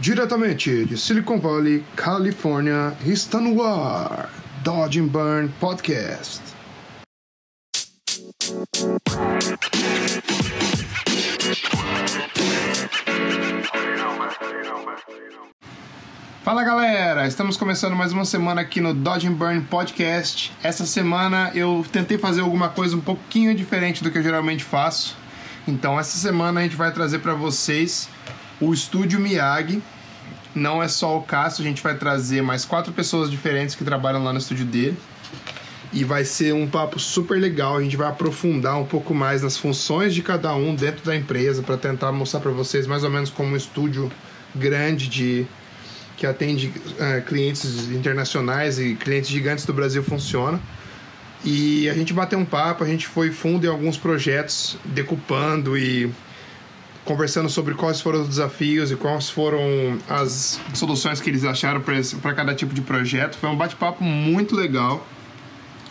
Diretamente de Silicon Valley, Califórnia, está no ar Dodge and Burn Podcast. Fala galera, estamos começando mais uma semana aqui no Dodge and Burn Podcast. Essa semana eu tentei fazer alguma coisa um pouquinho diferente do que eu geralmente faço. Então essa semana a gente vai trazer para vocês o estúdio Miyagi. Não é só o Cássio, a gente vai trazer mais quatro pessoas diferentes que trabalham lá no estúdio dele. E vai ser um papo super legal. A gente vai aprofundar um pouco mais nas funções de cada um dentro da empresa para tentar mostrar para vocês mais ou menos como um estúdio grande de que atende uh, clientes internacionais e clientes gigantes do Brasil funciona. E a gente bateu um papo, a gente foi fundo em alguns projetos, decupando e conversando sobre quais foram os desafios e quais foram as soluções que eles acharam para cada tipo de projeto. Foi um bate-papo muito legal,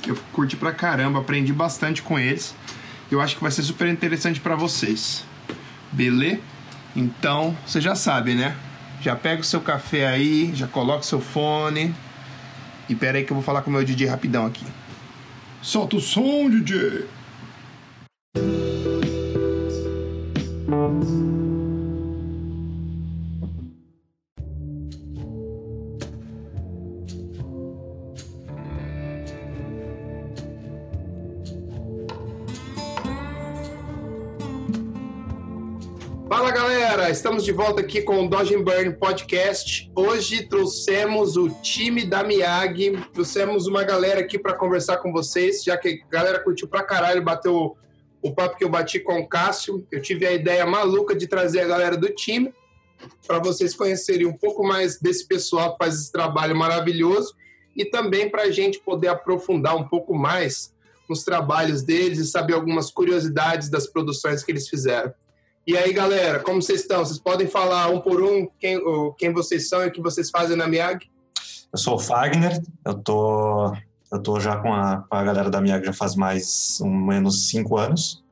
eu curti pra caramba, aprendi bastante com eles. Eu acho que vai ser super interessante para vocês. Beleza? Então, você já sabe, né? Já pega o seu café aí, já coloca o seu fone. E pera aí que eu vou falar com o meu DJ rapidão aqui. Solta o som, DJ! Fala galera, estamos de volta aqui com o Dodge Burn Podcast. Hoje trouxemos o time da Miyagi, trouxemos uma galera aqui para conversar com vocês, já que a galera curtiu pra caralho, bateu o papo que eu bati com o Cássio. Eu tive a ideia maluca de trazer a galera do time para vocês conhecerem um pouco mais desse pessoal que faz esse trabalho maravilhoso e também para a gente poder aprofundar um pouco mais nos trabalhos deles e saber algumas curiosidades das produções que eles fizeram. E aí, galera, como vocês estão? Vocês podem falar um por um quem, quem vocês são e o que vocês fazem na Miag? Eu sou o Fagner, eu tô, eu tô já com a, com a galera da Miag já faz mais ou menos cinco anos.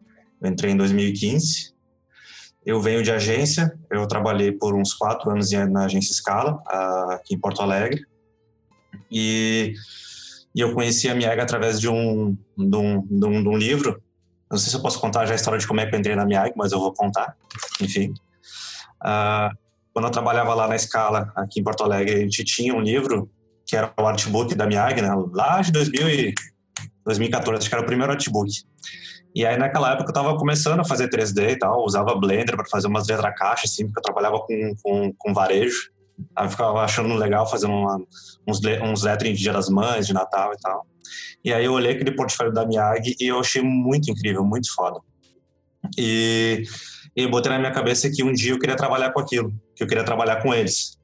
Eu entrei em 2015. Eu venho de agência, eu trabalhei por uns quatro anos na agência Scala, aqui em Porto Alegre. E, e eu conheci a Miag através de um, de um, de um, de um livro não sei se eu posso contar já a história de como é que eu entrei na Miag, mas eu vou contar. Enfim. Uh, quando eu trabalhava lá na Escala, aqui em Porto Alegre, a gente tinha um livro que era o artbook da Miag, né? Lá de 2000 e 2014, acho que era o primeiro artbook. E aí, naquela época, eu estava começando a fazer 3D e tal, usava Blender para fazer umas letras caixa, assim, porque eu trabalhava com, com, com varejo. Aí eu ficava achando legal fazendo uma, uns, uns letras de Dia das Mães, de Natal e tal. E aí eu olhei aquele portfólio da Miyagi e eu achei muito incrível, muito foda. E, e botei na minha cabeça que um dia eu queria trabalhar com aquilo, que eu queria trabalhar com eles.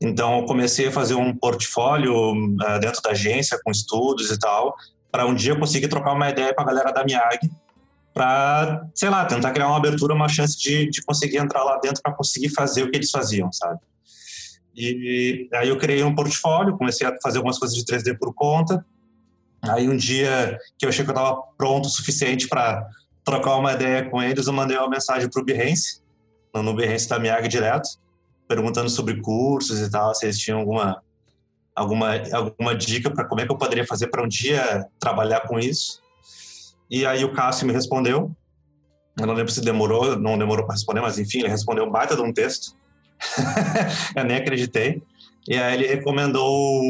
Então eu comecei a fazer um portfólio uh, dentro da agência, com estudos e tal, para um dia eu conseguir trocar uma ideia com a galera da Miyagi, para, sei lá, tentar criar uma abertura, uma chance de, de conseguir entrar lá dentro para conseguir fazer o que eles faziam, sabe? E aí eu criei um portfólio, comecei a fazer algumas coisas de 3D por conta, Aí um dia que eu achei que eu estava pronto o suficiente para trocar uma ideia com eles, eu mandei uma mensagem para o Behance, no Behance da Miag direto, perguntando sobre cursos e tal, se eles tinham alguma alguma alguma dica para como é que eu poderia fazer para um dia trabalhar com isso. E aí o Cássio me respondeu. Eu não lembro se demorou, não demorou para responder, mas enfim, ele respondeu um baita de um texto. eu nem acreditei. E aí ele recomendou,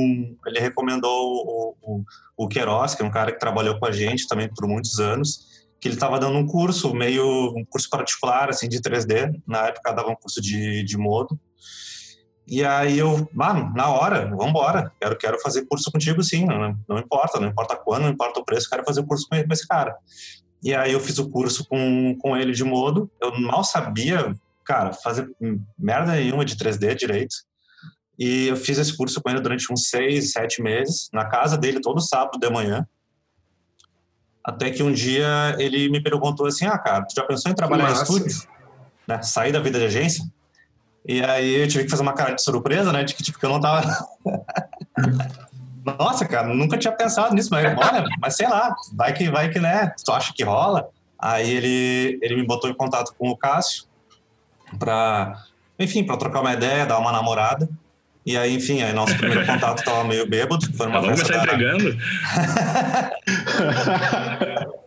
ele recomendou o, o, o Queiroz, que é um cara que trabalhou com a gente também por muitos anos, que ele estava dando um curso, meio um curso particular, assim, de 3D. Na época dava um curso de, de modo. E aí eu, mano, na hora, vamos embora. Quero, quero fazer curso contigo sim, não, não importa, não importa quando, não importa o preço, quero fazer o curso com, com esse cara. E aí eu fiz o curso com, com ele de modo. Eu mal sabia, cara, fazer merda nenhuma de 3D direito. E eu fiz esse curso com ele durante uns seis, sete meses, na casa dele, todo sábado de manhã. Até que um dia ele me perguntou assim: Ah, cara, tu já pensou em trabalhar em estúdio? Né? Sair da vida de agência? E aí eu tive que fazer uma cara de surpresa, né? De que, tipo, que eu não tava. Nossa, cara, nunca tinha pensado nisso, mas olha, mas sei lá, vai que, vai que, né? Tu acha que rola? Aí ele, ele me botou em contato com o Cássio para enfim, para trocar uma ideia, dar uma namorada. E aí, enfim, aí nosso primeiro contato tava meio bêbado. Foi numa Vamos começar entregando?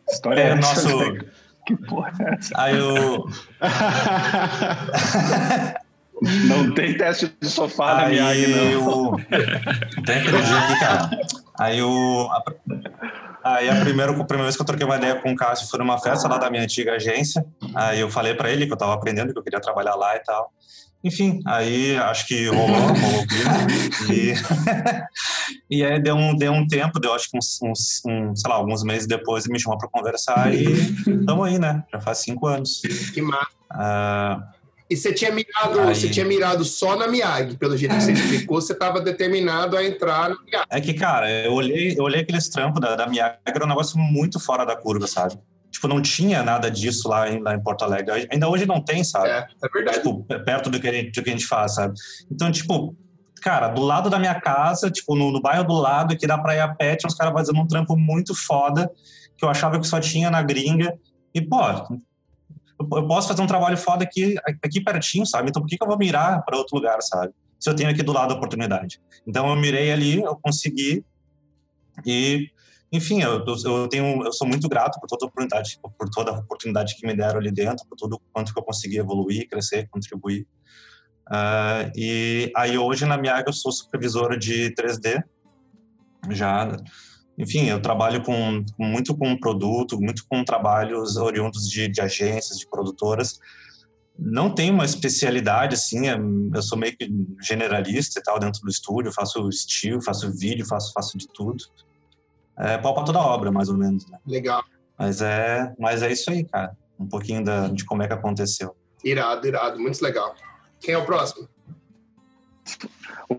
História é, nosso... Que porra é essa? Aí eu... Não tem teste de sofá na minha aí, não. Eu... Tem aquele dia aqui, cara. Aí eu... Aí a primeira, a primeira vez que eu troquei uma ideia com o Cássio foi numa festa lá da minha antiga agência. Aí eu falei para ele que eu estava aprendendo, que eu queria trabalhar lá e tal. Enfim, aí acho que rolou, rolou e, e aí deu um, deu um tempo, deu acho que uns, uns um, sei lá, alguns meses depois ele me chamou para conversar e estamos aí, né? Já faz cinco anos. Que massa. Uh, e você tinha mirado, aí... você tinha mirado só na Miag, pelo jeito que você explicou, você estava determinado a entrar na Miag. É que, cara, eu olhei, eu olhei aqueles trampos da, da Miag, era um negócio muito fora da curva, sabe? Tipo, não tinha nada disso lá em, lá em Porto Alegre. Ainda hoje não tem, sabe? É, é verdade. Tipo, perto do que, a gente, do que a gente faz, sabe? Então, tipo, cara, do lado da minha casa, tipo, no, no bairro do lado, que dá pra ir a pé, tinha uns caras fazendo um trampo muito foda, que eu achava que só tinha na gringa. E, pô, eu posso fazer um trabalho foda aqui, aqui pertinho, sabe? Então por que, que eu vou mirar para outro lugar, sabe? Se eu tenho aqui do lado a oportunidade. Então eu mirei ali, eu consegui e enfim, eu, eu tenho, eu sou muito grato por toda a oportunidade, por toda a oportunidade que me deram ali dentro, por tudo quanto que eu consegui evoluir, crescer, contribuir. Uh, e aí hoje na Miaga eu sou supervisor de 3D, já enfim, eu trabalho com, muito com produto, muito com trabalhos oriundos de, de agências, de produtoras. Não tenho uma especialidade, assim, é, eu sou meio que generalista e tal dentro do estúdio, faço estilo, faço vídeo, faço, faço de tudo. É pau pra toda obra, mais ou menos, né? Legal. Mas é, mas é isso aí, cara. Um pouquinho da, de como é que aconteceu. Irado, irado, muito legal. Quem é o próximo?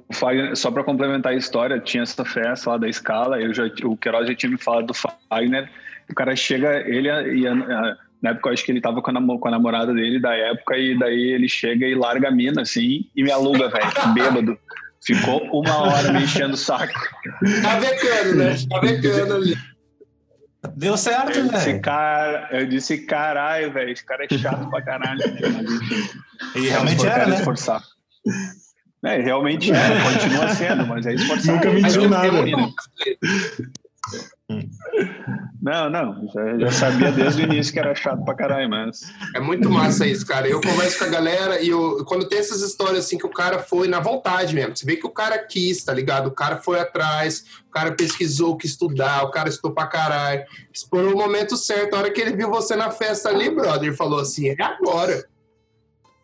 O Fagner, só para complementar a história, tinha essa festa lá da escala, eu já, o Queiroz já tinha me falado do Fagner, o cara chega, ele e a, na época eu acho que ele tava com a, com a, namorada dele da época, e daí ele chega e larga a mina, assim, e me aluga, velho, bêbado. Ficou uma hora me enchendo o saco. Tá becando, né? Tá becando ali. Deu certo, velho. Esse cara, eu disse, caralho, velho, esse cara é chato pra caralho. Né? E realmente era, né? Esforçar. É, realmente é, continua sendo, mas é esforçado. Nunca mentiu nada. Não, não, já, já, sabia desde o início que era chato pra caralho, mas. É muito massa isso, cara. Eu converso com a galera e eu, quando tem essas histórias assim que o cara foi na vontade mesmo, você vê que o cara quis, tá ligado? O cara foi atrás, o cara pesquisou, quis estudar, o cara estudou pra caralho. Esperou o momento certo. A hora que ele viu você na festa ali, brother, falou assim: é agora.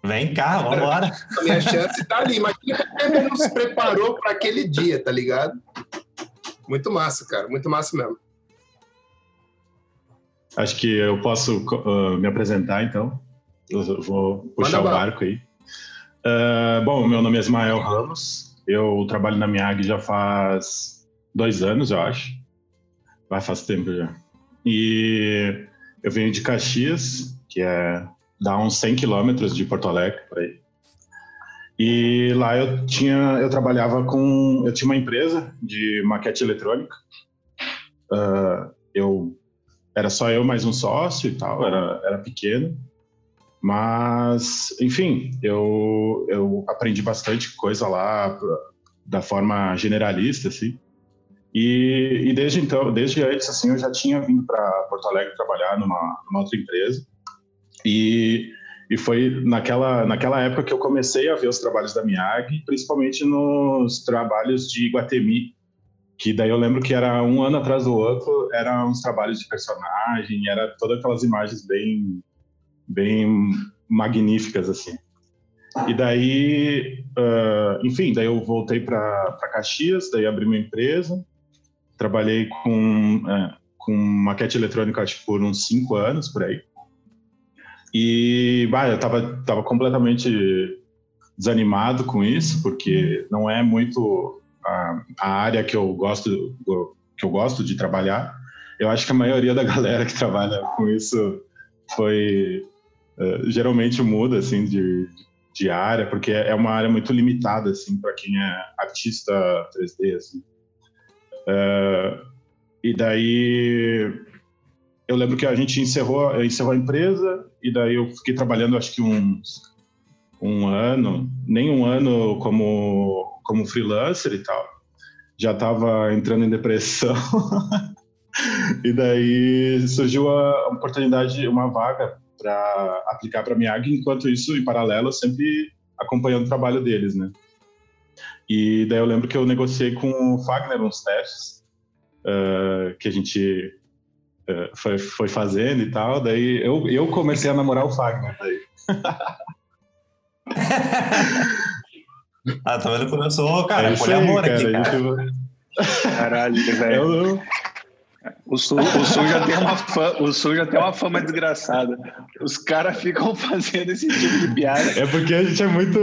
Vem cá, vambora. A minha chance tá ali. Imagina que ele não se preparou para aquele dia, tá ligado? Muito massa, cara. Muito massa mesmo. Acho que eu posso uh, me apresentar, então. Eu vou puxar o barco aí. Uh, bom, meu nome é Ismael Ramos. Eu trabalho na Miag já faz dois anos, eu acho. Vai, faz tempo já. E eu venho de Caxias, que é dá uns 100 quilômetros de Porto Alegre, por aí. E lá eu tinha, eu trabalhava com, eu tinha uma empresa de maquete eletrônica. Uh, eu era só eu mais um sócio e tal, era, era pequeno. Mas, enfim, eu, eu aprendi bastante coisa lá da forma generalista, assim. E, e desde então, desde antes, assim, eu já tinha vindo para Porto Alegre trabalhar numa, numa outra empresa. E, e foi naquela, naquela época que eu comecei a ver os trabalhos da Miyagi, principalmente nos trabalhos de Guatemi, que daí eu lembro que era um ano atrás do outro, eram uns trabalhos de personagem, era todas aquelas imagens bem, bem magníficas, assim. E daí, uh, enfim, daí eu voltei para Caxias, daí abri uma empresa, trabalhei com, uh, com maquete eletrônica acho, por uns cinco anos, por aí. E bah, eu estava tava completamente desanimado com isso, porque não é muito a, a, área que eu gosto que eu gosto de trabalhar. Eu acho que a maioria da galera que trabalha com isso foi uh, geralmente muda assim de, de área, porque é uma área muito limitada assim para quem é artista 3D assim. Uh, e daí eu lembro que a gente encerrou, encerrou a empresa e daí eu fiquei trabalhando acho que uns um ano, nem um ano como, como freelancer e tal. Já estava entrando em depressão. e daí surgiu a oportunidade, uma vaga para aplicar para a MIAG, enquanto isso, em paralelo, sempre acompanhando o trabalho deles, né? E daí eu lembro que eu negociei com o Fagner uns testes uh, que a gente foi, foi fazendo e tal. Daí eu, eu comecei a namorar o Fagner. Daí. ah, tá vendo como eu sou, cara? É poliamor aqui, cara. Gente... Caralho, velho. O Sul, o Sul, já tem uma fama, o Sul já tem uma fama desgraçada. Os caras ficam fazendo esse tipo de piada. É porque a gente é muito.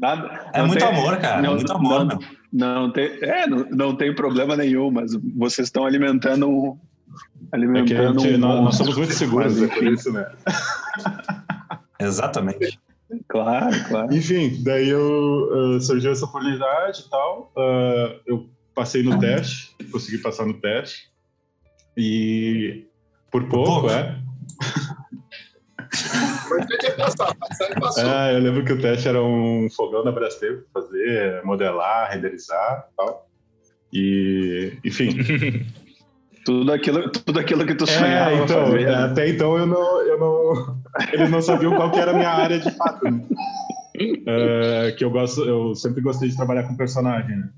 Nada, é muito tem, amor, cara. Não, muito amor, não, não, tem, é, não, não tem problema nenhum, mas vocês estão alimentando um. Alimentando é gente, um, nós, nós, somos muito seguros, por isso, né? Exatamente. Claro, claro. Enfim, daí eu uh, surgiu essa oportunidade e tal. Uh, eu passei no teste, consegui passar no teste. E por pouco, pouco. é. É, eu lembro que o teste era um fogão da Brastemp fazer, modelar, renderizar e tal. E, enfim. tudo aquilo, tudo aquilo que tu sonhava. É, então, fazer, né? até então eu não, eu não. Eles não sabiam qual que era a minha área de fato. Né? É, que eu gosto, eu sempre gostei de trabalhar com personagem, né?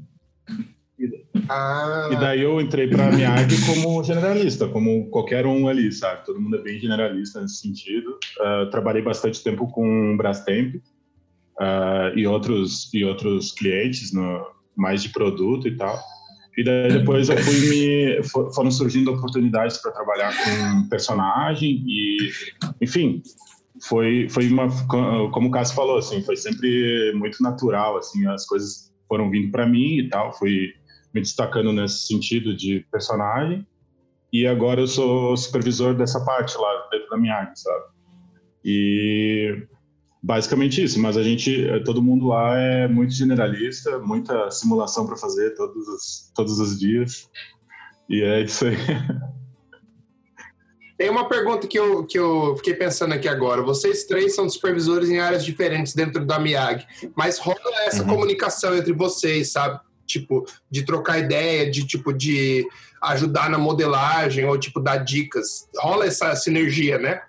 Ah. E daí eu entrei para a MIAG como generalista, como qualquer um ali, sabe? Todo mundo é bem generalista nesse sentido. Uh, trabalhei bastante tempo com Brastemp uh, e, outros, e outros clientes, no, mais de produto e tal. E daí depois eu fui me foram surgindo oportunidades para trabalhar com personagem e enfim foi foi uma como o Cássio falou assim foi sempre muito natural assim as coisas foram vindo para mim e tal fui me destacando nesse sentido de personagem. E agora eu sou supervisor dessa parte lá dentro da área, sabe? E basicamente isso, mas a gente, todo mundo lá é muito generalista, muita simulação para fazer todos os, todos os dias. E é isso aí. Tem uma pergunta que eu, que eu fiquei pensando aqui agora. Vocês três são supervisores em áreas diferentes dentro da MIAG, mas rola essa uhum. comunicação entre vocês, sabe? Tipo, de trocar ideia, de tipo, de ajudar na modelagem ou tipo, dar dicas. Rola essa sinergia, né?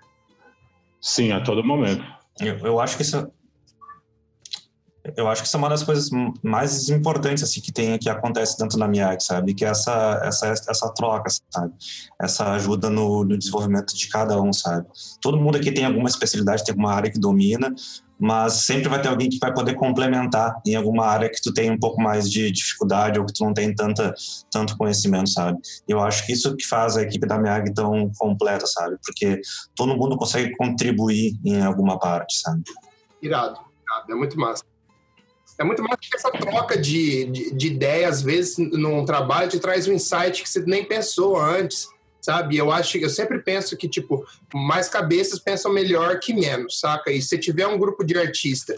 Sim, a todo momento. Eu, eu acho que isso eu acho que isso é uma das coisas mais importantes assim que tem que acontece dentro da MIAG, sabe? Que é essa essa essa troca, sabe? Essa ajuda no, no, desenvolvimento de cada um, sabe? Todo mundo aqui tem alguma especialidade, tem alguma área que domina, mas sempre vai ter alguém que vai poder complementar em alguma área que tu tem um pouco mais de dificuldade ou que tu não tem tanta, tanto conhecimento, sabe? Eu acho que isso que faz a equipe da MIAG tão completa, sabe? Porque todo mundo consegue contribuir em alguma parte, sabe? Irado, irado. é muito massa. É muito mais que essa troca de, de, de ideia, às vezes, num trabalho, te traz um insight que você nem pensou antes sabe? Eu acho que eu sempre penso que, tipo, mais cabeças pensam melhor que menos, saca? E se tiver um grupo de artista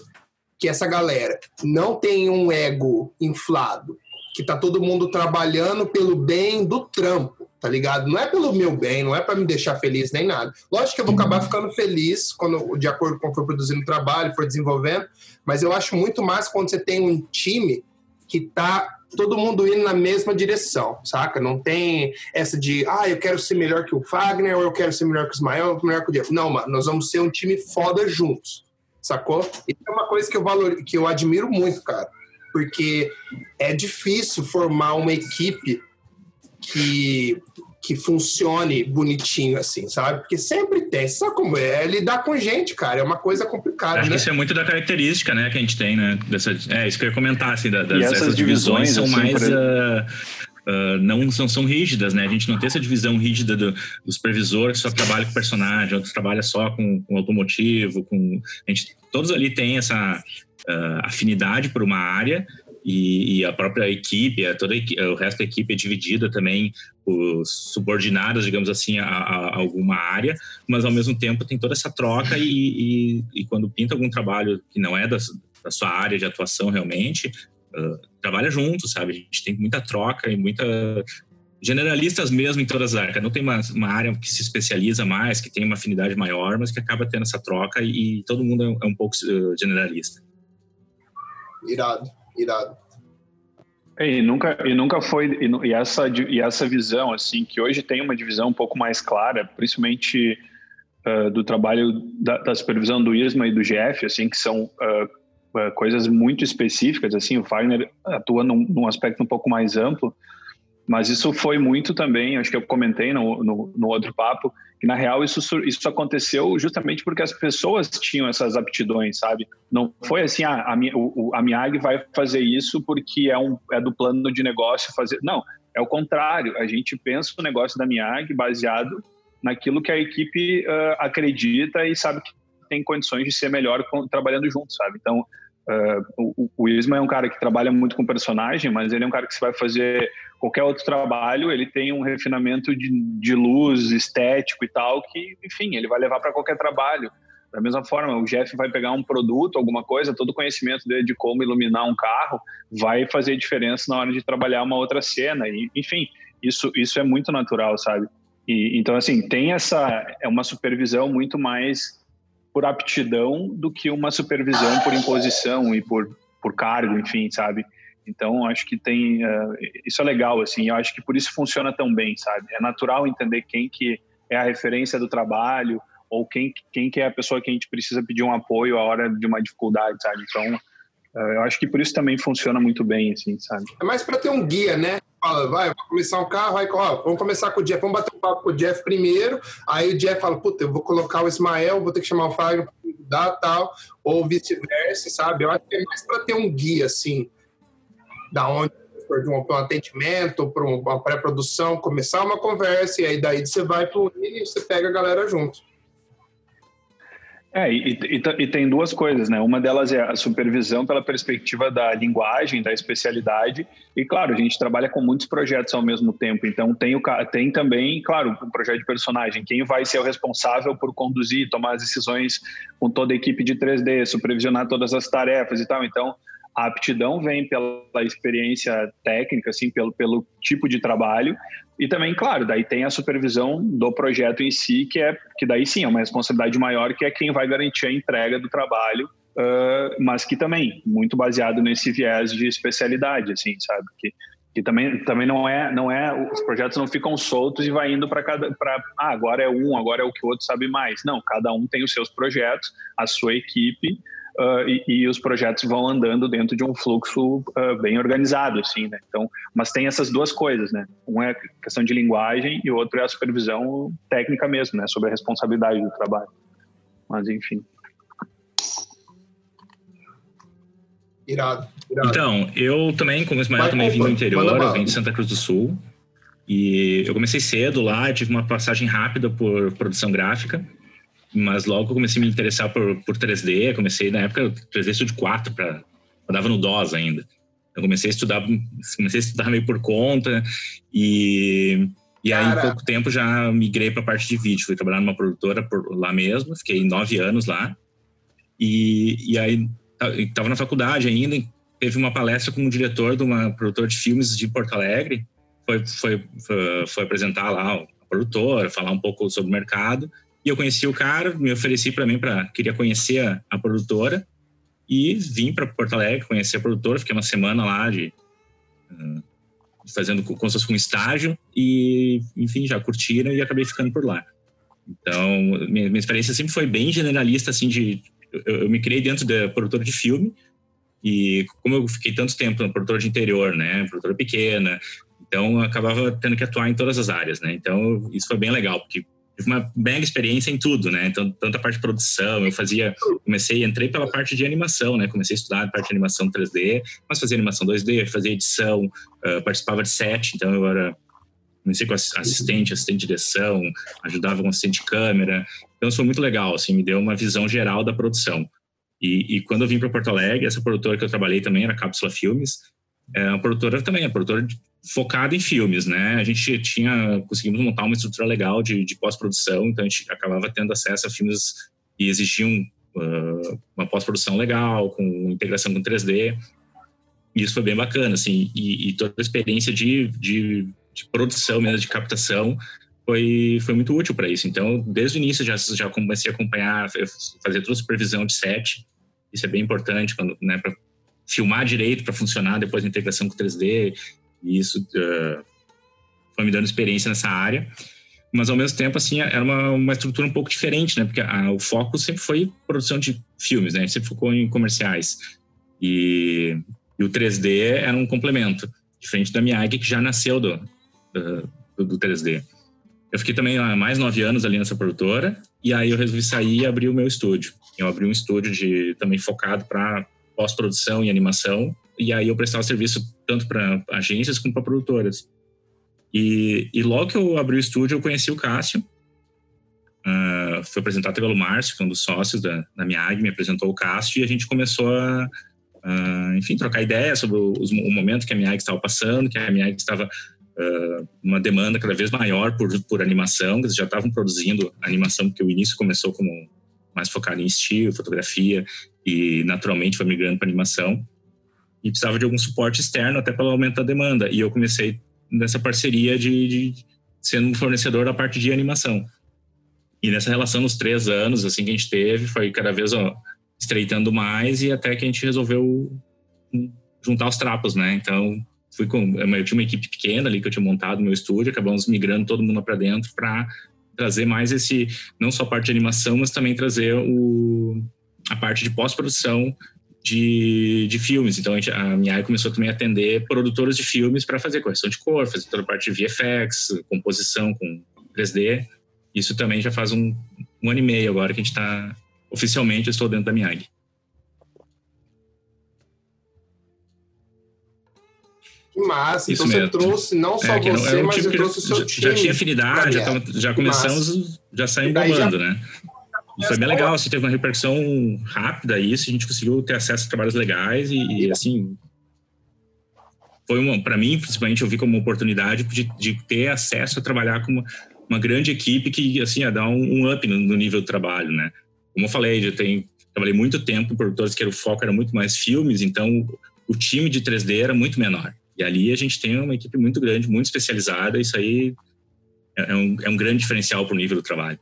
que essa galera não tem um ego inflado, que tá todo mundo trabalhando pelo bem do trampo, tá ligado? Não é pelo meu bem, não é para me deixar feliz nem nada. Lógico que eu vou acabar ficando feliz quando, de acordo com o que for produzindo o trabalho, for desenvolvendo, mas eu acho muito mais quando você tem um time que tá todo mundo indo na mesma direção, saca? Não tem essa de, ah, eu quero ser melhor que o Fagner, ou eu quero ser melhor que o Ismael, ou melhor que o Diego. Não, mano, nós vamos ser um time foda juntos, sacou? Isso é uma coisa que eu, valor, que eu admiro muito, cara. Porque é difícil formar uma equipe que que funcione bonitinho assim, sabe? Porque sempre tem. Sabe como é? é lidar com gente, cara. É uma coisa complicada. Acho né? que isso é muito da característica, né, que a gente tem, né? Dessa, é, isso que eu ia comentar, assim, das, essas, divisões, divisões são assim, mais. Uh, Uh, não são, são rígidas, né? A gente não tem essa divisão rígida do, do supervisor que só trabalha com personagem, outros trabalha só com, com automotivo, com a gente todos ali têm essa uh, afinidade por uma área e, e, a própria equipe, a, toda a, o resto da equipe é dividida também subordinadas, digamos assim, a, a, alguma área, mas ao mesmo tempo tem toda essa troca e, e, e quando pinta algum trabalho que não é da, da sua área de atuação realmente, uh, trabalha junto, sabe? A gente tem muita troca e muita generalistas mesmo em todas as áreas. Não tem uma, uma, área que se especializa mais, que tem uma afinidade maior, mas que acaba tendo essa troca e, e todo mundo é, é um pouco uh, generalista. Irado, irado. E nunca, e nunca foi e, e, essa e essa visão assim que hoje tem uma divisão um pouco mais clara, principalmente uh, do trabalho da, da, supervisão do ISMA e do GF, assim que são uh, uh, coisas muito específicas. Assim, o Fagner atua num, num aspecto um pouco mais amplo mas isso foi muito também, acho que eu comentei no, no, no, outro papo, que na real isso, isso aconteceu justamente porque as pessoas tinham essas aptidões, sabe? Não foi assim, ah, a, o, a MIAG vai fazer isso porque é, um, é do plano de negócio fazer. Não, é o contrário. A gente pensa o negócio da MIAG baseado naquilo que a equipe uh, acredita e sabe que tem condições de ser melhor com, trabalhando junto, sabe? Então, Uh, o, o Isma é um cara que trabalha muito com personagem, mas ele é um cara que se vai fazer qualquer outro trabalho, ele tem um refinamento de, de luz, estético e tal, que, enfim, ele vai levar para qualquer trabalho. Da mesma forma, o Jeff vai pegar um produto, alguma coisa, todo o conhecimento dele de como iluminar um carro vai fazer diferença na hora de trabalhar uma outra cena. E, enfim, isso, isso é muito natural, sabe? E, então, assim, tem essa. É uma supervisão muito mais por aptidão do que uma supervisão por imposição e por, por cargo, enfim, sabe? Então, acho que tem uh, isso é legal, assim. Eu acho que por isso funciona tão bem, sabe? É natural entender quem que é a referência do trabalho ou quem quem que é a pessoa que a gente precisa pedir um apoio a hora de uma dificuldade, sabe? Então, uh, eu acho que por isso também funciona muito bem, assim, sabe? É mais para ter um guia, né? fala, vai, começar um carro, aí, ó, vamos começar com o Jeff, vamos bater um papo com o Jeff primeiro, aí o Jeff fala, puta, eu vou colocar o Ismael, vou ter que chamar o Fagner para tal, ou vice-versa, sabe? Eu acho que é mais para ter um guia, assim, da onde de um, um atendimento, para uma pré-produção, começar uma conversa, e aí daí você vai para o e você pega a galera junto. É, e, e, e, tem duas coisas, né? Uma delas é a supervisão pela perspectiva da linguagem, da especialidade, e claro, a gente trabalha com muitos projetos ao mesmo tempo, então tem, o, tem também, claro, um projeto de personagem, quem vai ser o responsável por conduzir, tomar as decisões com toda a equipe de 3D, supervisionar todas as tarefas e tal, então a aptidão vem pela experiência técnica, assim, pelo, pelo tipo de trabalho, e também, claro, daí tem a supervisão do projeto em si, que é que daí sim é uma responsabilidade maior, que é quem vai garantir a entrega do trabalho, uh, mas que também muito baseado nesse viés de especialidade, assim, sabe? Que, que também, também não é não é os projetos não ficam soltos e vai indo para cada para ah, agora é um agora é o que o outro sabe mais não cada um tem os seus projetos a sua equipe uh, e, e, os projetos vão andando dentro de um fluxo uh, bem organizado, assim, né? Então, mas tem essas duas coisas, né? Um é questão de linguagem e o outro é a supervisão técnica mesmo, né? Sobre a responsabilidade do trabalho. Mas, enfim. Irado, irado. Então, eu também, como o Ismael, também vim do interior, eu vim de Santa Cruz do Sul. E eu comecei cedo lá, tive uma passagem rápida por produção gráfica. Mas logo comecei a me interessar por, por 3D, comecei na época 3D Studio 4, pra, eu dava no DOS ainda. Eu comecei a estudar, comecei a estudar meio por conta e, e aí em pouco tempo já migrei para a parte de vídeo. Fui trabalhar numa produtora por lá mesmo, fiquei nove anos lá. E, e aí estava na faculdade ainda, teve uma palestra com um diretor de uma produtora de filmes de Porto Alegre. Foi, foi, foi, foi apresentar lá a produtora, falar um pouco sobre o mercado. E eu conheci o cara, me ofereci para mim para queria conhecer a, a, produtora e vim para Porto Alegre conhecer a produtora. Fiquei uma semana lá de uh, fazendo como fosse um estágio e, enfim, já curtiram e acabei ficando por lá. Então, minha, minha experiência sempre foi bem generalista, assim, de eu, eu, me criei dentro da produtora de filme e como eu fiquei tanto tempo na produtora de interior, né, produtora pequena, então eu acabava tendo que atuar em todas as áreas, né. Então isso foi bem legal porque tive uma mega experiência em tudo, né? Então, tanto a parte de produção, eu fazia, comecei, entrei pela parte de animação, né? Comecei a estudar a parte de animação 3D, mas fazia animação 2D, fazia edição, uh, participava de set, então eu era, comecei com assistente, assistente de direção, ajudava com assistente de câmera. Então, foi muito legal, assim, me deu uma visão geral da produção. E, e quando eu vim para Porto Alegre, essa produtora que eu trabalhei também era Cápsula Filmes, é uma produtora também, é uma produtora focada em filmes, né? A gente tinha conseguimos montar uma estrutura legal de, de pós-produção, então a gente acabava tendo acesso a filmes que exigiam uh, uma pós-produção legal, com integração com 3D. E isso foi bem bacana, assim, e, e toda a experiência de, de de produção, mesmo de captação, foi, foi muito útil para isso. Então, desde o início já, já comecei a acompanhar, fazer toda a supervisão de set. Isso é bem importante quando, né, para filmar direito para funcionar depois da integração com 3D. E isso uh, foi me dando experiência nessa área. Mas ao mesmo tempo, assim, era uma, uma estrutura um pouco diferente, né? Porque a, o foco sempre foi produção de filmes, né? A gente sempre focou em comerciais. E, e o 3D era um complemento, diferente da Miyagi, que já nasceu do, do, do 3D. Eu fiquei também mais nove anos ali nessa produtora, e aí eu resolvi sair e abrir o meu estúdio. Eu abri um estúdio de também focado para pós-produção e animação, e aí eu prestava serviço tanto para agências como para produtoras. E, e, logo que eu abri o estúdio, eu conheci o Cássio. Uh, foi apresentado pelo Márcio, que é um dos sócios da, da Miag, me apresentou o Cássio e a gente começou a, uh, enfim, trocar ideias sobre os, o momento que a Miag estava passando, que a Miag estava uh, uma demanda cada vez maior por, por animação, eles já estavam produzindo animação, porque o início começou como mais focado em estilo, fotografia, e naturalmente foi migrando para animação. E precisava de algum suporte externo até para aumentar a demanda. E eu comecei nessa parceria de, de sendo um fornecedor da parte de animação. E nessa relação, nos três anos assim que a gente teve, foi cada vez ó, estreitando mais e até que a gente resolveu juntar os trapos, né? Então, fui com eu tinha uma equipe pequena ali que eu tinha montado meu estúdio, acabamos migrando todo mundo para dentro para trazer mais esse não só a parte de animação, mas também trazer o a parte de pós-produção de, de filmes. Então a, gente, a começou também a atender produtoras de filmes para fazer correção de cor, fazer toda a parte de VFX, composição com 3D. Isso também já faz um, um ano e meio agora que a gente está oficialmente eu estou dentro da Miyagi. Que massa. Isso então mesmo. você trouxe não só é, você, não, mas tipo você trouxe o seu já, time. Já tinha afinidade, já, tava, já começamos, já saímos bombando, já... né? E foi bem legal, assim, teve uma repercussão rápida isso, a gente conseguiu ter acesso a trabalhos legais e, e assim, foi uma, para mim, principalmente, eu vi como uma oportunidade de, de ter acesso a trabalhar com uma, uma, grande equipe que, assim, ia dar um, um up no, no, nível do trabalho, né? Como eu falei, eu tenho, trabalhei muito tempo com produtores que o foco era muito mais filmes, então o time de 3D era muito menor. E ali a gente tem uma equipe muito grande, muito especializada, isso aí é, é um, é um grande diferencial para o nível do trabalho.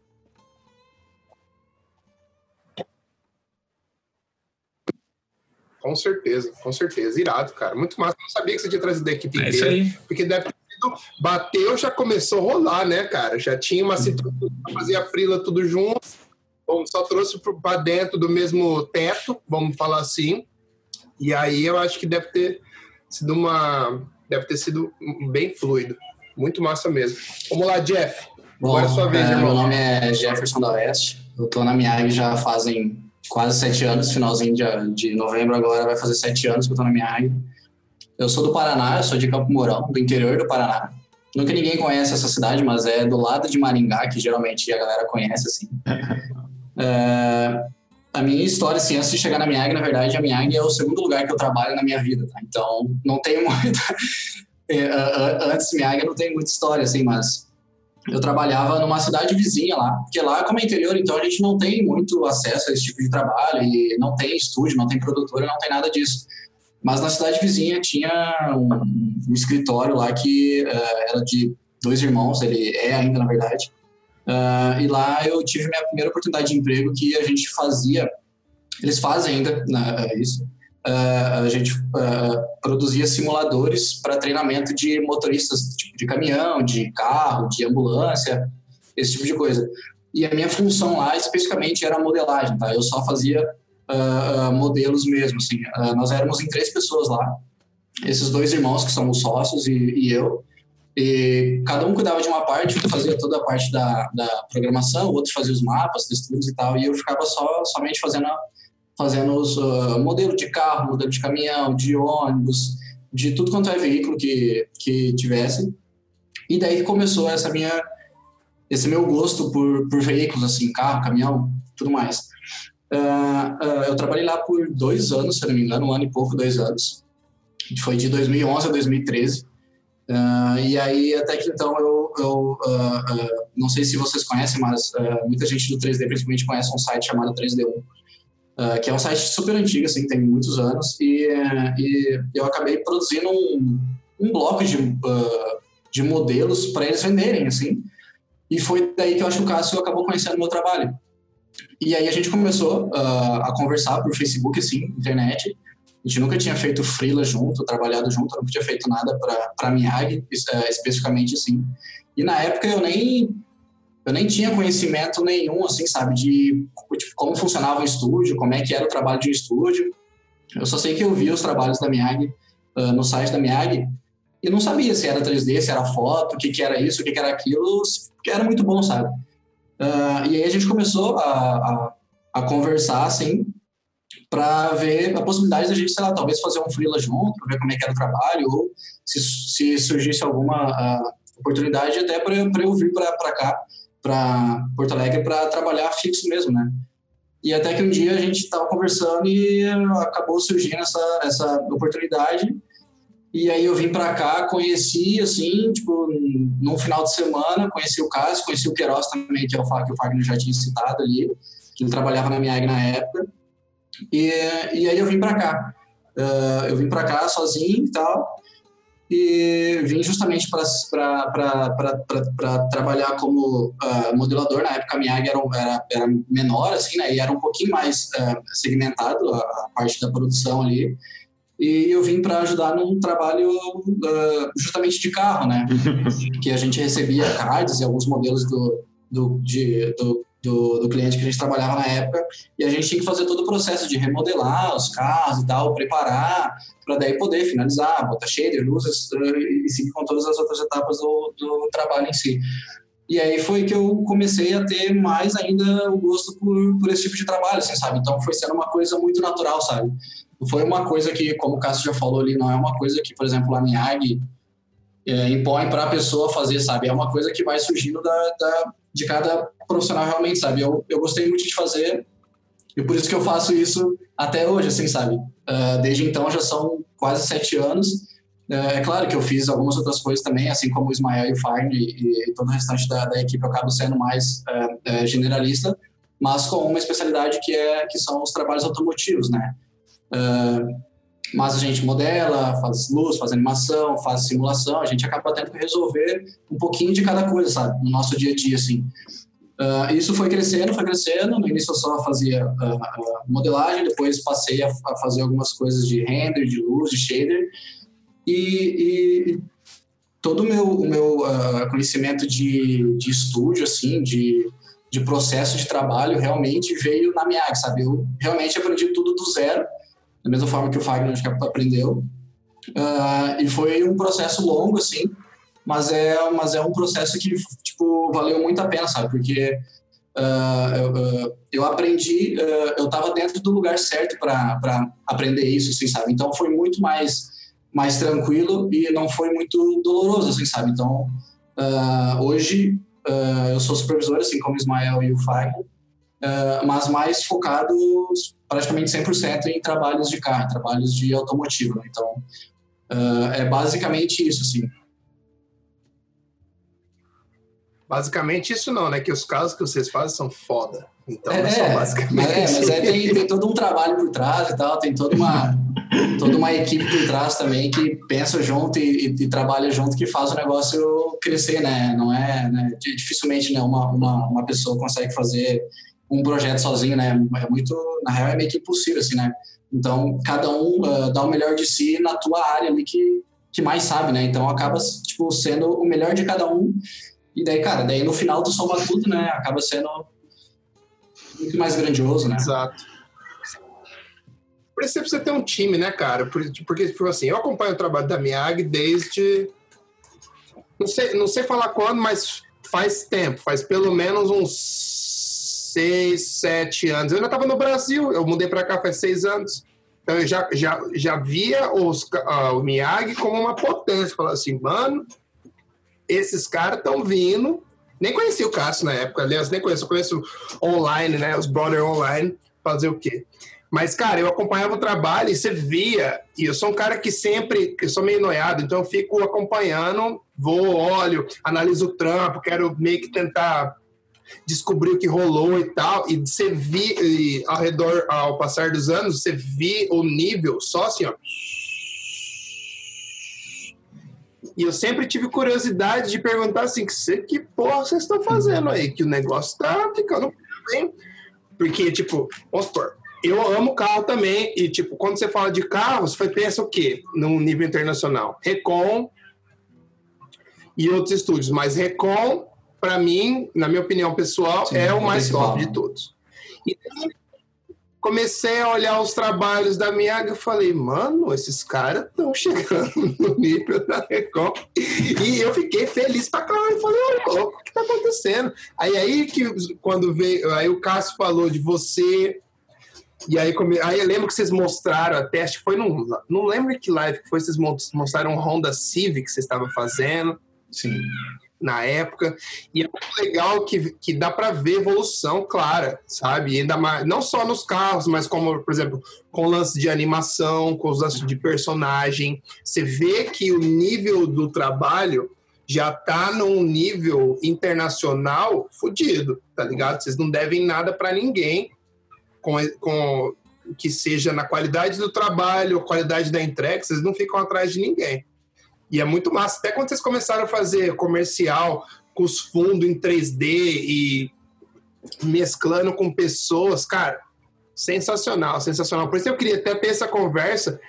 Com certeza, com certeza. Irado, cara. Muito massa. Não sabia que você tinha trazido a equipe é inteira. Porque deve ter sido. Bateu, já começou a rolar, né, cara? Já tinha uma situação fazia a frila tudo junto. Bom, só trouxe para dentro do mesmo teto, vamos falar assim. E aí eu acho que deve ter sido uma. Deve ter sido bem fluido. Muito massa mesmo. Vamos lá, Jeff. Bom, Agora é sua vez, é, irmão. Meu nome é Jefferson da Oeste. Eu tô na Miag já fazem quase sete anos, finalzinho de, de novembro agora vai fazer sete anos que eu tô na minha área. Eu sou do Paraná, eu sou de Campo Mourão, do interior do Paraná. Nunca ninguém conhece essa cidade, mas é do lado de Maringá, que geralmente a galera conhece, assim. é, a minha história, assim, antes de chegar na Miag, na verdade, a Miag é o segundo lugar que eu trabalho na minha vida, tá? Então, não tenho muita... É, antes Miag, não tenho muita história, assim, mas eu trabalhava numa cidade vizinha lá, porque lá, como é interior, então a gente não tem muito acesso a esse tipo de trabalho, e não tem estúdio, não tem produtora, não tem nada disso. Mas na cidade vizinha tinha um, um escritório lá que uh, era de dois irmãos, ele é ainda, na verdade. Uh, e lá eu tive minha primeira oportunidade de emprego que a gente fazia, eles fazem ainda né, isso, uh, a gente uh, produzia simuladores para treinamento de motoristas tipo de caminhão, de carro, de ambulância, esse tipo de coisa. E a minha função lá especificamente era modelagem, tá? Eu só fazia uh, modelos mesmo, assim. nós éramos em três pessoas lá, esses dois irmãos que são os sócios e, e eu. E cada um cuidava de uma parte, um fazia toda a parte da, da programação, o outro fazia os mapas, texturas e tal, e eu ficava só somente fazendo a, fazendo os uh, modelo de carro, modelo de caminhão, de ônibus, de tudo quanto é veículo que, que tivesse. E daí começou essa minha esse meu gosto por, por veículos, assim, carro, caminhão, tudo mais. Uh, uh, eu trabalhei lá por dois anos, se não me engano, um ano e pouco, dois anos. Foi de 2011 a 2013. Uh, e aí, até que então, eu, eu não sei se vocês conhecem, mas muita gente do 3D principalmente conhece um site chamado 3D1 uh, que é um site super antigo, assim, tem muitos anos, e, e eu acabei produzindo um, um bloco de, uh, de modelos para eles venderem, assim. E foi daí que eu acho que o Cássio acabou conhecendo o meu trabalho. E aí a gente começou uh, a conversar por Facebook, assim, internet. A gente nunca tinha feito freela junto, trabalhado junto, nunca tinha feito nada para a Miag, especificamente, assim. E na época eu nem eu nem tinha conhecimento nenhum, assim, sabe, de tipo, como funcionava o estúdio, como é que era o trabalho de um estúdio. Eu só sei que eu vi os trabalhos da Miag uh, no site da Miag e não sabia se era 3D, se era foto, o que, que era isso, o que, que era aquilo, que era muito bom, sabe? Uh, e aí a gente começou a, a, a conversar, assim, para ver a possibilidade da gente, sei lá, talvez fazer um freela junto, ver como é que era o trabalho, ou se, se surgisse alguma uh, oportunidade até para eu vir para cá, para Porto Alegre, para trabalhar fixo mesmo, né? E até que um dia a gente estava conversando e acabou surgindo essa, essa oportunidade e aí eu vim para cá, conheci, assim, tipo, num final de semana, conheci o Cássio, conheci o Queiroz também, que é o que o Fagner já tinha citado ali, que ele trabalhava na minha na época. E, e aí eu vim para cá. Uh, eu vim para cá sozinho e tal, e vim justamente para trabalhar como uh, modelador. Na época a minha era, era, era, menor, assim, né, e era um pouquinho mais uh, segmentado a, a parte da produção ali e eu vim para ajudar num trabalho uh, justamente de carro, né? que a gente recebia cards e alguns modelos do, do, de, do, do, do, cliente que a gente trabalhava na época e a gente tinha que fazer todo o processo de remodelar os carros e tal, preparar para daí poder finalizar, botar shader, luzes e seguir com todas as outras etapas do, do trabalho em si. E aí foi que eu comecei a ter mais ainda o gosto por, por esse tipo de trabalho, assim, sabe? Então foi sendo uma coisa muito natural, sabe? foi uma coisa que, como o Cássio já falou ali, não é uma coisa que, por exemplo, a NIAG é, impõe para a pessoa fazer, sabe? É uma coisa que vai surgindo da, da, de cada profissional realmente, sabe? Eu, eu gostei muito de fazer e por isso que eu faço isso até hoje, assim, sabe? Uh, desde então já são quase sete anos. Uh, é claro que eu fiz algumas outras coisas também, assim como o Ismael e o Fine e, e todo o restante da, da, equipe, eu acabo sendo mais uh, generalista, mas com uma especialidade que, é, que são os trabalhos automotivos, né? Uh, mas a gente modela, faz luz, faz animação, faz simulação, a gente acaba tendo que resolver um pouquinho de cada coisa, sabe, no nosso dia a dia, assim. Uh, isso foi crescendo, foi crescendo. No início eu só fazia uh, modelagem, depois passei a, a, fazer algumas coisas de render, de luz, de shader. E, e todo o meu, o meu uh, conhecimento de, de estúdio, assim, de, de processo de trabalho, realmente veio na área, sabe? Eu realmente aprendi tudo do zero da mesma forma que o Fagner acho que aprendeu. Uh, e foi um processo longo, assim, mas é, mas é um processo que, tipo, valeu muito a pena, sabe? Porque uh, eu, eu, aprendi, uh, eu estava dentro do lugar certo para aprender isso, assim, sabe? Então foi muito mais, mais tranquilo e não foi muito doloroso, assim, sabe? Então, hoje eu sou supervisor, assim como o Ismael e o Fagner, mas mais focado praticamente 100% em trabalhos de carro, trabalhos de automotivo. Né? Então, uh, é basicamente isso, assim. Basicamente isso não, né? Que os casos que vocês fazem são foda. Então, é, é basicamente. É, mas é, tem, tem todo um trabalho por trás e tal, tem toda uma, toda uma equipe por trás também que pensa junto e, e, e, trabalha junto que faz o negócio crescer, né? Não é, né? dificilmente né, uma, uma, uma pessoa consegue fazer um projeto sozinho, né? É muito, na real, é meio que impossível, assim, né? Então, cada um uh, dá o melhor de si na tua área ali que, que mais sabe, né? Então, acaba, tipo, sendo o melhor de cada um. E daí, cara, daí no final tu soma tudo, né? Acaba sendo muito mais grandioso, né? Exato. Por isso você ter um time, né, cara? Porque, tipo assim, eu acompanho o trabalho da Miag desde... Não sei, não sei falar quando, mas faz tempo. Faz pelo menos uns seis, sete anos. Eu ainda estava no Brasil, eu mudei para cá faz seis anos. Então eu já, já, já via os, uh, o Miyagi como uma potência. Falava assim, mano, esses caras estão vindo. Nem conhecia o Cássio na época, aliás, nem conheço, eu conheço online, né? Os brother online, fazer o quê? Mas, cara, eu acompanhava o trabalho e você via, e eu sou um cara que sempre, eu sou meio noiado, então eu fico acompanhando, vou, olho, analiso o trampo, quero meio que tentar descobrir o que rolou e tal, e você vi ao redor, ao passar dos anos, você vi o nível só assim, ó. E eu sempre tive curiosidade de perguntar assim, que, que porra vocês estão fazendo aí? Que o negócio tá ficando bem. Porque, tipo, vamos eu amo carro também. E, tipo, quando você fala de carro, você pensa o quê? No nível internacional? Recon e outros estúdios. Mas Recon, para mim, na minha opinião pessoal, Sim, é o mais top de todos. E comecei a olhar os trabalhos da Miyaga e falei, mano, esses caras estão chegando no nível da Recon. E eu fiquei feliz pra caralho. Falei, louco, o que tá acontecendo? Aí, aí que quando veio, aí o Cássio falou de você. E aí, come, aí eu lembro que vocês mostraram a teste, foi num, não lembro que live que foi, vocês mostraram um Honda Civic que vocês estavam fazendo. Sim na época. E é muito legal que, que dá para ver evolução clara, sabe? E ainda mais, não só nos carros, mas como, por exemplo, com o lance de animação, com os lances de personagem. Você vê que o nível do trabalho já tá num nível internacional fodido, tá ligado? Vocês não devem nada para ninguém com, com que seja na qualidade do trabalho, qualidade da entrega, vocês não ficam atrás de ninguém. E é muito massa. Até quando vocês começaram a fazer comercial com os fundos em 3D e mesclando com pessoas, cara, sensacional, sensacional. Por isso eu queria até ter essa conversa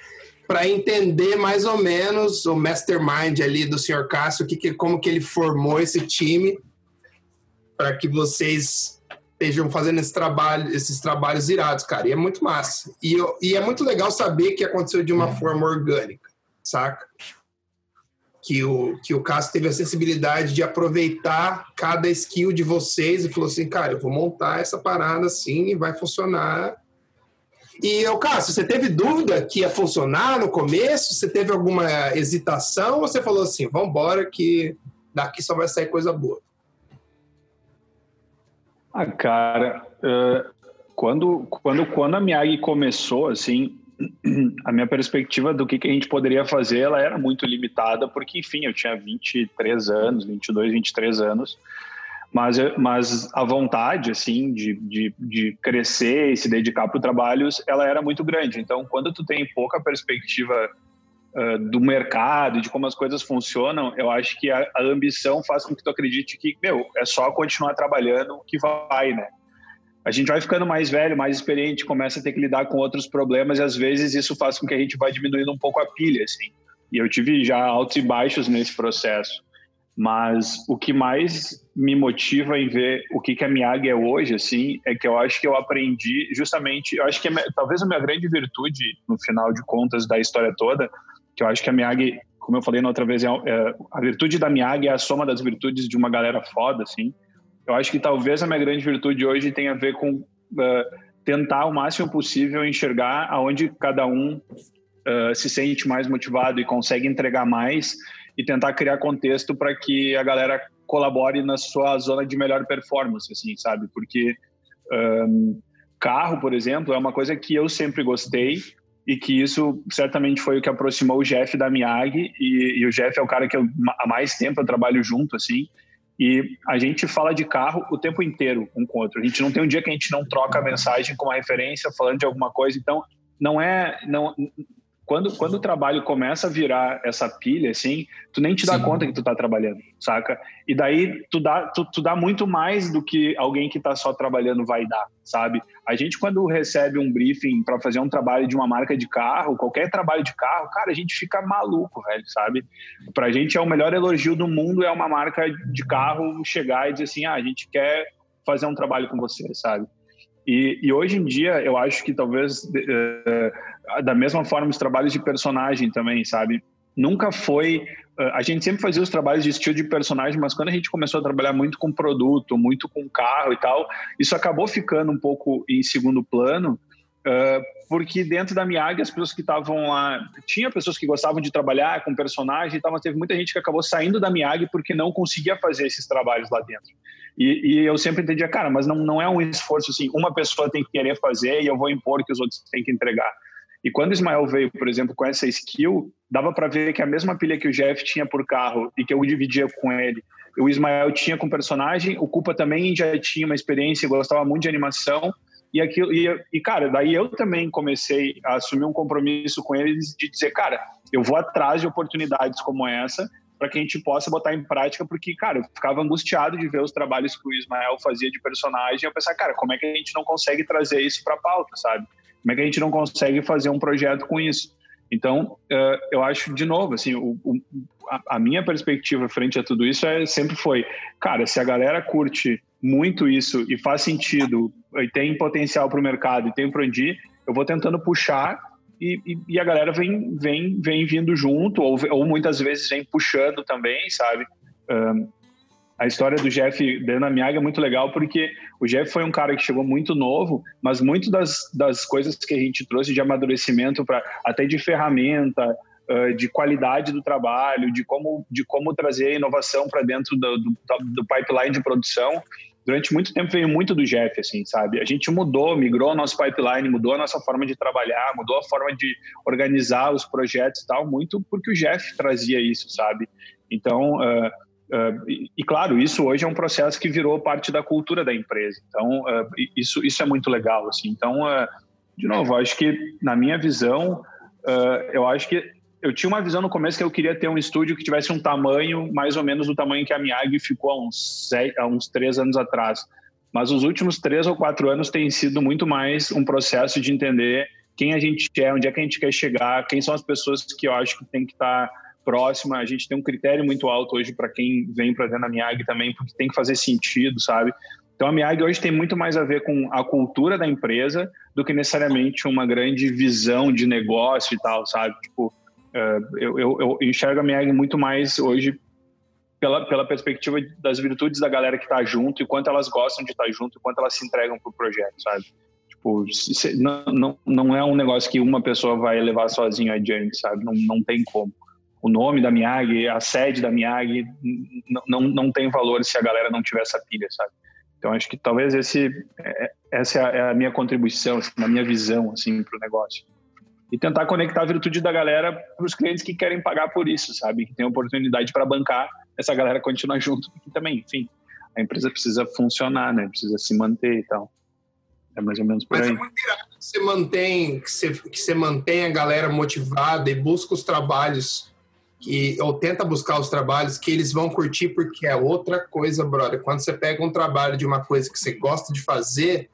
para entender mais ou menos o mastermind ali do senhor Cássio, que, que, como que ele formou esse time para que vocês estejam fazendo esse trabalho, esses trabalhos irados, cara. E é muito massa. E, eu, e é muito legal saber que aconteceu de uma forma orgânica, saca? Que o, que o Cássio teve a sensibilidade de aproveitar cada skill de vocês e falou assim, cara, eu vou montar essa parada assim e vai funcionar. E o Cássio, você teve dúvida que ia funcionar no começo? Você teve alguma hesitação ou você falou assim, vamos embora que daqui só vai sair coisa boa? Ah, cara, uh, quando, quando, quando a Miyagi começou, assim, a minha perspectiva do que, que a gente poderia fazer, ela era muito limitada, porque, enfim, eu tinha 23 anos, 22, 23 anos, mas, mas a vontade, assim, de, de, de crescer e se dedicar para o trabalho, ela era muito grande. Então, quando tu tem pouca perspectiva uh, do mercado de como as coisas funcionam, eu acho que a, a ambição faz com que tu acredite que, meu, é só continuar trabalhando que vai, né? A gente vai ficando mais velho, mais experiente, começa a ter que lidar com outros problemas e às vezes isso faz com que a gente vá diminuindo um pouco a pilha, assim. E eu tive já altos e baixos nesse processo. Mas o que mais me motiva em ver o que, que a Miyagi é hoje, assim, é que eu acho que eu aprendi justamente, eu acho que é, talvez a minha grande virtude, no final de contas, da história toda, que eu acho que a Miyagi, como eu falei na outra vez, é, é, a virtude da Miyagi é a soma das virtudes de uma galera foda, assim, eu acho que talvez a minha grande virtude hoje tenha a ver com uh, tentar o máximo possível enxergar aonde cada um uh, se sente mais motivado e consegue entregar mais e tentar criar contexto para que a galera colabore na sua zona de melhor performance, assim, sabe? Porque um, carro, por exemplo, é uma coisa que eu sempre gostei e que isso certamente foi o que aproximou o Jeff da Miyagi e, e o Jeff é o cara que eu, há mais tempo eu trabalho junto, assim, e a gente fala de carro o tempo inteiro um com o outro. A gente não tem um dia que a gente não troca a mensagem com uma referência falando de alguma coisa. Então, não é. Não, quando, quando o trabalho começa a virar essa pilha, assim, tu nem te dá Sim. conta que tu tá trabalhando, saca? E daí tu dá, tu, tu dá muito mais do que alguém que tá só trabalhando vai dar, sabe? A gente, quando recebe um briefing para fazer um trabalho de uma marca de carro, qualquer trabalho de carro, cara, a gente fica maluco, velho, sabe? Pra gente é o melhor elogio do mundo é uma marca de carro chegar e dizer assim, ah, a gente quer fazer um trabalho com você, sabe? E, e, hoje em dia, eu acho que talvez, uh, da mesma forma, os trabalhos de personagem também, sabe? Nunca foi. A gente sempre fazia os trabalhos de estilo de personagem, mas quando a gente começou a trabalhar muito com produto, muito com carro e tal, isso acabou ficando um pouco em segundo plano. Porque dentro da Miyagi, as pessoas que estavam lá. Tinha pessoas que gostavam de trabalhar com personagem e tal, mas teve muita gente que acabou saindo da Miyagi porque não conseguia fazer esses trabalhos lá dentro. E, e, eu sempre entendia, cara, mas não, não é um esforço assim, uma pessoa tem que querer fazer e eu vou impor que os outros têm que entregar. E quando o Ismael veio, por exemplo, com essa skill, dava para ver que a mesma pilha que o Jeff tinha por carro e que eu dividia com ele, o Ismael tinha com personagem, o Culpa também já tinha uma experiência, gostava muito de animação, e aquilo e, e, cara daí eu também comecei a assumir um compromisso com eles de dizer cara eu vou atrás de oportunidades como essa para que a gente possa botar em prática, porque, cara, eu ficava angustiado de ver os trabalhos que o Ismael fazia de personagem, eu pensava, cara, como é que a gente não consegue trazer isso para pauta, sabe? Como é que a gente não consegue fazer um projeto com isso? Então, uh, eu acho, de novo, assim, a, minha perspectiva frente a tudo isso é, sempre foi, cara, se a galera curte muito isso e faz sentido e tem potencial para o mercado e tem para onde ir, eu vou tentando puxar e, e, e, a galera vem, vem, vem vindo junto ou, ou muitas vezes vem puxando também, sabe? A história do Jeff Dana Miyaga é muito legal porque o Jeff foi um cara que chegou muito novo, mas muito das, das coisas que a gente trouxe de amadurecimento para até de ferramenta, de qualidade do trabalho, de como de como trazer inovação para dentro do, do, do, pipeline de produção. Durante muito tempo veio muito do Jeff, assim, sabe? A gente mudou, migrou nosso pipeline, mudou a nossa forma de trabalhar, mudou a forma de organizar os projetos e tal, muito porque o Jeff trazia isso, sabe? Então, uh, Uh, e, e, claro, isso hoje é um processo que virou parte da cultura da empresa. Então, uh, isso, isso é muito legal. Assim. Então, uh, de novo, acho que, na minha visão, eu acho que eu tinha uma visão no começo que eu queria ter um estúdio que tivesse um tamanho mais ou menos do tamanho que a Miyagi ficou há uns, seis, há uns três anos atrás. Mas os últimos três ou quatro anos tem sido muito mais um processo de entender quem a gente é, onde é que a gente quer chegar, quem são as pessoas que eu acho que tem que estar tá próxima. A gente tem um critério muito alto hoje para quem vem para dentro da Miag também, porque tem que fazer sentido, sabe? Então a Miag hoje tem muito mais a ver com a cultura da empresa do que necessariamente uma grande visão de negócio e tal, sabe? Tipo, uh, eu, eu, eu, enxergo a Miag muito mais hoje pela, pela perspectiva das virtudes da galera que está junto e quanto elas gostam de estar tá junto e quanto elas se entregam pro projeto, sabe? Tipo, não, não, não é um negócio que uma pessoa vai levar sozinho adiante, sabe? Não, não tem como o nome da Miyagi, a sede da Miyagi, não, não tem valor se a galera não tiver essa pilha, sabe? Então acho que talvez esse, é, essa é a minha contribuição, assim, a minha visão assim para o negócio e tentar conectar a virtude da galera para os clientes que querem pagar por isso, sabe? Que tem oportunidade para bancar essa galera continuar junto, porque também, enfim, a empresa precisa funcionar, né? Precisa se manter e tal. É mais ou menos por Mas aí. Mas é muito irado que você mantém, que você, que você mantém a galera motivada e busca os trabalhos que ou tenta buscar os trabalhos que eles vão curtir porque é outra coisa, brother. Quando você pega um trabalho de uma coisa que você gosta de fazer,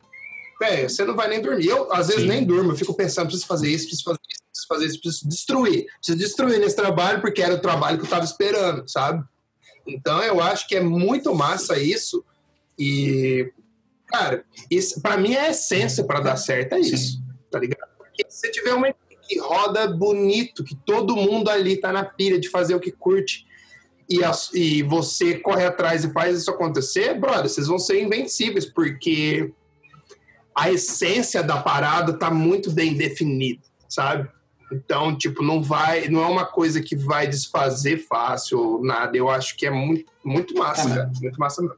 velho, você não vai nem dormir. Eu às vezes Sim. nem durmo, eu fico pensando, preciso fazer isso, preciso fazer isso, preciso fazer isso, preciso destruir, preciso destruir nesse trabalho porque era o trabalho que eu estava esperando, sabe? Então eu acho que é muito massa isso e cara, isso para mim é a essência para dar certo é isso, Sim. tá ligado? Porque se tiver uma que roda bonito, que todo mundo ali tá na pilha de fazer o que curte, e, a, e você corre atrás e faz isso acontecer, brother, vocês vão ser invencíveis, porque a essência da parada tá muito bem definida, sabe? Então, tipo, não vai, não é uma coisa que vai desfazer fácil ou nada. Eu acho que é muito, muito massa, é, cara. Muito massa mesmo.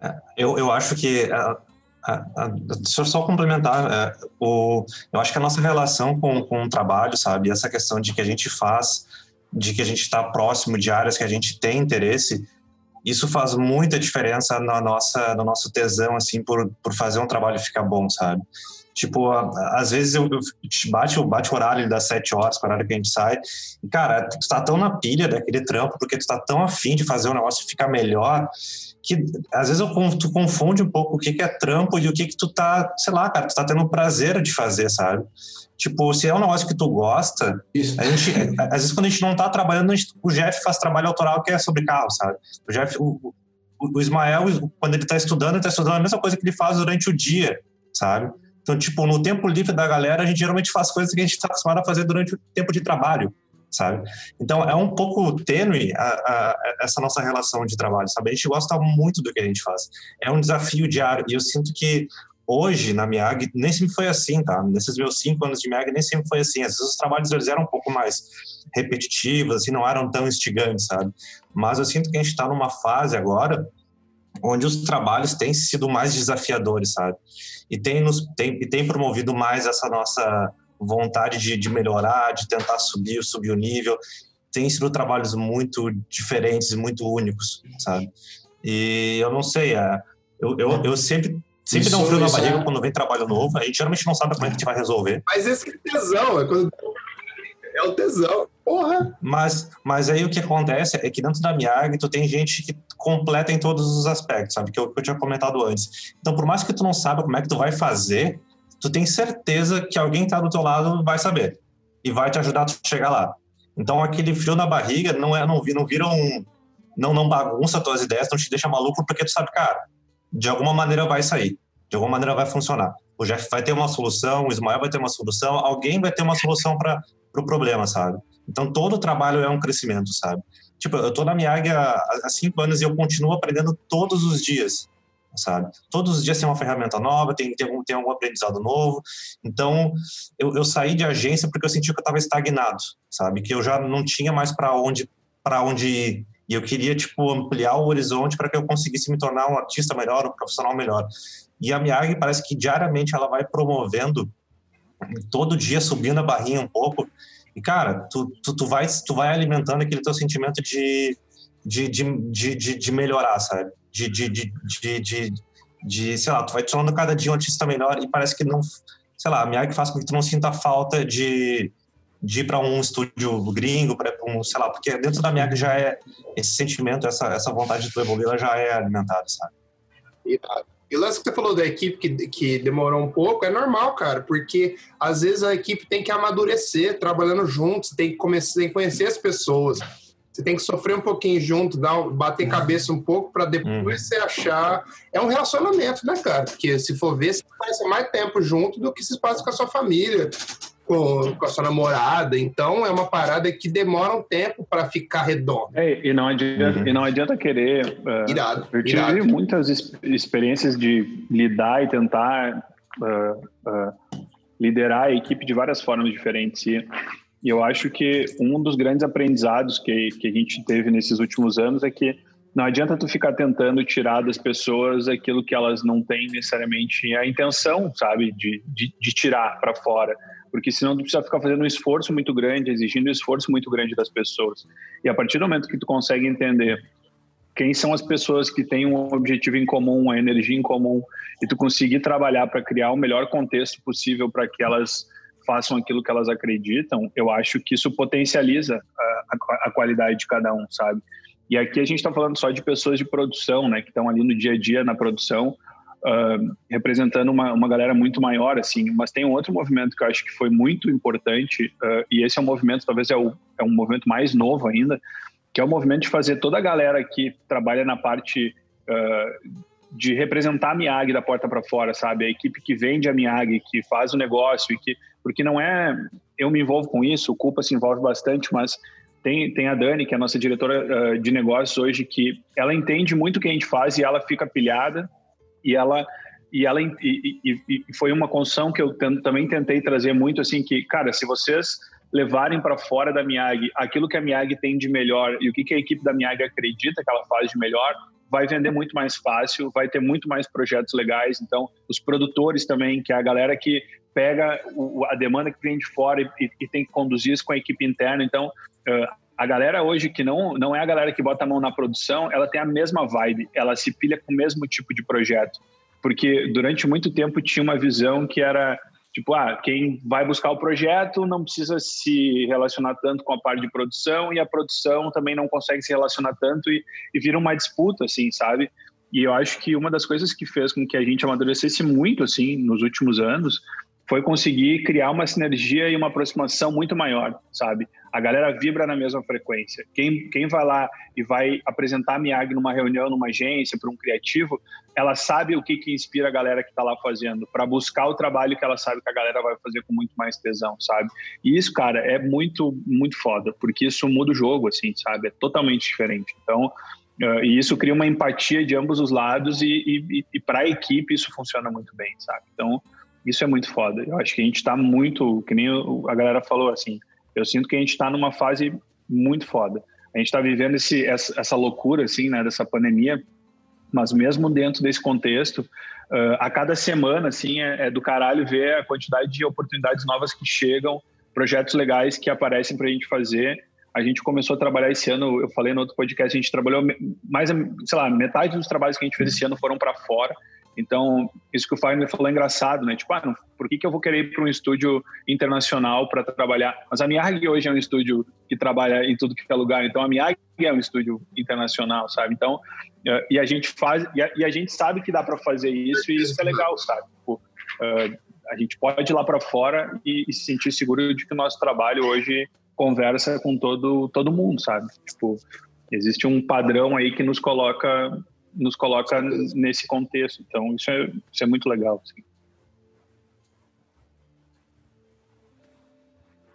É, eu, eu acho que deixa eu só complementar. É, o, eu acho que a nossa relação com, com o trabalho, sabe, essa questão de que a gente faz, de que a gente está próximo de áreas que a gente tem interesse, isso faz muita diferença na nossa, no nosso tesão, assim, por, por fazer um trabalho ficar bom, sabe? Tipo, às vezes eu, eu bate, bate o horário das sete horas, o horário que a gente sai, e, cara, tu tá tão na pilha daquele trampo, porque tu tá tão afim de fazer o negócio ficar melhor, que às vezes eu, tu confunde um pouco o que, que é trampo e o que, que tu tá, sei lá, cara, tu tá tendo prazer de fazer, sabe? Tipo, se é um negócio que tu gosta, Isso. a gente, às vezes quando a gente não tá trabalhando, gente, o Jeff faz trabalho autoral que é sobre carro, sabe? O Jeff, o, o Ismael, quando ele tá estudando, ele tá estudando a mesma coisa que ele faz durante o dia, sabe? Então, tipo, no tempo livre da galera, a gente geralmente faz coisas que a gente está acostumado a fazer durante o tempo de trabalho sabe? Então é um pouco tênue a, a, essa nossa relação de trabalho, sabe? A gente gosta muito do que a gente faz. É um desafio diário e eu sinto que hoje na Miag nem sempre foi assim, tá? Nesses meus cinco anos de Miag nem sempre foi assim. Às vezes os trabalhos eles eram um pouco mais repetitivos, assim, não eram tão instigantes, sabe? Mas eu sinto que a gente está numa fase agora onde os trabalhos têm sido mais desafiadores, sabe? E tem nos tem, tem promovido mais essa nossa vontade de, de melhorar, de tentar subir, subir o nível. Tem sido trabalhos muito diferentes, muito únicos, sabe? E eu não sei, é, eu, eu, eu sempre Sempre dá um frio na barriga é... quando vem trabalho novo. A gente geralmente não sabe como é que a gente vai resolver. Mas esse é tesão, é, quando... é o tesão. Porra! Mas, mas aí o que acontece é que dentro da Miag tu tem gente que completa em todos os aspectos, sabe? Que eu, que eu tinha comentado antes. Então, por mais que tu não saiba como é que tu vai fazer, tu tem certeza que alguém que tá do teu lado vai saber e vai te ajudar a chegar lá. Então, aquele frio na barriga não é não, não vira um não não bagunça tuas ideias, não te deixa maluco porque tu sabe, cara, de alguma maneira vai sair, de alguma maneira vai funcionar. O Jeff vai ter uma solução, o Ismael vai ter uma solução, alguém vai ter uma solução para o pro problema, sabe? Então, todo trabalho é um crescimento, sabe? Tipo, eu tô na Miag há, há cinco anos e eu continuo aprendendo todos os dias, sabe? Todos os dias tem uma ferramenta nova, tem, tem, algum, tem algum aprendizado novo. Então, eu, eu saí de agência porque eu senti que eu estava estagnado, sabe? Que eu já não tinha mais para onde, onde ir. E eu queria, tipo, ampliar o horizonte para que eu conseguisse me tornar um artista melhor, um profissional melhor. E a Miag parece que diariamente ela vai promovendo, todo dia subindo a barrinha um pouco, e, cara, tu, tu, tu, vai, tu vai alimentando aquele teu sentimento de, de, de, de, de melhorar, sabe? De, de, de, de, de, sei lá, tu vai te tornando cada dia um artista melhor e parece que não, sei lá, a Miyagi faz com que tu não sinta falta de, de ir para um estúdio gringo, para um, sei lá, porque dentro da Miyagi já é esse sentimento, essa, essa vontade de tu evoluir, ela já é alimentada, sabe? Irado. E o lance que você falou da equipe que, que demorou um pouco é normal, cara, porque às vezes a equipe tem que amadurecer trabalhando juntos, tem que começar tem que conhecer as pessoas. Você tem que sofrer um pouquinho junto, dar, bater uhum. cabeça um pouco para depois uhum. você achar. É um relacionamento, né, cara? Porque se for ver, você passa mais tempo junto do que se passa com a sua família com, com a sua namorada. Então é uma parada que demora um tempo para ficar redonda. É, e, não adianta, uhum. e não adianta querer. Uh, irado, eu tive irado. muitas experiências de lidar e tentar uh, uh, liderar a equipe de várias formas diferentes. E, e eu acho que um dos grandes aprendizados que, que a gente teve nesses últimos anos é que não adianta tu ficar tentando tirar das pessoas aquilo que elas não têm necessariamente a intenção, sabe, de, de, de tirar para fora porque senão tu precisa ficar fazendo um esforço muito grande, exigindo um esforço muito grande das pessoas. E a partir do momento que tu consegue entender quem são as pessoas que têm um objetivo em comum, uma energia em comum, e tu conseguir trabalhar para criar o melhor contexto possível para que elas façam aquilo que elas acreditam, eu acho que isso potencializa a, a, qualidade de cada um, sabe? E aqui a gente está falando só de pessoas de produção, né, que estão ali no dia a dia na produção, uh, representando uma, uma galera muito maior, assim. Mas tem um outro movimento que eu acho que foi muito importante, uh, e esse é um movimento, talvez é, o, é um movimento mais novo ainda, que é o movimento de fazer toda a galera que trabalha na parte uh, de representar a Miag da porta para fora, sabe? A equipe que vende a Miag, que faz o negócio e que porque não é eu me envolvo com isso, o Culpa se envolve bastante, mas tem, tem a Dani, que é a nossa diretora uh, de negócios hoje, que ela entende muito o que a gente faz e ela fica pilhada e ela e ela e, e, e foi uma construção que eu também tentei trazer muito assim que cara se vocês levarem para fora da Miag aquilo que a Miag tem de melhor e o que, que a equipe da Miag acredita que ela faz de melhor vai vender muito mais fácil vai ter muito mais projetos legais. Então os produtores também que é a galera que pega o, a demanda que vem de fora e, e, tem que conduzir isso com a equipe interna então uh, a galera hoje que não, não é a galera que bota a mão na produção, ela tem a mesma vibe, ela se pilha com o mesmo tipo de projeto. Porque durante muito tempo tinha uma visão que era tipo, ah, quem vai buscar o projeto não precisa se relacionar tanto com a parte de produção e a produção também não consegue se relacionar tanto e, e vira uma disputa, assim, sabe? E eu acho que uma das coisas que fez com que a gente amadurecesse muito, assim, nos últimos anos, foi conseguir criar uma sinergia e uma aproximação muito maior, sabe? A galera vibra na mesma frequência. Quem, quem vai lá e vai apresentar a Miag numa reunião, numa agência, para um criativo, ela sabe o que, que inspira a galera que está lá fazendo, para buscar o trabalho que ela sabe que a galera vai fazer com muito mais tesão, sabe? E isso, cara, é muito, muito foda, porque isso muda o jogo, assim, sabe? É totalmente diferente. Então, Uh, e isso cria uma empatia de ambos os lados e, e, e para a equipe isso funciona muito bem, sabe? Então, isso é muito foda. Eu acho que a gente está muito, que nem a galera falou assim, eu sinto que a gente está numa fase muito foda. A gente está vivendo esse, essa, essa, loucura, assim, né, dessa pandemia, mas mesmo dentro desse contexto, uh, a cada semana, assim, é, é, do caralho ver a quantidade de oportunidades novas que chegam, projetos legais que aparecem para a gente fazer. A gente começou a trabalhar esse ano, eu falei no outro podcast, a gente trabalhou mais, sei lá, metade dos trabalhos que a gente fez esse ano foram para fora. Então, isso que o Fagner falou é engraçado, né? Tipo, ah, não, por que, que eu vou querer ir para um estúdio internacional para trabalhar? Mas a Miyagi hoje é um estúdio que trabalha em tudo que é lugar, então a Miyagi é um estúdio internacional, sabe? Então, eh, e a gente faz, e a, e a gente sabe que dá para fazer isso e isso é legal, sabe? Tipo, uh, a gente pode ir lá para fora e, e, se sentir seguro de que o nosso trabalho hoje conversa com todo todo mundo, sabe? Tipo, existe um padrão aí que nos coloca nos coloca nesse contexto. Então, isso é, isso é muito legal. Assim.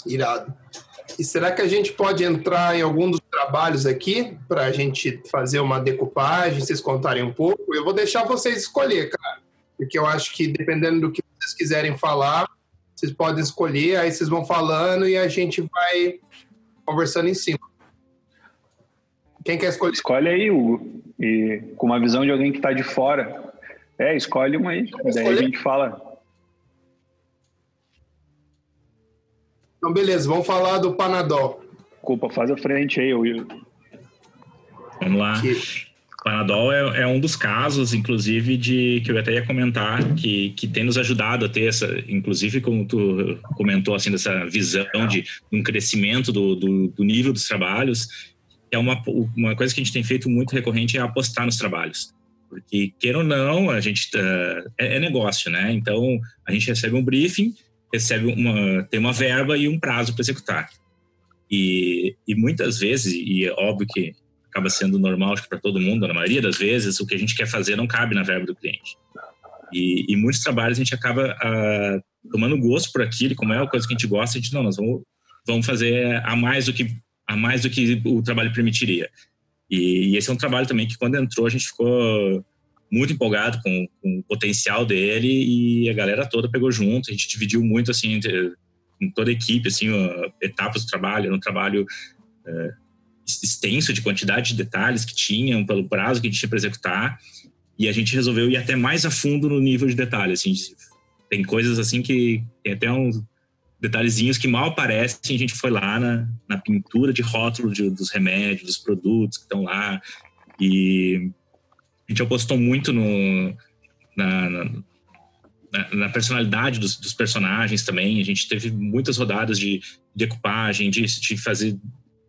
Irado. E será que a gente pode entrar em algum dos trabalhos aqui para a gente fazer uma decupagem, vocês contarem um pouco? Eu vou deixar vocês escolher, cara, porque eu acho que dependendo do que vocês quiserem falar, vocês podem escolher, aí vocês vão falando e a gente vai conversando em cima. Quem quer escolher? Escolhe aí, Hugo. E com uma visão de alguém que está de fora. É, escolhe uma aí. Daí a gente fala. Então, beleza, vamos falar do Panadol. Culpa, faz a frente aí, Will. Vamos lá. Que... Panadol é, é, um dos casos, inclusive, de que eu até ia comentar, que, que tem nos ajudado a ter essa, inclusive, como tu comentou, assim, dessa visão de um crescimento do, do, do nível dos trabalhos é uma, uma coisa que a gente tem feito muito recorrente é apostar nos trabalhos. Porque, queira ou não, a gente uh, é, é, negócio, né? Então, a gente recebe um briefing, recebe uma, tem uma verba e um prazo para executar. E, e muitas vezes, e é óbvio que acaba sendo normal para todo mundo, na maioria das vezes, o que a gente quer fazer não cabe na verba do cliente. E, e muitos trabalhos a gente acaba uh, tomando gosto por aquilo, como é uma coisa que a gente gosta, a gente, não, nós vamos, vamos fazer a mais do que a mais do que o trabalho permitiria. E, e, esse é um trabalho também que, quando entrou, a gente ficou muito empolgado com, com, o potencial dele e a galera toda pegou junto. A gente dividiu muito, assim, entre, com toda a equipe, assim, etapas do trabalho. Era um trabalho uh, extenso de quantidade de detalhes que tinham, pelo prazo que a gente tinha para executar. E a gente resolveu ir até mais a fundo no nível de detalhe. Assim, tem coisas assim que tem até um detalhezinhos que mal aparecem, a gente foi lá na, na pintura de rótulo de, dos remédios, dos produtos que estão lá. E a gente apostou muito no, na, na, na personalidade dos, dos, personagens também. A gente teve muitas rodadas de decupagem, de, de fazer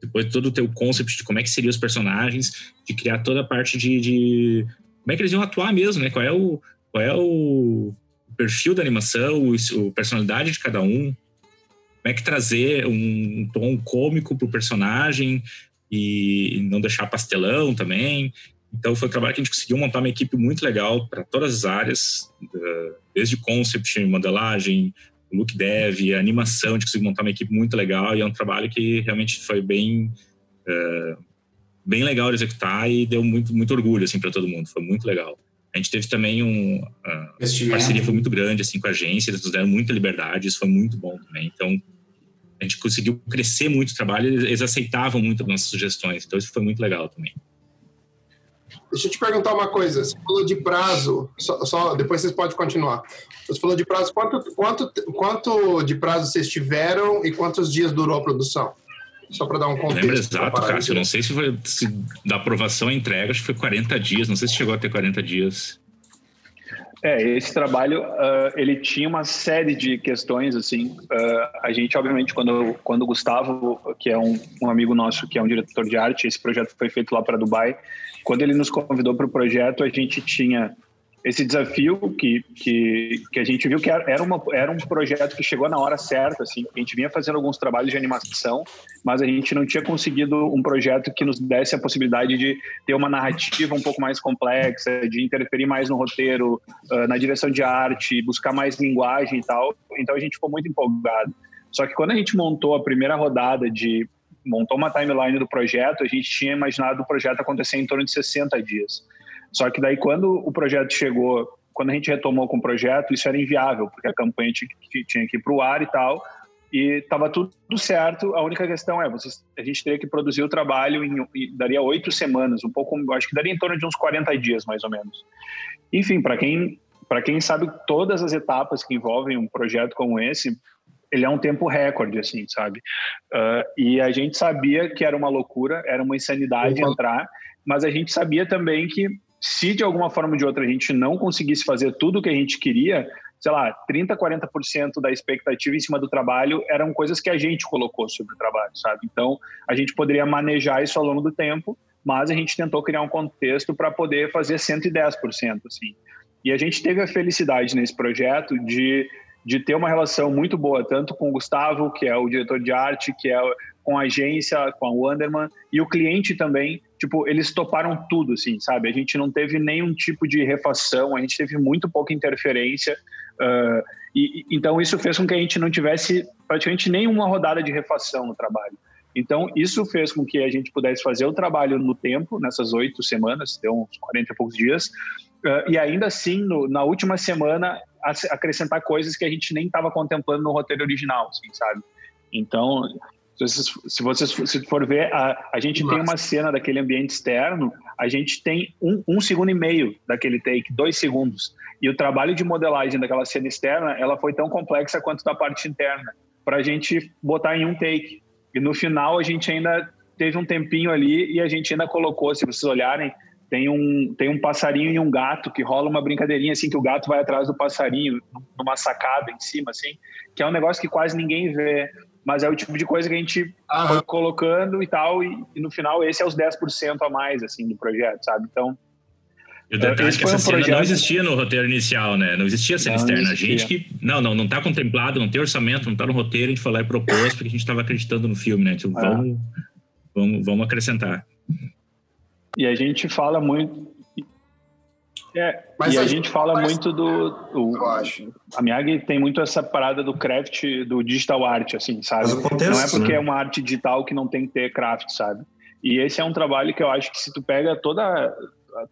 depois todo o teu concept de como é que seriam os personagens, de criar toda a parte de, de como é que eles iam atuar mesmo, né? Qual é o, qual é o perfil da animação, a personalidade de cada um como é que trazer um tom cômico para o personagem e não deixar pastelão também. Então foi um trabalho que a gente conseguiu montar uma equipe muito legal para todas as áreas, desde concept, modelagem, look dev, animação, a gente conseguiu montar uma equipe muito legal e é um trabalho que realmente foi bem uh, bem legal de executar e deu muito muito orgulho assim para todo mundo, foi muito legal. A gente teve também um uh, parceria foi muito grande assim com a agência, eles nos deram muita liberdade, isso foi muito bom também. Então a gente conseguiu crescer muito o trabalho, eles aceitavam muito as nossas sugestões, então isso foi muito legal também. Deixa eu te perguntar uma coisa, você falou de prazo, só, só depois vocês podem continuar. Você falou de prazo, quanto, quanto, quanto de prazo vocês tiveram e quantos dias durou a produção? Só para dar um contexto. Lembra exato, Cássio, eu não sei se, foi, se da aprovação à entrega, acho que foi 40 dias, não sei se chegou a ter 40 dias. É, esse trabalho uh, ele tinha uma série de questões assim. Uh, a gente, obviamente, quando quando o Gustavo, que é um, um amigo nosso, que é um diretor de arte, esse projeto foi feito lá para Dubai. Quando ele nos convidou para o projeto, a gente tinha esse desafio que, que, que a gente viu que era, uma, era um projeto que chegou na hora certa, assim, a gente vinha fazendo alguns trabalhos de animação, mas a gente não tinha conseguido um projeto que nos desse a possibilidade de ter uma narrativa um pouco mais complexa, de interferir mais no roteiro, uh, na direção de arte, buscar mais linguagem e tal, então a gente ficou muito empolgado. Só que quando a gente montou a primeira rodada de montou uma timeline do projeto, a gente tinha imaginado o projeto acontecer em torno de 60 dias. Só que daí, quando o projeto chegou, quando a gente retomou com o projeto, isso era inviável, porque a campanha tinha, tinha que ir para o ar e tal, e estava tudo certo. A única questão é, vocês, a gente teria que produzir o trabalho em, em daria oito semanas, um pouco, acho que daria em torno de uns 40 dias, mais ou menos. Enfim, para quem para quem sabe todas as etapas que envolvem um projeto como esse, ele é um tempo recorde, assim, sabe? Uh, e a gente sabia que era uma loucura, era uma insanidade uhum. entrar, mas a gente sabia também que se de alguma forma ou de outra a gente não conseguisse fazer tudo o que a gente queria, sei lá, 30, 40% da expectativa em cima do trabalho eram coisas que a gente colocou sobre o trabalho, sabe? Então, a gente poderia manejar isso ao longo do tempo, mas a gente tentou criar um contexto para poder fazer 110%, assim. E a gente teve a felicidade nesse projeto de, de ter uma relação muito boa, tanto com o Gustavo, que é o diretor de arte, que é com a agência, com a Wanderman, e o cliente também, tipo, eles toparam tudo, assim, sabe? A gente não teve nenhum tipo de refação, a gente teve muito pouca interferência, uh, e, então isso fez com que a gente não tivesse praticamente nenhuma rodada de refação no trabalho. Então, isso fez com que a gente pudesse fazer o trabalho no tempo, nessas oito semanas, deu uns 40 e poucos dias, uh, e ainda assim, no, na última semana, acrescentar coisas que a gente nem estava contemplando no roteiro original, assim, sabe? Então, se você se for ver, a, a gente Nossa. tem uma cena daquele ambiente externo, a gente tem um, um, segundo e meio daquele take, dois segundos. E o trabalho de modelagem daquela cena externa, ela foi tão complexa quanto da parte interna, para a gente botar em um take. E no final a gente ainda teve um tempinho ali e a gente ainda colocou, se vocês olharem, tem um, tem um passarinho e um gato que rola uma brincadeirinha assim que o gato vai atrás do passarinho numa sacada em cima assim, que é um negócio que quase ninguém vê mas é o tipo de coisa que a gente Aham. foi colocando e tal, e, e, no final esse é os 10% a mais, assim, do projeto, sabe? Então... Eu detalhe que essa um cena projeto... não existia no roteiro inicial, né? Não existia cena não externa. Existia. A gente que... Não, não, não tá contemplado, não tem orçamento, não tá no roteiro, a gente foi lá e propôs, porque a gente estava acreditando no filme, né? Tipo, vamos, vamos, vamos acrescentar. E a gente fala muito, é, Mas e a, a gente fala muito do, do, Eu acho. A Miyagi tem muito essa parada do craft, do digital art, assim, sabe? Contexto, não é porque né? é uma arte digital que não tem que ter craft, sabe? E esse é um trabalho que eu acho que se tu pega toda.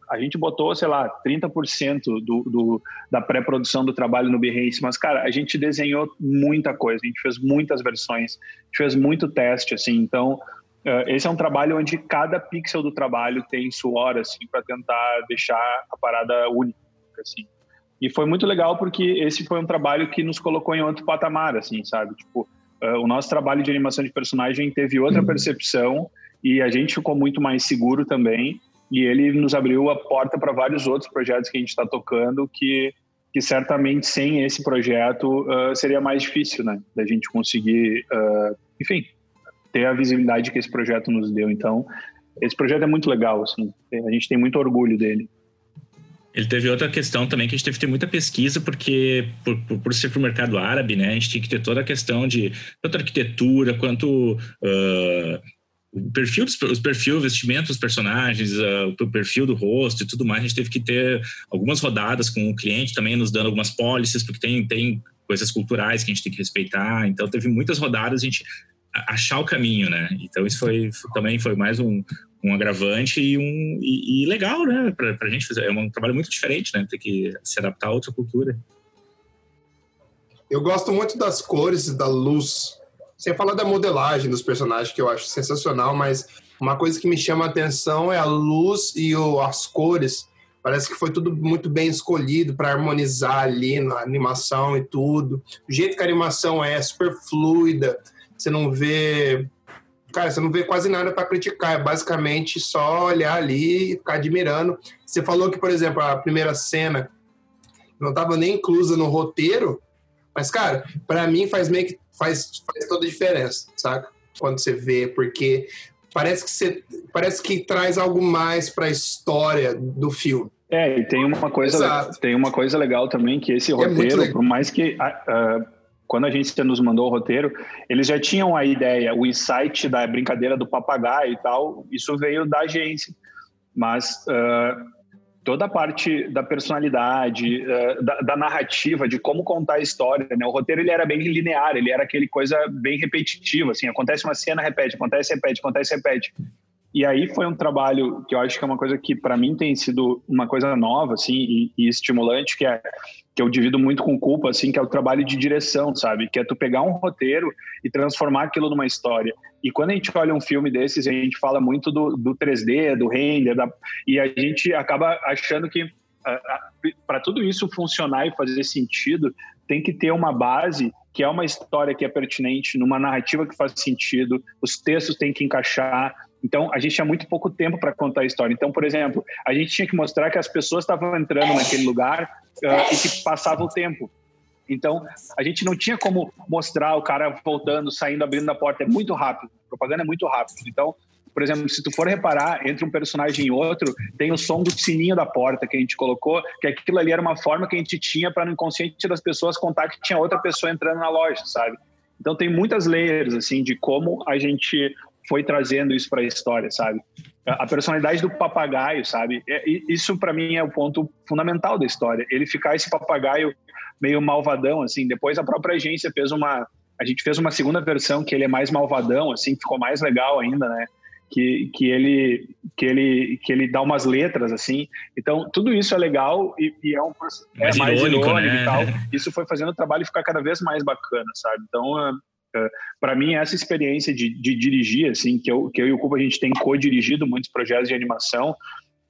A gente botou, sei lá, 30% do, do, da pré-produção do trabalho no Behance, mas, cara, a gente desenhou muita coisa, a gente fez muitas versões, a gente fez muito teste, assim, então esse é um trabalho onde cada pixel do trabalho tem suor, assim, para tentar deixar a parada única, assim. E foi muito legal porque esse foi um trabalho que nos colocou em outro patamar, assim, sabe? Tipo, uh, o nosso trabalho de animação de personagem teve outra uhum. percepção e a gente ficou muito mais seguro também. E ele nos abriu a porta para vários outros projetos que a gente está tocando que que certamente sem esse projeto uh, seria mais difícil, né, da gente conseguir, enfim, ter a visibilidade que esse projeto nos deu. Então, esse projeto é muito legal, assim, a gente tem muito orgulho dele. Ele teve outra questão também que a gente teve que ter muita pesquisa, porque por, por, por ser para o mercado árabe, né, a gente tinha que ter toda a questão de tanto arquitetura quanto uh, o perfil, os perfil, vestimento dos personagens, uh, o perfil do rosto e tudo mais. A gente teve que ter algumas rodadas com o cliente também nos dando algumas pólices, porque tem, tem coisas culturais que a gente tem que respeitar. Então teve muitas rodadas, a gente achar o caminho, né? Então isso foi também foi mais um, um agravante e um e, e legal, né? Para a gente fazer é um trabalho muito diferente, né? Ter que se adaptar a outra cultura. Eu gosto muito das cores e da luz. Sem falar da modelagem dos personagens que eu acho sensacional, mas uma coisa que me chama a atenção é a luz e o, as cores. Parece que foi tudo muito bem escolhido para harmonizar ali na animação e tudo. O jeito que a animação é super fluida você não vê. Cara, você não vê quase nada para criticar, é basicamente só olhar ali e ficar admirando. Você falou que, por exemplo, a primeira cena não estava nem inclusa no roteiro, mas, cara, para mim faz meio que faz, faz toda a diferença, saca? Quando você vê, porque parece que você parece que traz algo mais para a história do filme. É, e tem uma coisa, tem uma coisa legal também que esse é roteiro, é por mais que uh, quando a gente nos mandou o roteiro, eles já tinham a ideia, o insight da brincadeira do papagaio e tal, isso veio da agência. Mas uh, toda a parte da personalidade, uh, da, da, narrativa, de como contar a história, né? O roteiro ele era bem linear, ele era aquele coisa bem repetitiva, assim, acontece uma cena, repete, acontece, repete, acontece, repete. E aí foi um trabalho que eu acho que é uma coisa que para mim tem sido uma coisa nova, assim, e, e estimulante, que é que eu divido muito com culpa, assim, que é o trabalho de direção, sabe? Que é tu pegar um roteiro e transformar aquilo numa história. E quando a gente olha um filme desses, a gente fala muito do, do 3D, do render, da, e a gente acaba achando que para tudo isso funcionar e fazer sentido, tem que ter uma base que é uma história que é pertinente, numa narrativa que faz sentido, os textos têm que encaixar. Então, a gente tinha muito pouco tempo para contar a história. Então, por exemplo, a gente tinha que mostrar que as pessoas estavam entrando naquele lugar uh, e que passava o tempo. Então, a gente não tinha como mostrar o cara voltando, saindo, abrindo a porta. É muito rápido. A propaganda é muito rápido. Então, por exemplo, se tu for reparar, entre um personagem e outro, tem o som do sininho da porta que a gente colocou, que aquilo ali era uma forma que a gente tinha para no inconsciente das pessoas contar que tinha outra pessoa entrando na loja, sabe? Então tem muitas layers, assim, de como a gente foi trazendo isso para a história, sabe? A personalidade do papagaio, sabe? É, isso para mim é o ponto fundamental da história. Ele ficar esse papagaio meio malvadão, assim. Depois a própria agência fez uma, a gente fez uma segunda versão que ele é mais malvadão, assim, ficou mais legal ainda, né? que, que, ele, que, ele, que ele dá umas letras, assim. Então, tudo isso é legal e, e é um é mais, mais irônico, irônico né? e tal. Isso foi fazendo o trabalho ficar cada vez mais bacana, sabe? Então, uh, para mim, essa experiência de, de, dirigir, assim, que eu, que eu e o Cuba, a gente tem co-dirigido muitos projetos de animação,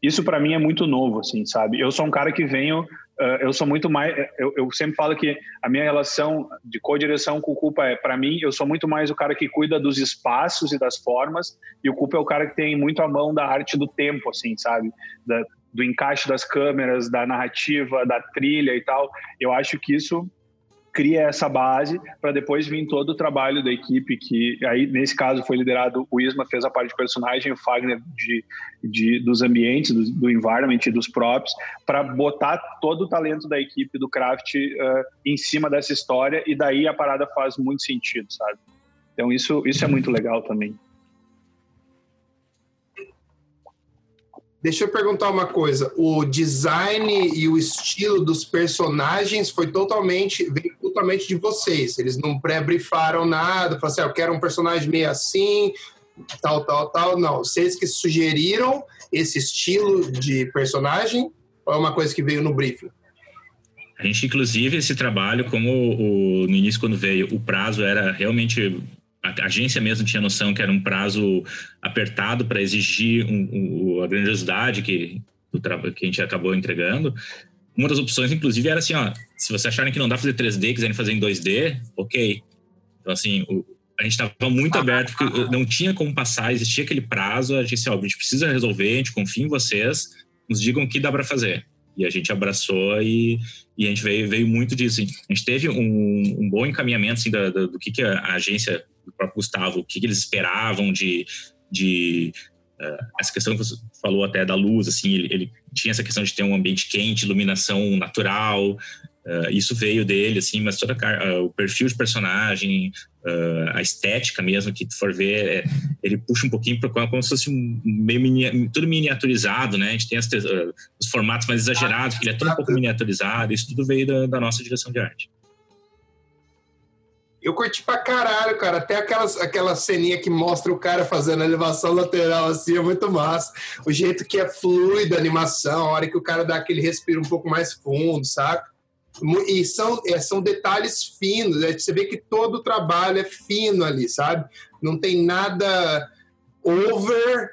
isso para mim é muito novo, assim, sabe? Eu sou um cara que venho uh, eu sou muito mais. Eu, eu, sempre falo que a minha relação de co-direção com o Culpa é, para mim, eu sou muito mais o cara que cuida dos espaços e das formas, e o Culpa é o cara que tem muito a mão da arte do tempo, assim, sabe? Da, do encaixe das câmeras, da narrativa, da trilha e tal. Eu acho que isso cria essa base para depois vir todo o trabalho da equipe que aí nesse caso foi liderado o Isma fez a parte de personagem o Fagner de, de dos ambientes do, do environment e dos props para botar todo o talento da equipe do craft uh, em cima dessa história e daí a parada faz muito sentido sabe? Então isso isso é muito legal também Deixa eu perguntar uma coisa. O design e o estilo dos personagens foi totalmente veio totalmente de vocês. Eles não pré-brifaram nada, falaram assim, ah, eu quero um personagem meio assim, tal, tal, tal. Não, vocês que sugeriram esse estilo de personagem ou é uma coisa que veio no briefing? A gente, inclusive, esse trabalho, como o, no início, quando veio, o prazo era realmente a agência mesmo tinha noção que era um prazo apertado para exigir um, um, a grandiosidade que, que a gente acabou entregando. Uma das opções, inclusive, era assim, ó, se vocês acharem que não dá fazer 3D, quiserem fazer em 2D, ok. Então, assim, o, a gente estava muito aberto, porque não tinha como passar, existia aquele prazo, a gente disse, ó, a gente precisa resolver, a gente confia em vocês, nos digam o que dá para fazer. E a gente abraçou e, e a gente veio, veio muito disso. A gente teve um, um bom encaminhamento assim, da, da, do que, que a agência do próprio Gustavo, o que, que eles esperavam de, de uh, essa questão que você falou até da luz, assim, ele, ele, tinha essa questão de ter um ambiente quente, iluminação natural, uh, isso veio dele, assim, mas toda uh, o perfil de personagem, a estética mesmo, que tu for ver, é, ele puxa um pouquinho para como se fosse um meio mini, tudo miniaturizado, né? A gente tem as, os formatos mais exagerados, que ele é todo um pouco miniaturizado, isso tudo veio da, da nossa direção de arte. Eu curti pra caralho, cara. Até aquelas, aquela ceninha que mostra o cara fazendo a elevação lateral, assim, é muito massa. O jeito que é fluida a animação, a hora que o cara dá aquele respiro um pouco mais fundo, saca? E são, é, são detalhes finos, né? você vê que todo o trabalho é fino ali, sabe? Não tem nada over,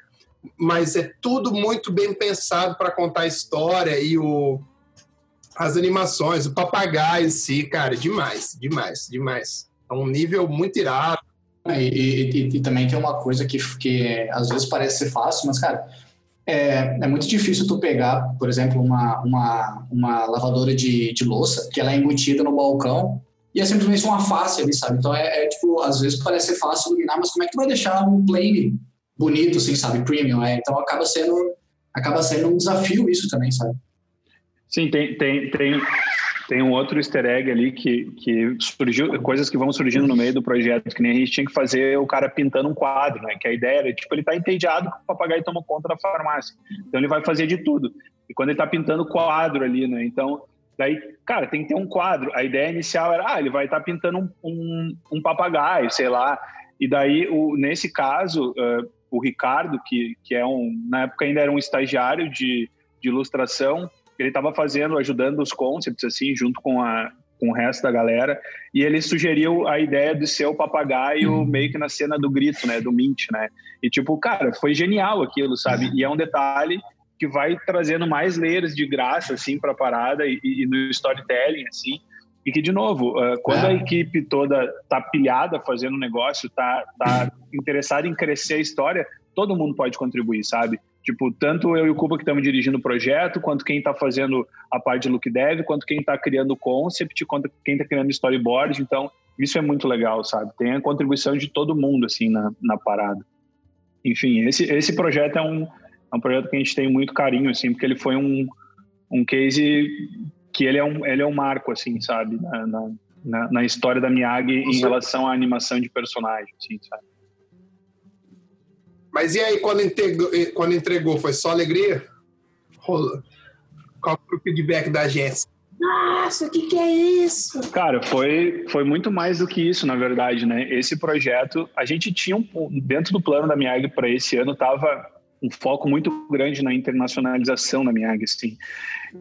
mas é tudo muito bem pensado para contar a história e o, as animações, o papagaio em si, cara, demais, demais, demais. É um nível muito irado. E, e, e, também tem uma coisa que, que às vezes parece ser fácil, mas, cara, é, é muito difícil tu pegar, por exemplo, uma, uma, uma lavadora de, de louça, que ela é embutida no balcão, e é simplesmente uma face ali, sabe? Então, é, é tipo, às vezes parece ser fácil iluminar, mas como é que tu vai deixar um plane bonito, assim, sabe? Premium, é? Então, acaba sendo, acaba sendo um desafio isso também, sabe? Sim, tem, tem, tem, tem um outro easter egg ali que, que surgiu, coisas que vão surgindo no meio do projeto, que nem a gente tinha que fazer o cara pintando um quadro, né? Que a ideia era, tipo, ele tá entediado que o papagaio toma conta da farmácia. Então ele vai fazer de tudo. E quando ele tá pintando quadro ali, né? Então, daí, cara, tem que ter um quadro. A ideia inicial era, ah, ele vai estar tá pintando um, um, um, papagaio, sei lá. E daí, o, nesse caso, uh, o Ricardo, que, que é um, na época ainda era um estagiário de, de ilustração, ele estava fazendo, ajudando os concepts, assim, junto com, a, com o resto da galera, e ele sugeriu a ideia de ser o papagaio uhum. meio que na cena do grito, né, do Mint, né, e tipo, cara, foi genial aquilo, sabe, e é um detalhe que vai trazendo mais layers de graça, assim, para a parada e, e, no storytelling, assim, E que, de novo, uh, quando é. a equipe toda está pilhada fazendo negócio, está tá interessada em crescer a história, todo mundo pode contribuir, sabe? Tipo, tanto eu e o Cuba que estamos dirigindo o projeto, quanto quem está fazendo a parte de look dev, quanto quem está criando o concept, quanto quem está criando storyboard. Então, isso é muito legal, sabe? Tem a contribuição de todo mundo, assim, na, na parada. Enfim, esse, esse projeto é um, é um projeto que a gente tem muito carinho, assim, porque ele foi um, um case que ele é um, ele é um marco, assim, sabe? Na, na, na história da Miyagi em relação à animação de personagem, assim, sabe? Mas e aí, quando entregou, quando entregou foi só alegria? Rola. Qual foi o feedback da agência? Nossa, o que, que é isso? Cara, foi, foi muito mais do que isso, na verdade, né? Esse projeto, a gente tinha um, dentro do plano da Miag para esse ano, tava um foco muito grande na internacionalização da Miag, assim.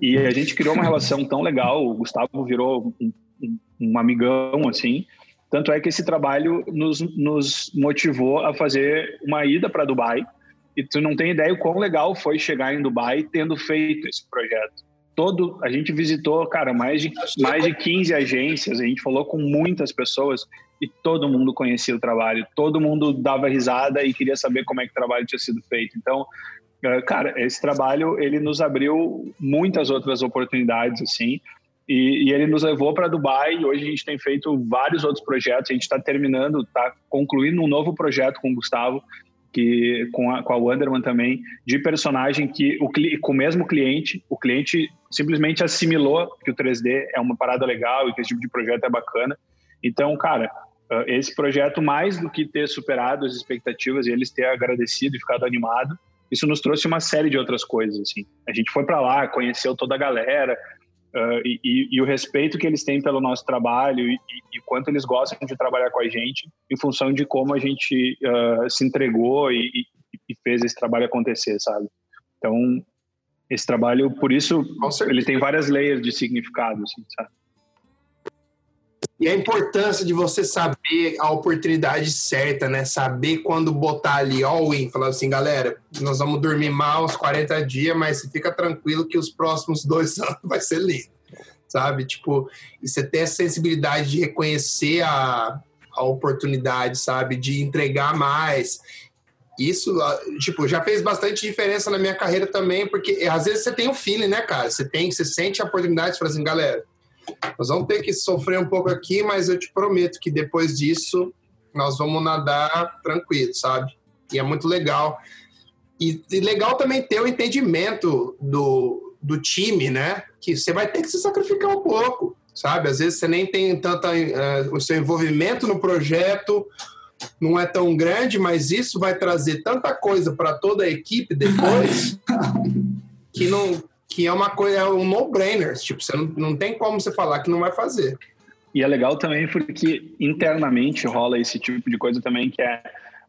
E a gente criou uma relação tão legal, o Gustavo virou um, um, um amigão, assim, tanto é que esse trabalho nos, nos motivou a fazer uma ida para Dubai. E tu não tem ideia o quão legal foi chegar em Dubai tendo feito esse projeto. Todo, a gente visitou, cara, mais de, mais de 15 agências, a gente falou com muitas pessoas e todo mundo conhecia o trabalho, todo mundo dava risada e queria saber como é que o trabalho tinha sido feito. Então, eh, cara, esse trabalho ele nos abriu muitas outras oportunidades, assim. E, e ele nos levou para Dubai e hoje a gente tem feito vários outros projetos. A gente está terminando, está concluindo um novo projeto com o Gustavo, que com a, com a Wonderman também, de personagem que o, com o mesmo cliente, o cliente simplesmente assimilou que o 3D é uma parada legal e que esse tipo de projeto é bacana. Então, cara, ah, esse projeto, mais do que ter superado as expectativas e eles ter agradecido e ficado animado, isso nos trouxe uma série de outras coisas. Assim. A gente foi para lá, conheceu toda a galera, Uh, e, e, e, o respeito que eles têm pelo nosso trabalho e, e, quanto eles gostam de trabalhar com a gente em função de como a gente uh, se entregou e, fez esse trabalho acontecer, sabe? Então, esse trabalho, por isso, ele tem várias layers de significado, assim, sabe? E a importância de você saber a oportunidade certa, né? Saber quando botar ali all-in, falar assim, galera, nós vamos dormir mal uns 40 dias, mas fica tranquilo que os próximos dois anos vai ser lindo, sabe? Tipo, e você ter a sensibilidade de reconhecer a, a oportunidade, sabe? De entregar mais. Isso, tipo, já fez bastante diferença na minha carreira também, porque às vezes você tem o um feeling, né, cara? Você tem, você sente a oportunidade de falar assim, galera, nós vamos ter que sofrer um pouco aqui, mas eu te prometo que depois disso nós vamos nadar tranquilo, sabe? E é muito legal. E, e legal também ter o entendimento do, do time, né? Que você vai ter que se sacrificar um pouco, sabe? Às vezes você nem tem tanta. Uh, o seu envolvimento no projeto não é tão grande, mas isso vai trazer tanta coisa para toda a equipe depois que não, que é uma coisa, é um no-brainer. Tipo, você não, não tem como você falar que não vai fazer. E é legal também porque internamente rola esse tipo de coisa também que é.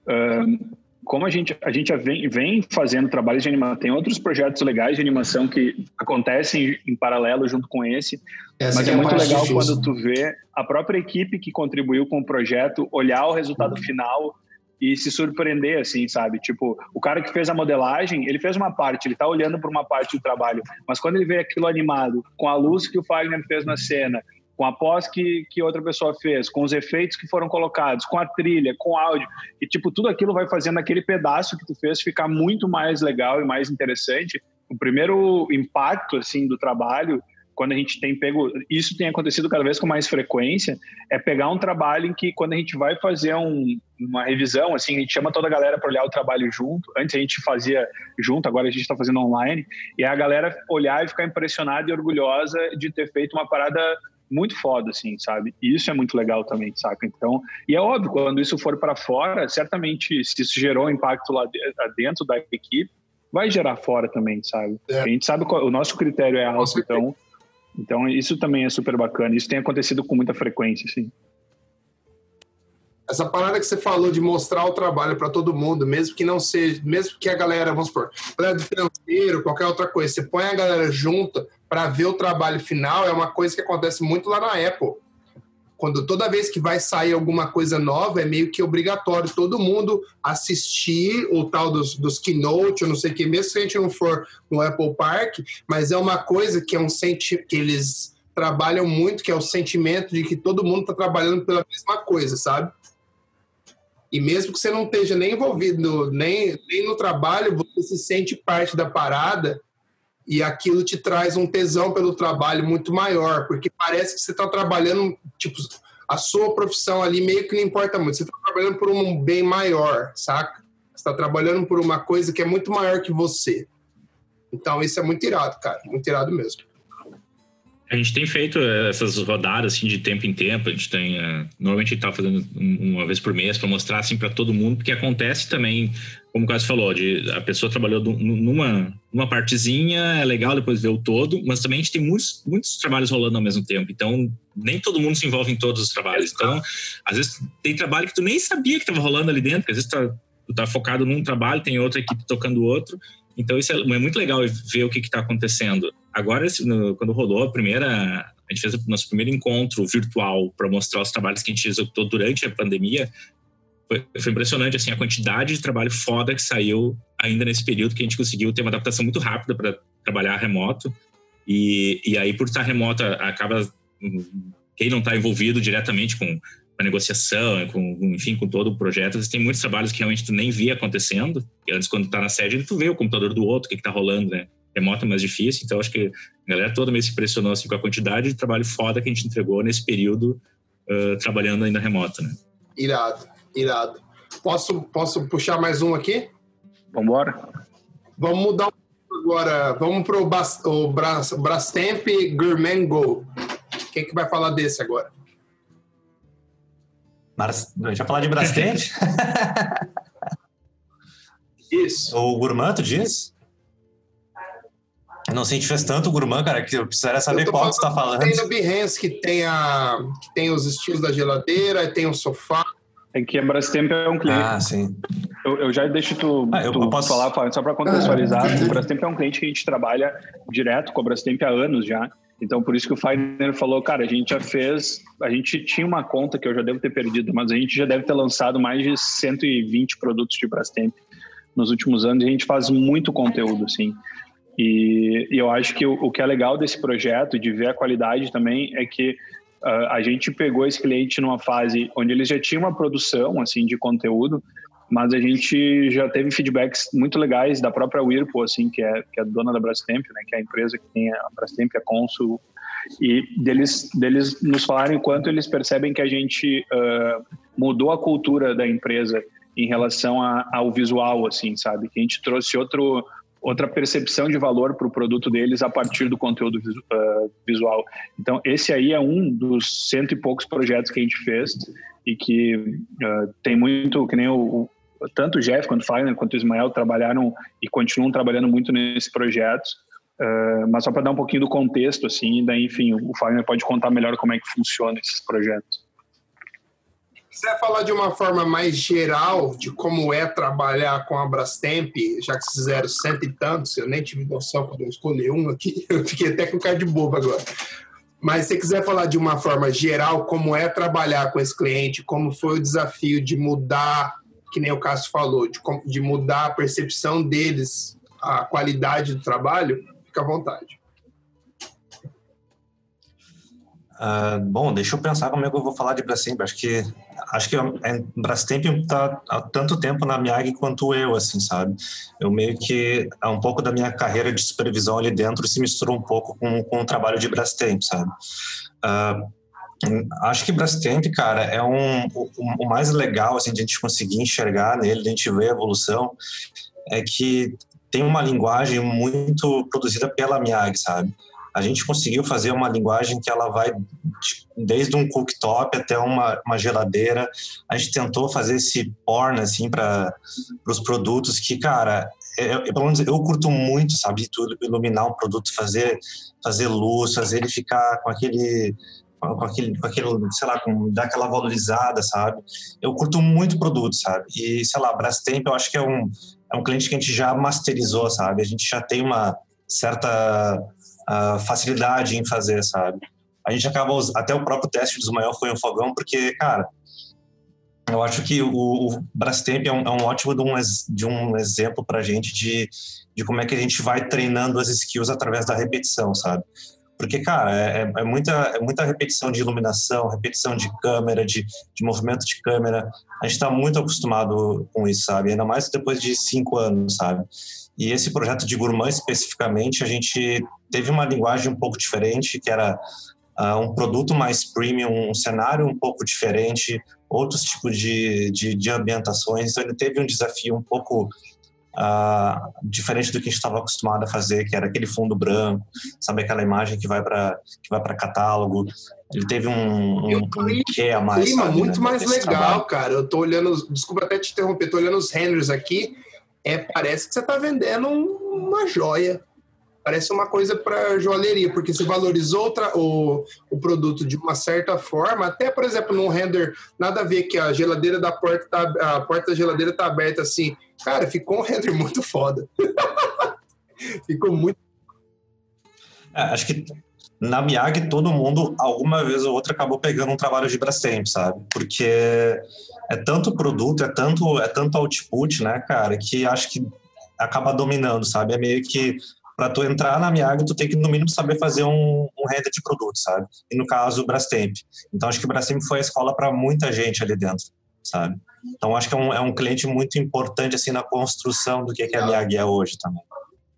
Uh, como a gente, a gente vem, vem fazendo trabalhos de animação, tem outros projetos legais de animação que acontecem em paralelo junto com esse, Essa mas é, é muito legal difícil. quando tu vê a própria equipe que contribuiu com o projeto olhar o resultado final e se surpreender, assim, sabe? Tipo, o cara que fez a modelagem, ele fez uma parte, ele tá olhando para uma parte do trabalho, mas quando ele vê aquilo animado, com a luz que o Fagner fez na cena, com a pós que, que outra pessoa fez, com os efeitos que foram colocados, com a trilha, com o áudio, e tipo, tudo aquilo vai fazendo aquele pedaço que tu fez ficar muito mais legal e mais interessante. O primeiro impacto, assim, do trabalho quando a gente tem pego, isso tem acontecido cada vez com mais frequência, é pegar um trabalho em que quando a gente vai fazer um, uma revisão, assim, a gente chama toda a galera para olhar o trabalho junto. Antes a gente fazia junto, agora a gente está fazendo online, e a galera olhar e ficar impressionada e orgulhosa de ter feito uma parada muito foda, assim, sabe? E isso é muito legal também, saca? Então, e é óbvio, quando isso for para fora, certamente, se isso gerou impacto lá dentro da equipe, vai gerar fora também, sabe? É. A gente sabe qual, o nosso critério é alto, então então, isso também é super bacana. Isso tem acontecido com muita frequência, sim. Essa parada que você falou de mostrar o trabalho para todo mundo, mesmo que não seja, mesmo que a galera, vamos supor, galera do financeiro, qualquer outra coisa, você põe a galera junta para ver o trabalho final, é uma coisa que acontece muito lá na Apple quando toda vez que vai sair alguma coisa nova, é meio que obrigatório todo mundo assistir o tal dos, dos keynote, eu não sei o que, mesmo se a gente não for no Apple Park, mas é uma coisa que é um senti que eles trabalham muito, que é o sentimento de que todo mundo está trabalhando pela mesma coisa, sabe? E mesmo que você não esteja nem envolvido nem, nem no trabalho, você se sente parte da parada e aquilo te traz um tesão pelo trabalho muito maior, porque parece que você está trabalhando, tipo, a sua profissão ali meio que não importa muito, você está trabalhando por um bem maior, saca? Você está trabalhando por uma coisa que é muito maior que você. Então isso é muito irado, cara, muito irado mesmo. A gente tem feito essas rodadas assim de tempo em tempo. A gente tem uh, normalmente a gente tá fazendo uma vez por mês para mostrar assim para todo mundo, porque acontece também, como o Cássio falou, de a pessoa trabalhou numa numa partezinha, é legal depois ver o todo, mas também a gente tem muitos muitos trabalhos rolando ao mesmo tempo. Então nem todo mundo se envolve em todos os trabalhos. Então às vezes tem trabalho que tu nem sabia que estava rolando ali dentro, às vezes tá, tu tá focado num trabalho, tem outra equipe tocando outro. Então isso é, é muito legal ver o que está acontecendo. Agora, quando rolou a primeira, a gente fez o nosso primeiro encontro virtual para mostrar os trabalhos que a gente executou durante a pandemia. Foi, foi, impressionante assim a quantidade de trabalho foda que saiu ainda nesse período que a gente conseguiu ter uma adaptação muito rápida para trabalhar remoto. E, e aí, por estar remota, acaba quem não está envolvido diretamente com a negociação, com, enfim, com todo o projeto, tem muitos trabalhos que realmente tu nem via acontecendo. E antes, quando tá na sede, tu vê o computador do outro, o que, que tá rolando, né? Remoto é mais difícil, então acho que a galera toda meio se impressionou assim, com a quantidade de trabalho foda que a gente entregou nesse período uh, trabalhando ainda remoto, né? Irado, irado. Posso, posso puxar mais um aqui? Vambora. Vamos mudar agora. Vamos para o Brastemp Gourmet Go. Quem que vai falar desse agora? Mas, a gente vai falar de Brastemp? Isso. O Gourmand, tu diz? Eu não sei, a gente fez tanto Gourmand, cara, que eu precisaria saber qual falando, que você tá falando. Tem no Behance que tem, a, que tem os estilos da geladeira, tem o sofá. É que a Brastemp é um cliente. Ah, sim. Eu, eu já deixo tu, ah, eu, tu eu posso... falar, só para contextualizar. Ah, o Brastemp é um cliente que a gente trabalha direto com a Brastemp há anos já. Então, por isso que o Fagner falou, cara, a gente já fez, a gente tinha uma conta que eu já devo ter perdido, mas a gente já deve ter lançado mais de 120 produtos de Brastemp nos últimos anos e a gente faz muito conteúdo, assim. E, e eu acho que o, o, que é legal desse projeto, de ver a qualidade também, é que a gente pegou esse cliente numa fase onde eles já tinham uma produção, assim, de conteúdo, mas a gente já teve feedbacks muito legais da própria Whirlpool, assim, que é, que é dona da Brastemp, né, que é a empresa que tem a Brastemp, a Consul, e deles, deles nos falarem o quanto eles percebem que a gente uh, mudou a cultura da empresa em relação a, ao visual, assim, sabe? Que a gente trouxe outro, outra percepção de valor para o produto deles a partir do conteúdo uh, visual. Então, esse aí é um dos cento e poucos projetos que a gente fez e que uh, tem muito, que nem o, tanto o Jeff quanto o Fagner quanto o Ismael trabalharam e continuam trabalhando muito nesse projeto. Uh, mas só para dar um pouquinho do contexto, assim, daí, enfim, o Fagner pode contar melhor como é que funciona esses projetos. Se quiser falar de uma forma mais geral de como é trabalhar com a Brastemp, já que fizeram cento e tantos, eu nem tive noção quando eu escolhi um aqui, eu fiquei até com cara de bobo agora. Mas se quiser falar de uma forma geral como é trabalhar com esse cliente, como foi o desafio de mudar que nem o Cássio falou, de, de mudar a percepção deles, a qualidade do trabalho, fica à vontade. Uh, bom, deixa eu pensar como é que eu vou falar de Brastemp. Acho que acho que a Brastemp está há tanto tempo na Miag quanto eu, assim, sabe? Eu meio que um pouco da minha carreira de supervisão ali dentro se misturou um pouco com, com o trabalho de Brastemp, sabe? Uh, Acho que Brastemp, cara, é um, o, o, mais legal assim, de a gente conseguir enxergar nele, de a gente ver a evolução, é que tem uma linguagem muito produzida pela Miag, sabe? A gente conseguiu fazer uma linguagem que ela vai desde um cooktop até uma, uma geladeira. A gente tentou fazer esse porn, assim, para os produtos que, cara, eu, é, é, pelo menos eu curto muito, sabe? Tudo, iluminar um produto, fazer, fazer luz, fazer ele ficar com aquele com aquele, com aquele, sei lá, com dar aquela valorizada, sabe? Eu curto muito produto, sabe? E, sei lá, Brastemp eu acho que é um, é um cliente que a gente já masterizou, sabe? A gente já tem uma certa facilidade em fazer, sabe? A gente acaba, até o próprio teste do Ismael foi um fogão, porque, cara, eu acho que o, o Brastemp é um, é um ótimo de um, de um exemplo para a gente de, de como é que a gente vai treinando as skills através da repetição, sabe? Porque, cara, é, é, é, muita, é muita repetição de iluminação, repetição de câmera, de, de movimento de câmera. A gente está muito acostumado com isso, sabe? Ainda mais depois de cinco anos, sabe? E esse projeto de Gourmand, especificamente, a gente teve uma linguagem um pouco diferente, que era uh, um produto mais premium, um cenário um pouco diferente, outros tipos de, de, de ambientações. Então, ele teve um desafio um pouco uh, diferente do que a gente estava acostumado a fazer, que era aquele fundo branco, sabe aquela imagem que vai para que vai para catálogo. Ele teve um, um, um que a mais. Clima sabe, muito né, mais legal, trabalho. cara. Eu tô olhando, desculpa até te interromper, tô olhando os renders aqui. É, parece que você tá vendendo uma joia. Parece uma coisa para joalheria, porque você valorizou o, o produto de uma certa forma, até, por exemplo, num render, nada a ver que a geladeira da porta tá, a porta da geladeira tá aberta assim. Cara, ficou um render muito foda. ficou muito. É, acho que na Miyagi todo mundo, alguma vez ou outra, acabou pegando um trabalho de Brastemp, sabe? Porque é tanto produto, é tanto, é tanto output, né, cara, que acho que acaba dominando, sabe? É meio que para tu entrar na Miag, tu tem que no mínimo saber fazer um, um render de produto, sabe? E no caso, o Brastemp. Então acho que o Brastemp foi a escola para muita gente ali dentro, sabe? Então acho que é um, é um cliente muito importante assim na construção do que, que a Miag é hoje também.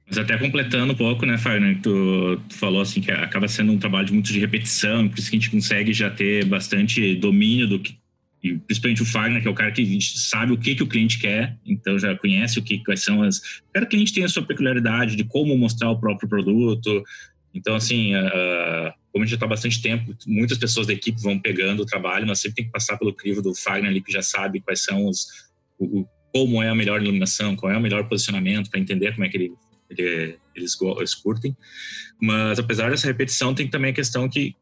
Mas até completando um pouco, né, Fagner, tu, tu, falou assim que acaba sendo um trabalho muito de repetição, por isso que a gente consegue já ter bastante domínio do que e principalmente o Fagner, que é o cara que sabe o que, que o cliente quer, então já conhece o que quais são as. Cada cliente tem a sua peculiaridade de como mostrar o próprio produto. Então, assim, uh, como a gente já está bastante tempo, muitas pessoas da equipe vão pegando o trabalho, mas sempre tem que passar pelo crivo do Fagner ali, que já sabe quais são os. O, como é a melhor iluminação, qual é o melhor posicionamento, para entender como é que ele, ele, eles, eles curtem. Mas, apesar dessa repetição, tem também a questão que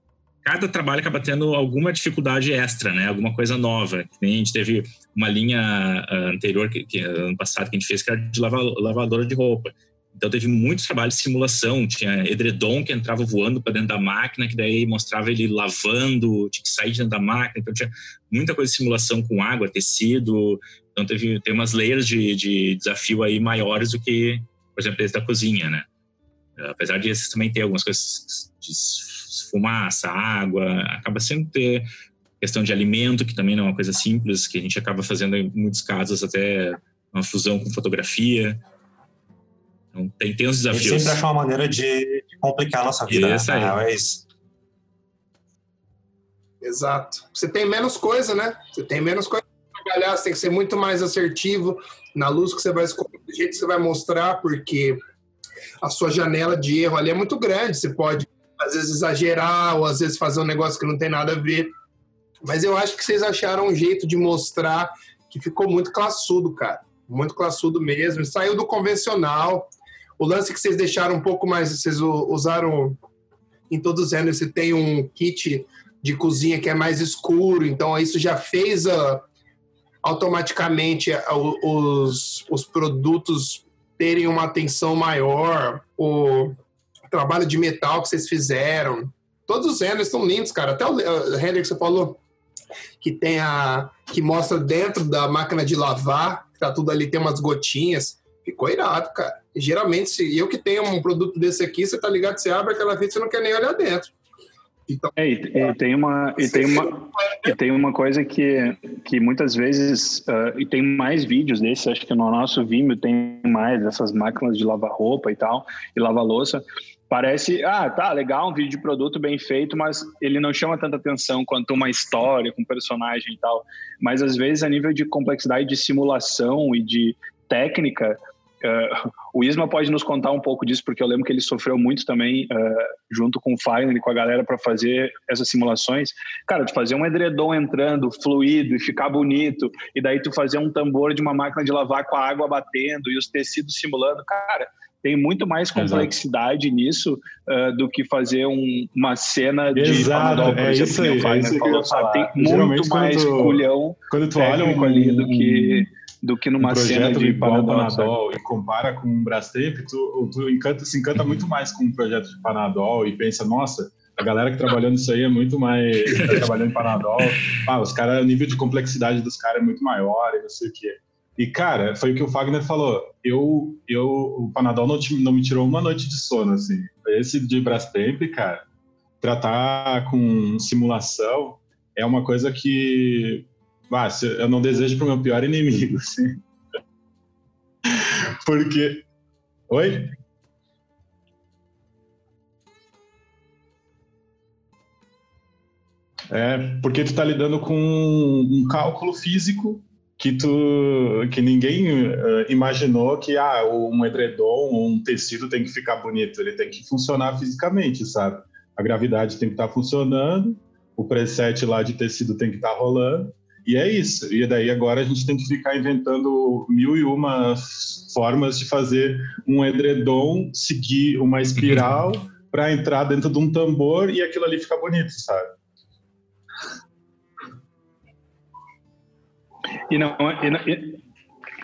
cada trabalho acaba tendo alguma dificuldade extra, né? Alguma coisa nova. A gente teve uma linha uh, anterior, que, que, ano passado, que a gente fez, que era de lava, lavadora de roupa. Então teve muitos trabalhos de simulação, tinha edredom que entrava voando para dentro da máquina, que daí mostrava ele lavando, tinha que sair de dentro da máquina, então tinha muita coisa de simulação com água, tecido, então teve, teve umas layers de, de desafio aí maiores do que, por exemplo, esse da cozinha, né? Apesar de esses também ter algumas coisas de fumaça, água, acaba sendo ter questão de alimento, que também não é uma coisa simples, que a gente acaba fazendo em muitos casos até uma fusão com fotografia. Então tem, tem uns desafios. A gente sempre acha uma maneira de complicar a nossa vida. Isso né? aí. É isso. Exato. Você tem menos coisa, né? Você tem menos coisa para trabalhar, você tem que ser muito mais assertivo na luz que você vai escolher, do jeito que você vai mostrar, porque a sua janela de erro ali é muito grande. Você pode às vezes exagerar ou às vezes fazer um negócio que não tem nada a ver. Mas eu acho que vocês acharam um jeito de mostrar que ficou muito classudo, cara. Muito classudo mesmo. Saiu do convencional. O lance que vocês deixaram um pouco mais, vocês usaram em todos os anos, você tem um kit de cozinha que é mais escuro, então isso já fez uh, automaticamente uh, os, os produtos terem uma atenção maior. O, trabalho de metal que vocês fizeram. Todos os renders estão lindos, cara. Até o render que você falou, que tem a. que mostra dentro da máquina de lavar, que tá tudo ali, tem umas gotinhas. Ficou irado, cara. E, geralmente, se eu que tenho um produto desse aqui, você tá ligado, você abre aquela vez, você não quer nem olhar dentro. Então, é, e, e, tem uma e tem uma e tem uma coisa que que muitas vezes uh, e tem mais vídeos desses acho que no nosso Vimeo tem mais dessas máquinas de lavar roupa e tal e lavar louça parece, ah, tá, legal, um vídeo de produto bem feito, mas ele não chama tanta atenção quanto uma história com personagem e tal. Mas às vezes, a nível de complexidade de simulação e de técnica, uh, o Isma pode nos contar um pouco disso, porque eu lembro que ele sofreu muito também, uh, junto com o Fire e com a galera, para fazer essas simulações. Cara, de fazer um edredom entrando fluido e ficar bonito, e daí tu fazer um tambor de uma máquina de lavar com a água batendo e os tecidos simulando. Cara, tem muito mais complexidade Exato. nisso uh, do que fazer um, uma cena de Exato, Panadol, é exemplo, isso aí, é isso falou? Tem muito mais tu, culhão quando tu olha um, ali do que do que numa um cena de Panadol, Panadol e compara com um Brastemp, tu, tu encanta, se encanta muito mais com um projeto de Panadol e pensa, nossa, a galera que trabalhou nisso aí é muito mais tá trabalhando em Panadol. Ah, os caras, o nível de complexidade dos caras é muito maior e não sei o quê. E, cara, foi o que o Fagner falou. Eu, eu, o Panadol não, não me tirou uma noite de sono, assim. Esse de Brastemp, cara, tratar com simulação é uma coisa que ah, eu não desejo para o meu pior inimigo. Assim. Porque. Oi? É, porque tu está lidando com um cálculo físico que tu que ninguém uh, imaginou que ah, um edredom um tecido tem que ficar bonito, ele tem que funcionar fisicamente, sabe? A gravidade tem que estar tá funcionando, o preset lá de tecido tem que estar tá rolando, e é isso. E daí agora a gente tem que ficar inventando mil e uma formas de fazer um edredom seguir uma espiral para entrar dentro de um tambor e aquilo ali ficar bonito, sabe? E não, e,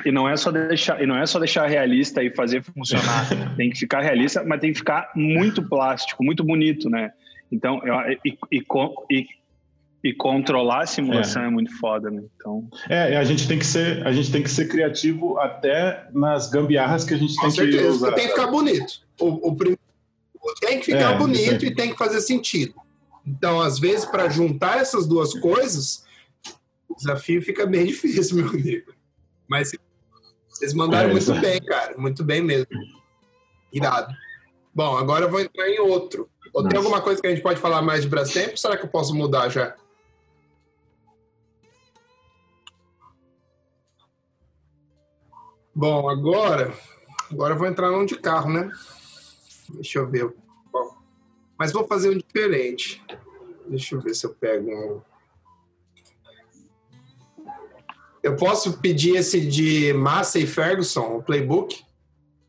e não é só deixar e não é só deixar realista e fazer funcionar. Tem que ficar realista mas tem que ficar muito plástico muito bonito né? Então eu, e, e, e, e controlar a simulação é. é. muito foda né? Então é a gente tem que ser a gente tem que ser criativo até nas gambiarras que a gente Com tem certeza, que usar tem que ficar bonito. O, o primeiro tem que ficar é, bonito e tem que fazer sentido. Então às vezes para juntar essas duas coisas o desafio fica bem difícil meu amigo mas vocês mandaram é, muito bem, cara. Muito bem mesmo. Irado. Bom, agora eu vou entrar em outro. Ou tem alguma coisa que a gente pode falar mais de Brastemp? Ou será que eu posso mudar já? Bom, agora, agora eu vou entrar num de carro, né? Deixa eu ver. Bom, mas vou fazer um diferente. Deixa eu ver se eu pego um. Eu posso pedir esse de Massa e Ferguson, o playbook?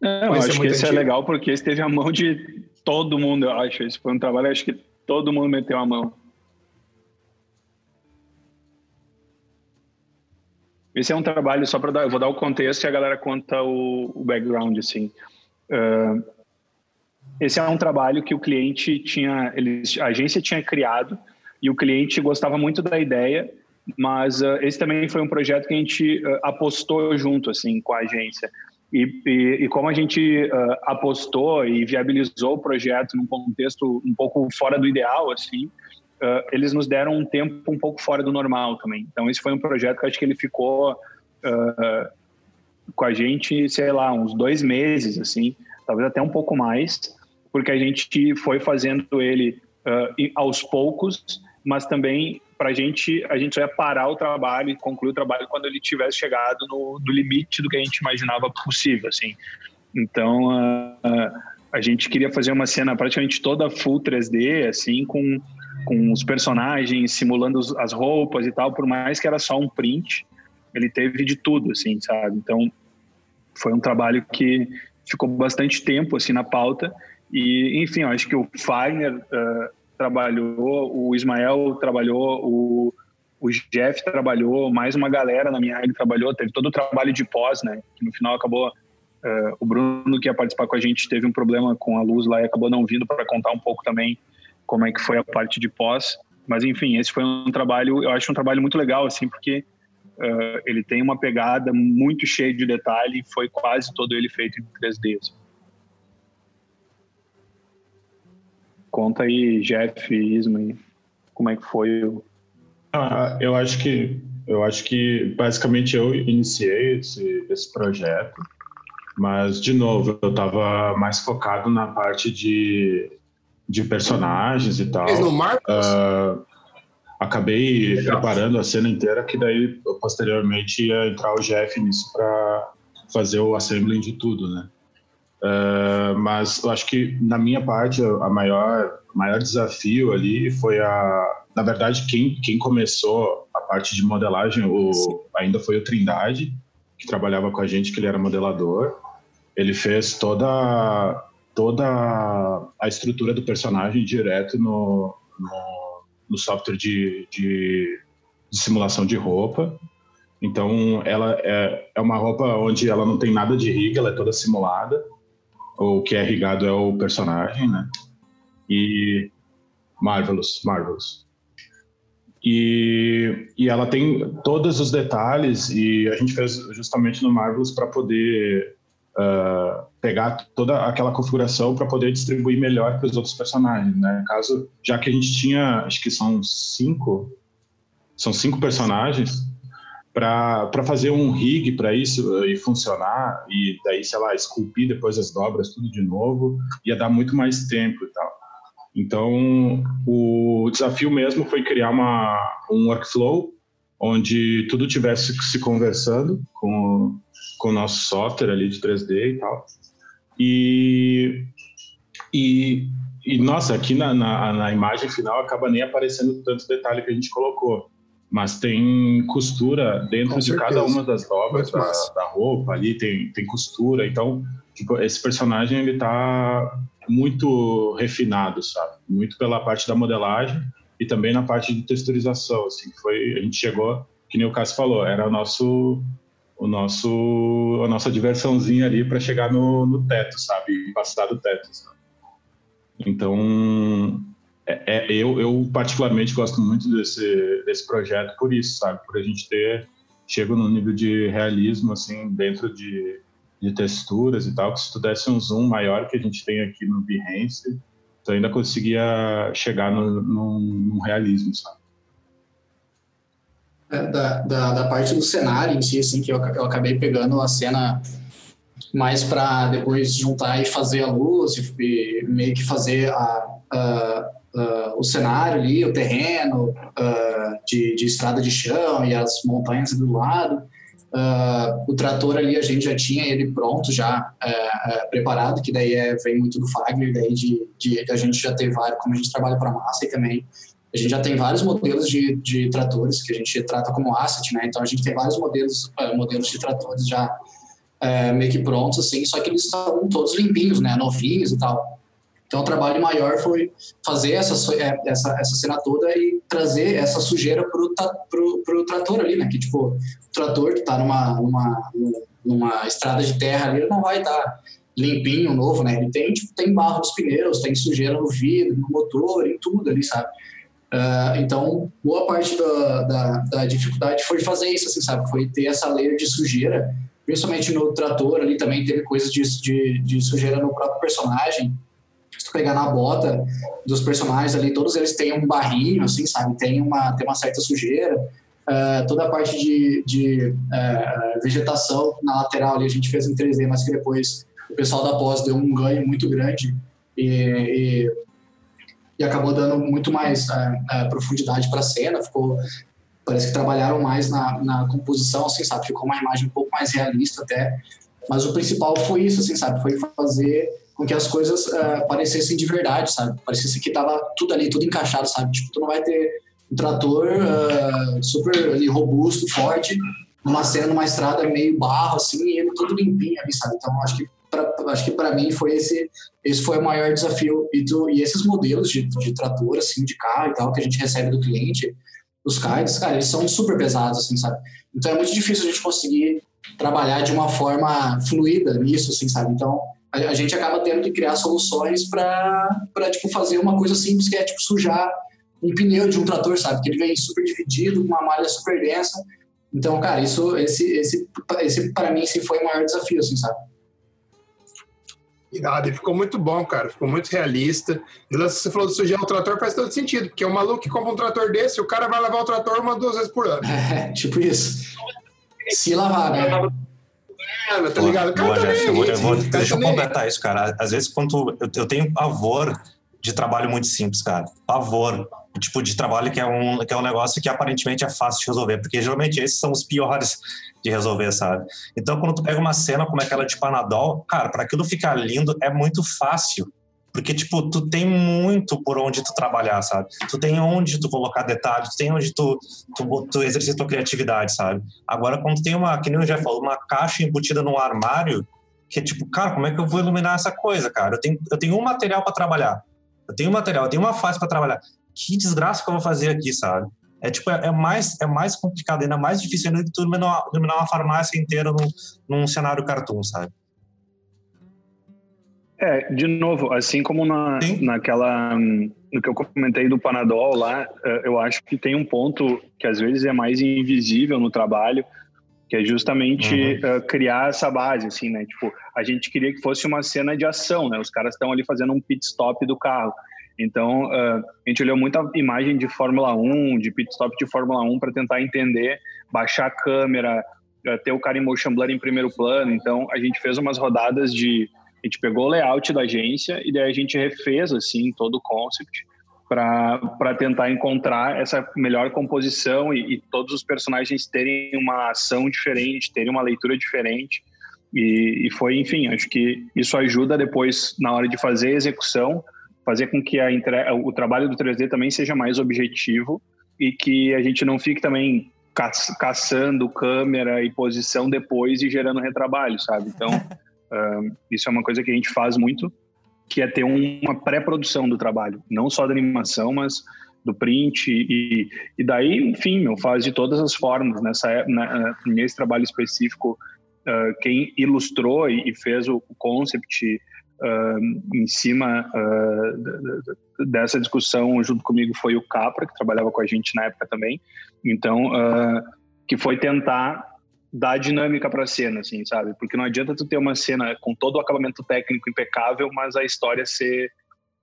Não, eu acho que esse é antigo. é legal porque esse teve a mão de todo mundo, eu acho. Esse foi um trabalho, acho que todo mundo meteu a mão. Esse é um trabalho, só para dar, eu vou dar o contexto e a galera conta o, o background, assim. Uh, esse é um trabalho que o cliente tinha, eles, a agência tinha criado e o cliente gostava muito da ideia mas uh, esse também foi um projeto que a gente uh, apostou junto assim com a agência. E, e, e como a gente uh, apostou e viabilizou o projeto num contexto um pouco fora do ideal assim eles nos deram um tempo um pouco fora do normal também. Então esse foi um projeto que acho que ele ficou com a gente sei lá uns dois meses assim talvez até um pouco mais porque a gente foi fazendo ele aos poucos mas também para a gente, a gente ia parar o trabalho e concluir o trabalho quando ele tivesse chegado no, limite do que a gente imaginava possível, assim. Então, uh, a gente queria fazer uma cena praticamente toda full 3D, assim, com, com os personagens simulando as roupas e tal, por mais que era só um print, ele teve de tudo, assim, sabe? Então, foi um trabalho que ficou bastante tempo, assim, na pauta, e, enfim, eu acho que o Fagner uh, trabalhou, o Ismael trabalhou, o, o Jeff trabalhou, mais uma galera na minha área trabalhou, teve todo o trabalho de pós, né? Que no final acabou. Uh, o Bruno, que ia participar com a gente, teve um problema com a luz lá e acabou não vindo para contar um pouco também como é que foi a parte de pós. Mas enfim, esse foi um trabalho, eu acho um trabalho muito legal, assim, porque uh, ele tem uma pegada muito cheia de detalhe foi quase todo ele feito em 3D. Assim. Conta aí, Jeff, Isma, como é que foi o... Ah, eu acho que eu acho que basicamente eu iniciei esse, esse projeto, mas de novo eu estava mais focado na parte de, de personagens e tal. no Marcos? Uh, acabei Legal. preparando a cena inteira, que daí posteriormente ia entrar o Jeff nisso para fazer o assembling de tudo, né? Uh, mas eu acho que na minha parte a maior maior desafio ali foi a na verdade quem quem começou a parte de modelagem o, ainda foi o Trindade que trabalhava com a gente que ele era modelador. Ele fez toda toda a estrutura do personagem direto no, no, no software de, de, de simulação de roupa. Então ela é, é uma roupa onde ela não tem nada de rig ela é toda simulada o que é irrigado é o personagem, né? E Marvelous, Marvelous. E, e ela tem todos os detalhes e a gente fez justamente no Marvelous para poder uh, pegar toda aquela configuração para poder distribuir melhor para os outros personagens, né? Caso, já que a gente tinha, acho que são cinco, são cinco personagens, para fazer um rig para isso e funcionar, e daí, sei lá, esculpir depois as dobras, tudo de novo, ia dar muito mais tempo e tal. Então, o desafio mesmo foi criar uma, um workflow onde tudo tivesse se conversando com, com o nosso software ali de 3D e tal. E, e, e nossa, aqui na, na, na imagem final acaba nem aparecendo tanto detalhe que a gente colocou mas tem costura dentro Com de certeza. cada uma das dobras da, da, roupa ali tem, tem costura então tipo, esse personagem ele tá muito refinado sabe muito pela parte da modelagem e também na parte de texturização assim foi a gente chegou que nem o Cássio falou era o nosso o nosso a nossa diversãozinha ali para chegar no, no teto sabe passar do teto sabe? então é, é, eu, eu, particularmente gosto muito desse, desse projeto por isso, sabe? Por a gente ter chego no nível de realismo assim dentro de, de texturas e tal, que se tu desse um zoom maior que a gente tem aqui no Behance, tu ainda conseguia chegar no, no, no realismo, sabe? É, da, da, da, parte do cenário em si, assim, que eu, eu acabei pegando a cena mais para depois juntar e fazer a luz e, e meio que fazer a, a uh, o cenário ali, o terreno uh, de, de, estrada de chão e as montanhas do lado. Uh, o trator ali a gente já tinha ele pronto, já preparado, que daí é, vem muito do Fagner, daí de, de, a gente já tem vários, como a gente trabalha para massa e também a gente já tem vários modelos de, de tratores que a gente trata como asset, né? Então a gente tem vários modelos, modelos de tratores já meio que prontos, assim, só que eles estão todos limpinhos, né? Novinhos e tal. Então, o trabalho maior foi fazer essa, é, essa, essa cena toda e trazer essa sujeira pro, pro, pro trator ali, né? Que, tipo, o trator que tá numa, numa, numa estrada de terra ali, ele não vai estar tá limpinho, novo, né? Ele tem, tipo, tem barro nos pneus, tem sujeira no vidro, no motor, em tudo ali, sabe? Uh, então, boa parte da, da, da, dificuldade foi fazer isso, assim, sabe? Foi ter essa layer de sujeira, principalmente no trator ali também teve coisas de, de, de sujeira no próprio personagem, pegar na bota dos personagens ali, todos eles têm um barrinho, assim, sabe? Tem uma, tem uma certa sujeira. Uh, toda a parte de, de uh, vegetação na lateral ali a gente fez em 3D, mas que depois o pessoal da pós deu um ganho muito grande e, e, e acabou dando muito mais uh, profundidade para a cena. Ficou, parece que trabalharam mais na, na composição, assim, sabe? Ficou uma imagem um pouco mais realista até. Mas o principal foi isso, assim, sabe? Foi fazer com que as coisas uh, parecessem de verdade, sabe? Parecesse que tava tudo ali, tudo encaixado, sabe? Tipo, tu não vai ter um trator uh, super ali, robusto, forte, numa cena, numa estrada meio barro, assim, e todo limpinho ali, sabe? Então, acho que pra, acho que para mim foi esse esse foi o maior desafio e, tu, e esses modelos de, de trator assim de carro e tal que a gente recebe do cliente os cards cara eles são super pesados assim sabe então é muito difícil a gente conseguir trabalhar de uma forma fluida nisso assim sabe então a, a gente acaba tendo que criar soluções para tipo, fazer uma coisa simples que é tipo sujar um pneu de um trator, sabe? Que ele vem super dividido, com uma malha super densa. Então, cara, isso, esse, esse, esse para mim, esse foi o maior desafio, assim, sabe? Irado, e ficou muito bom, cara. Ficou muito realista. E você falou de sujar o trator, faz todo sentido, porque o maluco que compra um trator desse, o cara vai lavar o trator uma, duas vezes por ano. É, tipo isso. Se lavar, né? Tá ligado? Boa, boa, eu vou, eu vou, deixa eu completar isso, cara. Às vezes, quando eu, eu tenho pavor de trabalho muito simples, cara. Pavor. Tipo de trabalho que é, um, que é um negócio que aparentemente é fácil de resolver, porque geralmente esses são os piores de resolver, sabe? Então, quando tu pega uma cena como aquela de Panadol, cara, para aquilo ficar lindo é muito fácil. Porque, tipo, tu tem muito por onde tu trabalhar, sabe? Tu tem onde tu colocar detalhes, tu tem onde tu, tu, tu exercer tua criatividade, sabe? Agora, quando tem uma, que nem eu já falou, uma caixa embutida num armário, que é tipo, cara, como é que eu vou iluminar essa coisa, cara? Eu tenho, eu tenho um material para trabalhar. Eu tenho um material, eu tenho uma face para trabalhar. Que desgraça que eu vou fazer aqui, sabe? É tipo, é, é mais, é mais complicado, ainda mais difícil ainda que tu iluminar, iluminar uma farmácia inteira num, num cenário cartoon, sabe? É, de novo, assim como na, naquela no que eu comentei do Panadol lá, é, eu acho que tem um ponto que às vezes é mais invisível no trabalho, que é justamente uhum. uh, criar essa base, assim, né? Tipo, a gente queria que fosse uma cena de ação, né? Os caras estão ali fazendo um pit stop do carro. Então, uh, a gente olhou muita imagem de Fórmula 1, de pit stop de Fórmula 1 para tentar entender, baixar a câmera, uh, ter o cara em motion blur em primeiro plano. Então, a gente fez umas rodadas de... A gente pegou o layout da agência e daí a gente refez, assim, todo o concept para tentar encontrar essa melhor composição e, e, todos os personagens terem uma ação diferente, terem uma leitura diferente. E, e, foi, enfim, acho que isso ajuda depois, na hora de fazer a execução, fazer com que a o trabalho do 3D também seja mais objetivo e que a gente não fique também ca... caçando câmera e posição depois e gerando retrabalho, sabe? Então, uh, isso é uma coisa que a gente faz muito que é ter uma pré-produção do trabalho, não só da animação, mas do print e, e daí, enfim, meu, faz de todas as formas. Nessa, na, nesse trabalho específico, uh, quem ilustrou e, e, fez o concept uh, em cima uh, dessa discussão junto comigo foi o Capra, que trabalhava com a gente na época também. Então, que foi tentar dar dinâmica para a cena, assim, sabe? Porque não adianta tu ter uma cena com todo o acabamento técnico impecável, mas a história ser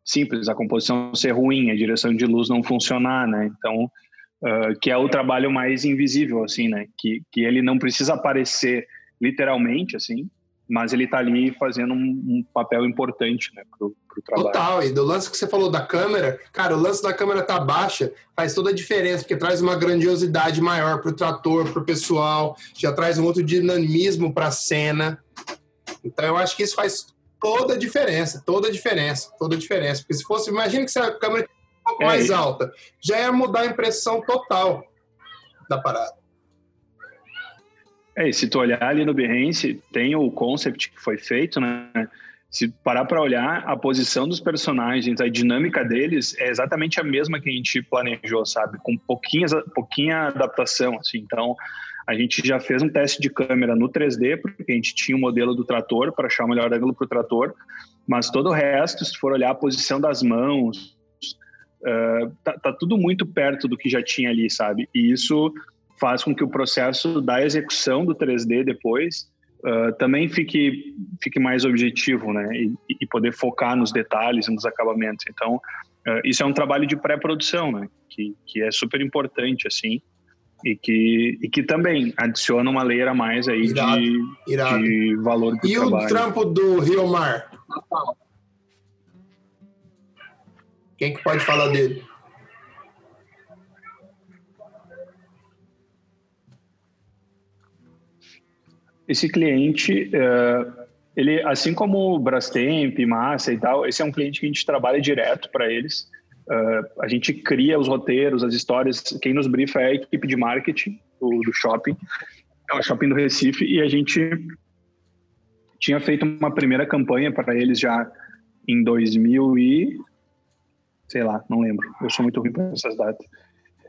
simples, a composição ser ruim, a direção de luz não funcionar, né? Então, uh, que é o trabalho mais invisível, assim, né? Que, que ele não precisa aparecer literalmente, assim, mas ele está ali fazendo um, um, papel importante né, para o trabalho. Total, e do lance que você falou da câmera, cara, o lance da câmera tá baixa faz toda a diferença, porque traz uma grandiosidade maior para o trator, para o pessoal, já traz um outro dinamismo para a cena. Então eu acho que isso faz toda a diferença, toda a diferença, toda a diferença. Porque se fosse, imagina que se a câmera um pouco é mais isso. alta, já ia mudar a impressão total da parada. É, e se tu olhar ali no Behance, tem o concept que foi feito, né? Se parar para olhar, a posição dos personagens, a dinâmica deles é exatamente a mesma que a gente planejou, sabe? Com pouquinhas, pouquinha adaptação, assim. Então, a gente já fez um teste de câmera no 3D, porque a gente tinha um modelo do trator para achar o melhor ângulo para o trator, mas todo o resto, se for olhar a posição das mãos, uh, tá, tá tudo muito perto do que já tinha ali, sabe? E isso faz com que o processo da execução do 3D depois uh, também fique, fique mais objetivo, né? E, e, poder focar nos detalhes e nos acabamentos. Então, uh, isso é um trabalho de pré-produção, né? Que, que é super importante, assim, e que, e que também adiciona uma leira a mais aí irado, de, irado. de valor E trabalho. o trampo do Rio Mar? Quem que pode falar dele? Esse cliente, uh, ele, assim como o Brastemp, Massa e tal, esse é um cliente que a gente trabalha direto para eles. Uh, a gente cria os roteiros, as histórias. Quem nos brifa é a equipe de marketing do, do shopping, é o shopping do Recife, e a gente tinha feito uma primeira campanha para eles já em 2000 e sei lá, não lembro. Eu sou muito ruim para essas datas.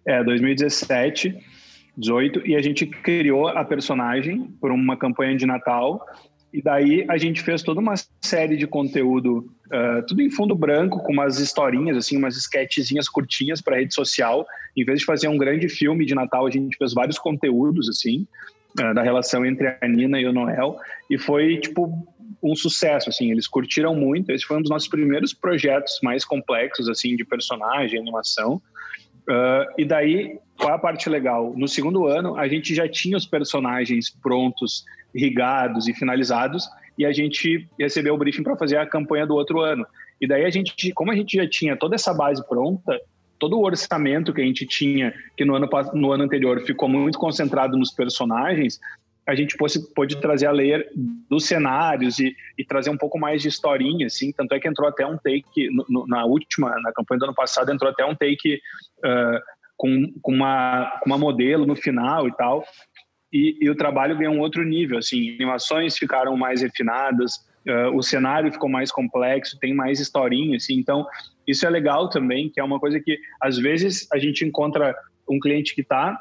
É, 2017 18, e a gente criou a personagem por uma campanha de Natal. E daí a gente fez toda uma série de conteúdo, uh, tudo em fundo branco, com umas historinhas, assim, umas sketchzinhas curtinhas para rede social. Em vez de fazer um grande filme de Natal, a gente fez vários conteúdos, assim, uh, da relação entre a Nina e o Noel. E foi, tipo, um sucesso, assim, eles curtiram muito. Esse foi um dos nossos primeiros projetos mais complexos, assim, de personagem, animação. Uh, e daí, qual é a parte legal? No segundo ano, a gente já tinha os personagens prontos, irrigados e finalizados, e a gente recebeu o briefing para fazer a campanha do outro ano. E daí a gente, como a gente já tinha toda essa base pronta, todo o orçamento que a gente tinha, que no ano, no ano anterior ficou muito concentrado nos personagens, a gente pôde, pôde trazer a layer dos cenários e, e, trazer um pouco mais de historinha, assim, tanto é que entrou até um take, no, na última, na campanha do ano passado, entrou até um take uh, com, com, uma, com uma modelo no final e tal, e, e, o trabalho ganhou um outro nível, assim, animações ficaram mais refinadas, uh, o cenário ficou mais complexo, tem mais historinha, assim, então isso é legal também, que é uma coisa que às vezes a gente encontra um cliente que está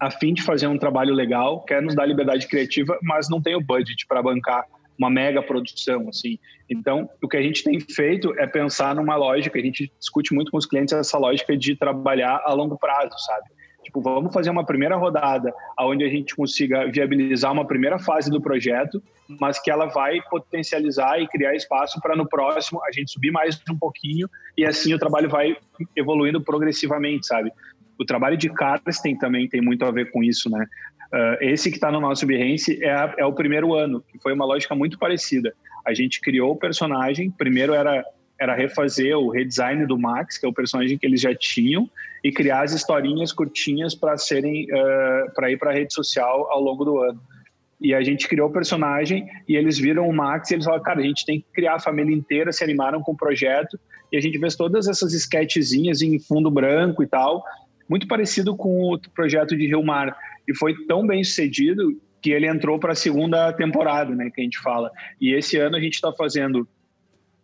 a fim de fazer um trabalho legal, quer nos dar liberdade criativa, mas não tem o budget para bancar uma mega produção, assim. Então, o que a gente tem feito é pensar numa lógica, a gente discute muito com os clientes essa lógica de trabalhar a longo prazo, sabe? Tipo, vamos fazer uma primeira rodada onde a gente consiga viabilizar uma primeira fase do projeto, mas que ela vai potencializar e criar espaço para no próximo a gente subir mais um pouquinho e assim o trabalho vai evoluindo progressivamente, sabe? O trabalho de casting também tem muito a ver com isso, né? Uh, esse que está no nosso Behance é, é o primeiro ano, que foi uma lógica muito parecida. A gente criou o personagem, primeiro era era refazer o redesign do Max, que é o personagem que eles já tinham, e criar as historinhas curtinhas para serem uh, para ir para a rede social ao longo do ano. E a gente criou o personagem e eles viram o Max e eles falaram, cara, a gente tem que criar a família inteira, se animaram com o projeto. E a gente fez todas essas sketchzinhas em fundo branco e tal, muito parecido com o projeto de Rio Mar. E foi tão bem sucedido que ele entrou para a segunda temporada, né, que a gente fala. E esse ano a gente está fazendo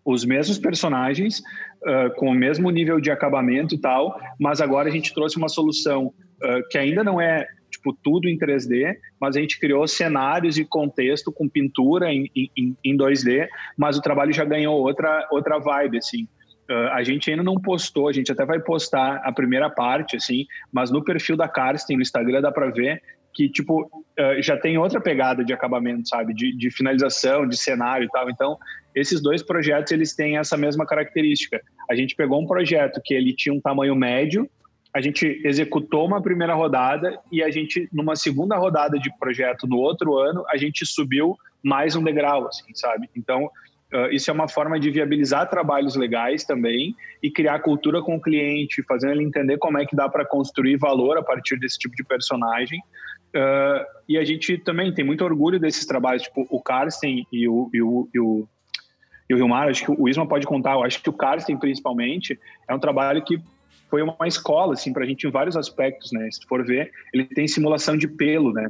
os mesmos personagens, uh, com o mesmo nível de acabamento e tal, mas agora a gente trouxe uma solução uh, que ainda não é tipo tudo em 3D, mas a gente criou cenários e contexto com pintura em, em, em 2D, mas o trabalho já ganhou outra outra vibe assim. Uh, a gente ainda não postou, a gente até vai postar a primeira parte, assim, mas no perfil da Karsten no Instagram dá para ver que, tipo, uh, já tem outra pegada de acabamento, sabe? De, de, finalização, de cenário e tal. Então, esses dois projetos, eles têm essa mesma característica. A gente pegou um projeto que ele tinha um tamanho médio, a gente executou uma primeira rodada e a gente, numa segunda rodada de projeto no outro ano, a gente subiu mais um degrau, assim, sabe? Então, Uh, isso é uma forma de viabilizar trabalhos legais também e criar cultura com o cliente, fazendo ele entender como é que dá para construir valor a partir desse tipo de personagem Uh, e a gente também tem muito orgulho desses trabalhos, tipo o Karsten e o, e o, e o, e o acho que o Isma pode contar, eu acho que o Karsten principalmente é um trabalho que foi uma escola, assim, para a gente em vários aspectos, né? Se for ver, ele tem simulação de pelo, né?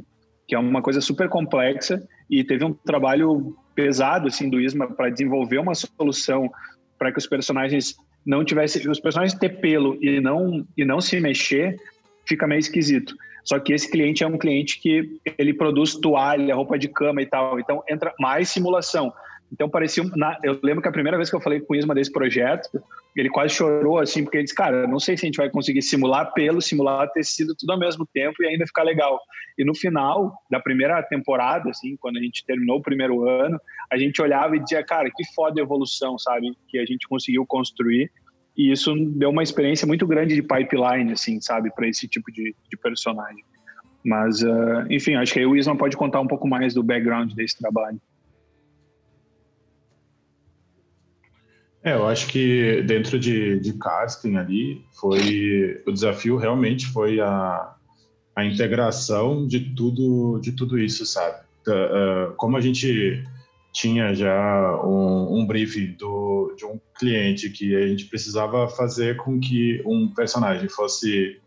Que é uma coisa super complexa e teve um trabalho pesado, assim, do Isma para desenvolver uma solução para que os personagens não tivessem, os personagens ter pelo e não e não se mexer, fica meio esquisito. Só que esse cliente é um cliente que ele produz toalha, roupa de cama e tal. Então entra mais simulação. Então parecia. eu lembro que a primeira vez que eu falei com o Isma desse projeto, ele quase chorou assim, porque ele disse: Cara, não sei se a gente vai conseguir simular pelo, simular tecido, tudo ao mesmo tempo e ainda ficar legal. E no final da primeira temporada, assim, quando a gente terminou o primeiro ano, a gente olhava e dizia: Cara, que foda evolução, sabe? Que a gente conseguiu construir e isso deu uma experiência muito grande de pipeline, assim, sabe, para esse tipo de, de personagem. Mas, uh, enfim, acho que aí o Isma pode contar um pouco mais do background desse trabalho. É, eu acho que dentro de, de casting ali, foi o desafio realmente foi a, a integração de tudo, de tudo isso, sabe? Uh, como a gente tinha já um, um briefing do, de um cliente que a gente precisava fazer com que um personagem fosse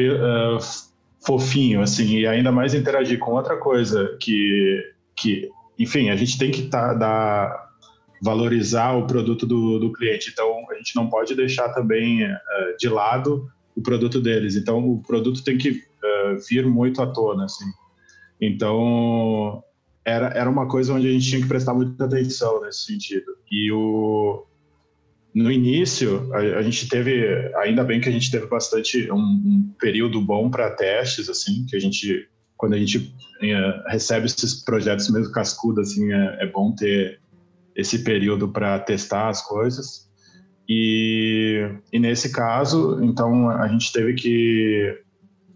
uh, fofinho, assim, e ainda mais interagir com outra coisa que, que enfim, a gente tem que tá, dar, valorizar o produto do, do cliente. Então, a gente não pode deixar também uh, de lado o produto deles. Então, o produto tem que uh, vir muito à tona, assim. Então, era, era uma coisa onde a gente tinha que prestar muita atenção nesse sentido. E o, no início, a, a gente teve, ainda bem que a gente teve bastante, um, um período bom para testes, assim, que a gente, quando a gente é, recebe esses projetos mesmo cascudo, assim, é, é bom ter esse período para testar as coisas. E, e nesse caso, então, a gente teve que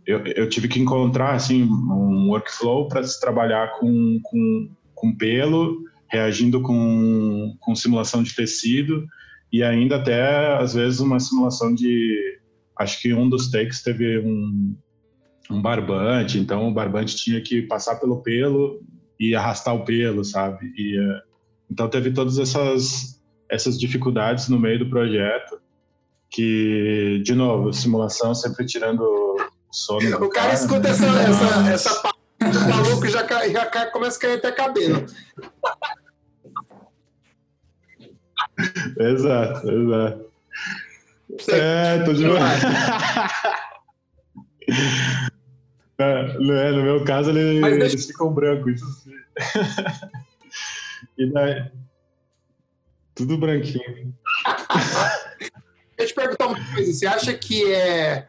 eu, eu tive que encontrar assim um workflow para se trabalhar com, com, com pelo, reagindo com, com simulação de tecido e ainda até às vezes uma simulação de acho que um dos takes teve um, um barbante, então o barbante tinha que passar pelo pelo e arrastar o pelo, sabe? E, uh, então teve todas essas essas dificuldades no meio do projeto que de novo simulação sempre tirando Some o cara, cara escuta essa, essa, essa parte do maluco já, já cai, começa a cair até cabelo. exato, exato. Você... É, tô de novo. É, no meu caso, ele, deixa... eles ficam brancos. E daí, tudo branquinho. Deixa eu te perguntar uma coisa. Você acha que é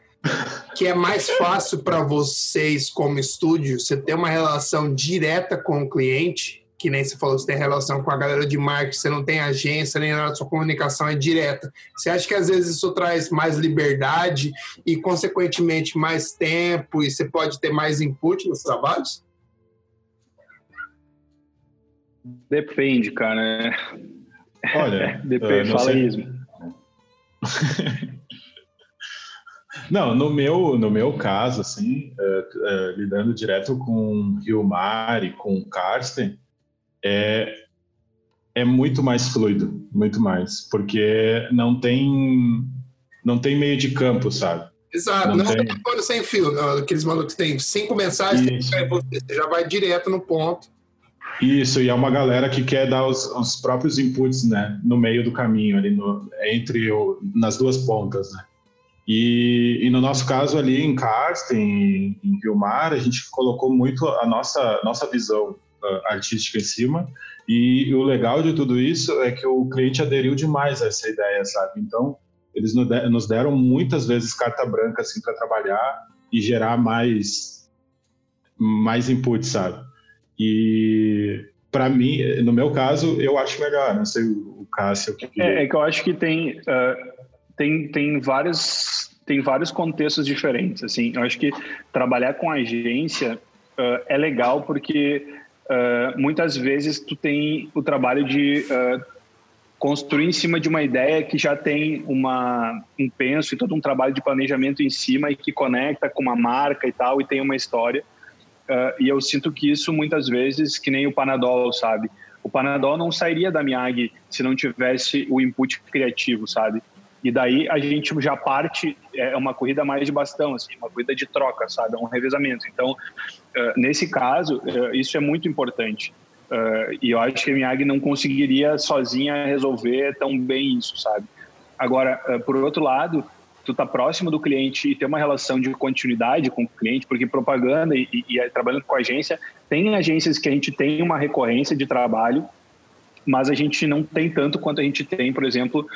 que é mais fácil para vocês, como estúdio, você ter uma relação direta com o cliente, que nem você falou, você tem relação com a galera de marketing, você não tem agência, nem nada, sua comunicação é direta. Você acha que às vezes isso traz mais liberdade e, consequentemente, mais tempo e você pode ter mais input nos trabalhos? Depende, cara. Olha, depende, fala sei. isso. Não, no meu, no meu caso, assim, é, é, lidando direto com Rio Mar e com Karsten, é, é muito mais fluido, muito mais, porque não tem não tem meio de campo, sabe? Exato, não, não tem telefone sem fio, não, aqueles malucos que tem cinco mensagens, tem você, você já vai direto no ponto. Isso, e é uma galera que quer dar os, os próprios inputs, né, no meio do caminho, ali no, entre o, nas duas pontas, né. E, e, no nosso caso ali em Karsten, em Rio Mar, a gente colocou muito a nossa, nossa visão artística em cima. E o legal de tudo isso é que o cliente aderiu demais a essa ideia, sabe? Então, eles nos deram muitas vezes carta branca assim para trabalhar e gerar mais mais input, sabe? E para mim, no meu caso, eu acho melhor. Não sei o Cássio. Que... É, é que eu acho que tem uh, tem tem vários tem vários contextos diferentes. Assim, eu acho que trabalhar com agência uh, é legal porque uh, muitas vezes tu tem o trabalho de construir em cima de uma ideia que já tem uma, um penso e todo um trabalho de planejamento em cima e que conecta com uma marca e tal e tem uma história. Uh, e eu sinto que isso muitas vezes, que nem o Panadol, sabe? O Panadol não sairia da Miyagi se não tivesse o input criativo, sabe? E daí a gente já parte, é uma corrida mais de bastão, assim, uma corrida de troca, sabe? É um revezamento. Então, uh, nesse caso, uh, isso é muito importante. E eu acho que a Miyagi não conseguiria sozinha resolver tão bem isso, sabe? Agora, por outro lado, tu tá próximo do cliente e ter uma relação de continuidade com o cliente, porque propaganda e, e, e trabalhando com agência, tem agências que a gente tem uma recorrência de trabalho, mas a gente não tem tanto quanto a gente tem, por exemplo,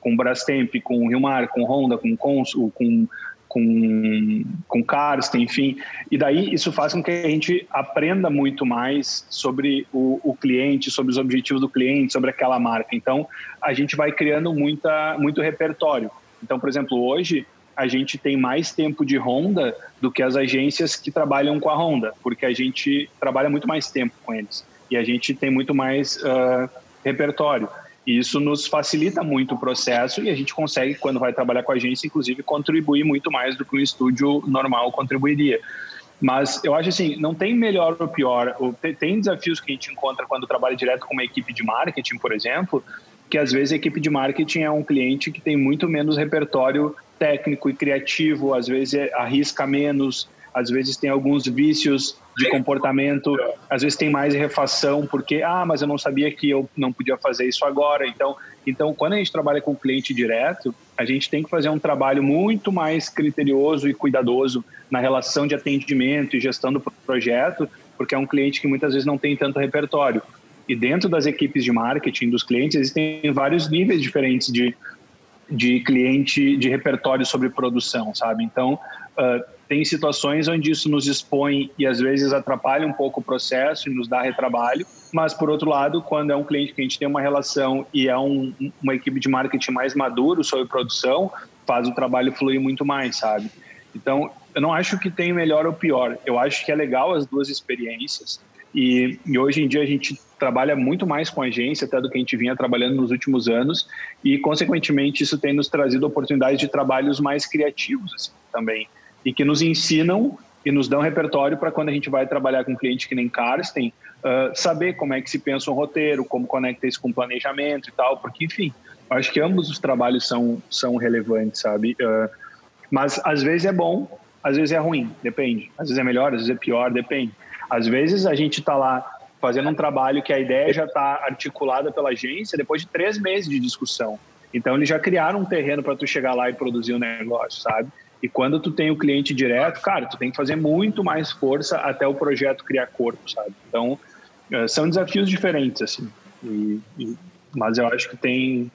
com Brastemp, com Rio Mar, com Honda, com Consul, com com, com Karsten, enfim. E daí isso faz com que a gente aprenda muito mais sobre o, o, cliente, sobre os objetivos do cliente, sobre aquela marca. Então, a gente vai criando muita, muito repertório. Então, por exemplo, hoje a gente tem mais tempo de Honda do que as agências que trabalham com a Honda, porque a gente trabalha muito mais tempo com eles. E a gente tem muito mais uh, repertório. E isso nos facilita muito o processo e a gente consegue, quando vai trabalhar com a agência, inclusive, contribuir muito mais do que um estúdio normal contribuiria. Mas eu acho assim, não tem melhor ou pior. Tem desafios que a gente encontra quando trabalha direto com uma equipe de marketing, por exemplo, que às vezes a equipe de marketing é um cliente que tem muito menos repertório técnico e criativo, às vezes arrisca menos, às vezes tem alguns vícios de comportamento, às vezes tem mais refação, porque, ah, mas eu não sabia que eu não podia fazer isso agora. Então, então quando a gente trabalha com o cliente direto, a gente tem que fazer um trabalho muito mais criterioso e cuidadoso na relação de atendimento e gestão do projeto, porque é um cliente que muitas vezes não tem tanto repertório. E dentro das equipes de marketing dos clientes, existem vários níveis diferentes de, de cliente, de repertório sobre produção, sabe? Então, uh, tem situações onde isso nos expõe e às vezes atrapalha um pouco o processo e nos dá retrabalho, mas por outro lado, quando é um cliente que a gente tem uma relação e é um, uma equipe de marketing mais maduro sobre produção, faz o trabalho fluir muito mais, sabe? Então, eu não acho que tem melhor ou pior. Eu acho que é legal as duas experiências. E, e, hoje em dia a gente trabalha muito mais com agência até do que a gente vinha trabalhando nos últimos anos e consequentemente isso tem nos trazido oportunidades de trabalhos mais criativos assim, também e que nos ensinam e nos dão repertório para quando a gente vai trabalhar com um cliente que nem Karsten, uh, saber como é que se pensa um roteiro, como conecta isso com planejamento e tal, porque, enfim, acho que ambos os trabalhos são, são relevantes, sabe? Uh, mas às vezes é bom, às vezes é ruim, depende. Às vezes é melhor, às vezes é pior, depende. Às vezes a gente está lá fazendo um trabalho que a ideia já está articulada pela agência depois de três meses de discussão. Então eles já criaram um terreno para tu chegar lá e produzir o um negócio, sabe? E quando tu tem o cliente direto, cara, tu tem que fazer muito mais força até o projeto criar corpo, sabe? Então, eh, são desafios diferentes, assim. E, e, mas eu acho que tem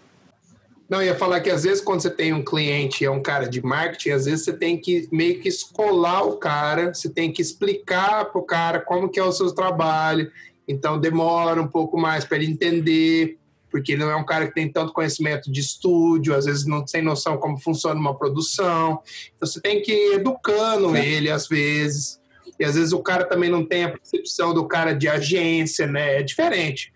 Não, ia falar que às vezes quando você tem um cliente é um cara de marketing, às vezes você tem que meio que escolar o cara, você tem que explicar para o cara como que é o seu trabalho. Então demora um pouco mais para ele entender, porque ele não é um cara que tem tanto conhecimento de estúdio, às vezes não tem noção como funciona uma produção. Então você tem que ir educando é. ele às vezes. E às vezes o cara também não tem a percepção do cara de agência, né? É diferente.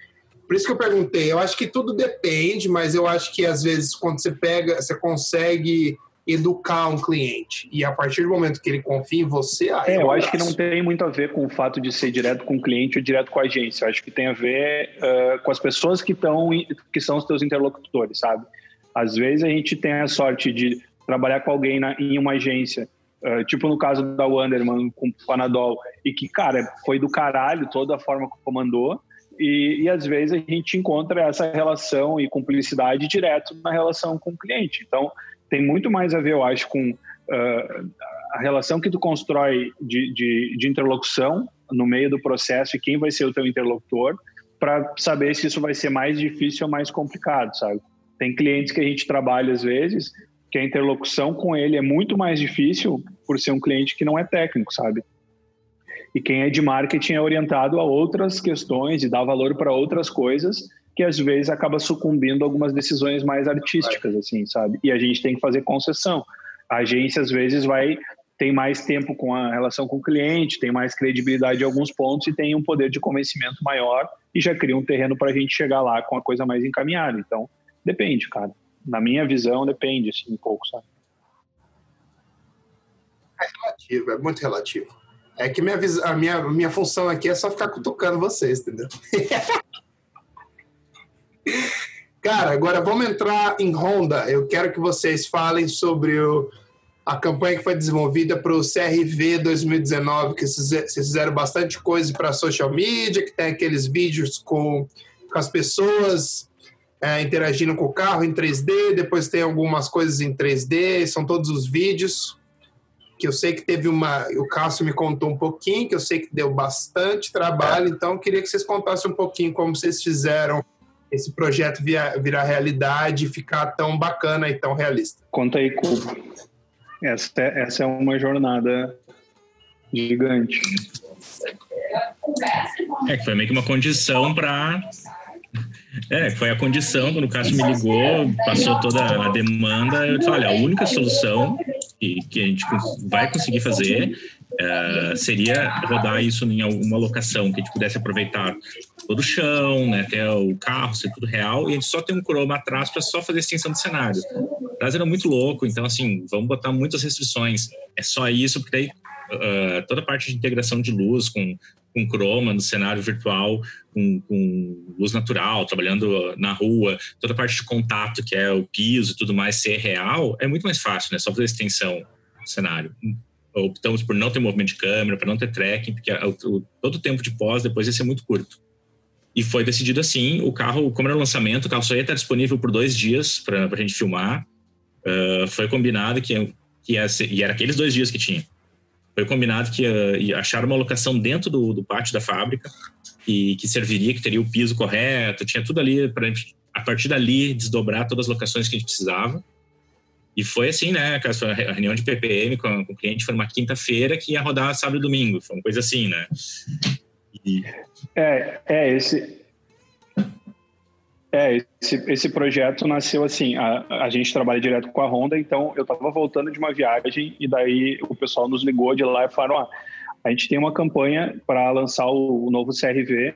Por isso que eu perguntei. Eu acho que tudo depende, mas eu acho que às vezes quando você pega, você consegue educar um cliente. E a partir do momento que ele confia em você, aí é, eu acho que não tem muito a ver com o fato de ser direto com o cliente ou direto com a agência. Eu acho que tem a ver uh, com as pessoas que estão que são os teus interlocutores, sabe? Às vezes a gente tem a sorte de trabalhar com alguém na, em uma agência, uh, tipo no caso da Wanderman com o Panadol, e que, cara, foi do caralho toda a forma que comandou. E, e, às vezes a gente encontra essa relação e cumplicidade direto na relação com o cliente. Então, tem muito mais a ver, eu acho, com uh, a relação que tu constrói de, de, de, interlocução no meio do processo e quem vai ser o teu interlocutor para saber se isso vai ser mais difícil ou mais complicado, sabe? Tem clientes que a gente trabalha às vezes que a interlocução com ele é muito mais difícil por ser um cliente que não é técnico, sabe? E quem é de marketing é orientado a outras questões e dá valor para outras coisas que às vezes acaba sucumbindo a algumas decisões mais artísticas, assim, sabe? E a gente tem que fazer concessão. A agência às vezes vai tem mais tempo com a relação com o cliente, tem mais credibilidade em alguns pontos e tem um poder de convencimento maior e já cria um terreno para a gente chegar lá com a coisa mais encaminhada. Então, depende, cara. Na minha visão, depende, assim, um pouco, sabe? É relativo, é muito relativo. É que minha, a minha, minha função aqui é só ficar cutucando vocês, entendeu? Cara, agora vamos entrar em Honda. Eu quero que vocês falem sobre o, a campanha que foi desenvolvida para o CRV 2019, que vocês fizeram bastante coisa para social media, que tem aqueles vídeos com, com as pessoas é, interagindo com o carro em 3D, depois tem algumas coisas em 3D, são todos os vídeos que eu sei que teve uma. O Cássio me contou um pouquinho, que eu sei que deu bastante trabalho, então eu queria que vocês contassem um pouquinho como vocês fizeram esse projeto virar, virar realidade e ficar tão bacana e tão realista. Conta aí, Cuba. Essa, é, essa é uma jornada gigante. É, que foi meio que uma condição para é, foi a condição, quando o Cássio me ligou, passou toda a demanda, eu falei, olha, a única solução que, que a gente vai conseguir fazer uh, seria rodar isso em alguma locação que a gente pudesse aproveitar todo o chão, né, até o carro, ser tudo real, e a gente só tem um chroma atrás para só fazer extensão do cenário. Atrás era muito louco, então assim, vamos botar muitas restrições. É só isso, porque daí uh, toda a parte de integração de luz com com croma no cenário virtual, com, com, luz natural, trabalhando na rua, toda a parte de contato, que é o piso e tudo mais, ser real, é muito mais fácil, né? Só fazer extensão do cenário. Optamos por não ter movimento de câmera, para não ter tracking, porque o, todo o tempo de pós depois ia ser muito curto. E foi decidido assim, o carro, como era o lançamento, o carro só ia estar disponível por dois dias para a gente filmar. Uh, foi combinado que, que ia ser, e era aqueles dois dias que tinha foi combinado que ia, achar uma locação dentro do, do, pátio da fábrica e que serviria, que teria o piso correto, tinha tudo ali para a partir dali desdobrar todas as locações que a gente precisava. E foi assim, né? A reunião de PPM com, com o cliente foi uma quinta-feira que ia rodar sábado e domingo, foi uma coisa assim, né? E... É, é esse, é, esse, esse projeto nasceu assim, a, a gente trabalha direto com a Honda, então eu estava voltando de uma viagem e daí o pessoal nos ligou de lá e falaram, ah, a gente tem uma campanha para lançar o, o, novo CRV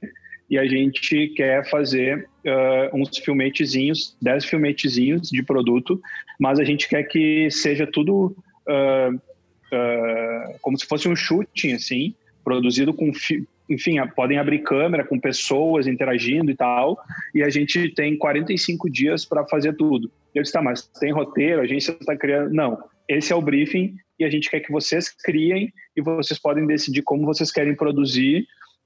e a gente quer fazer uh, uns filmetezinhos, 10 filmetezinhos de produto, mas a gente quer que seja tudo uh, uh, como se fosse um shooting, assim, produzido com enfim, podem abrir câmera com pessoas interagindo e tal, e a gente tem 45 dias para fazer tudo. Eu disse, tá, mas tem roteiro, a agência está criando. Não, esse é o briefing e a gente quer que vocês criem e vocês podem decidir como vocês querem produzir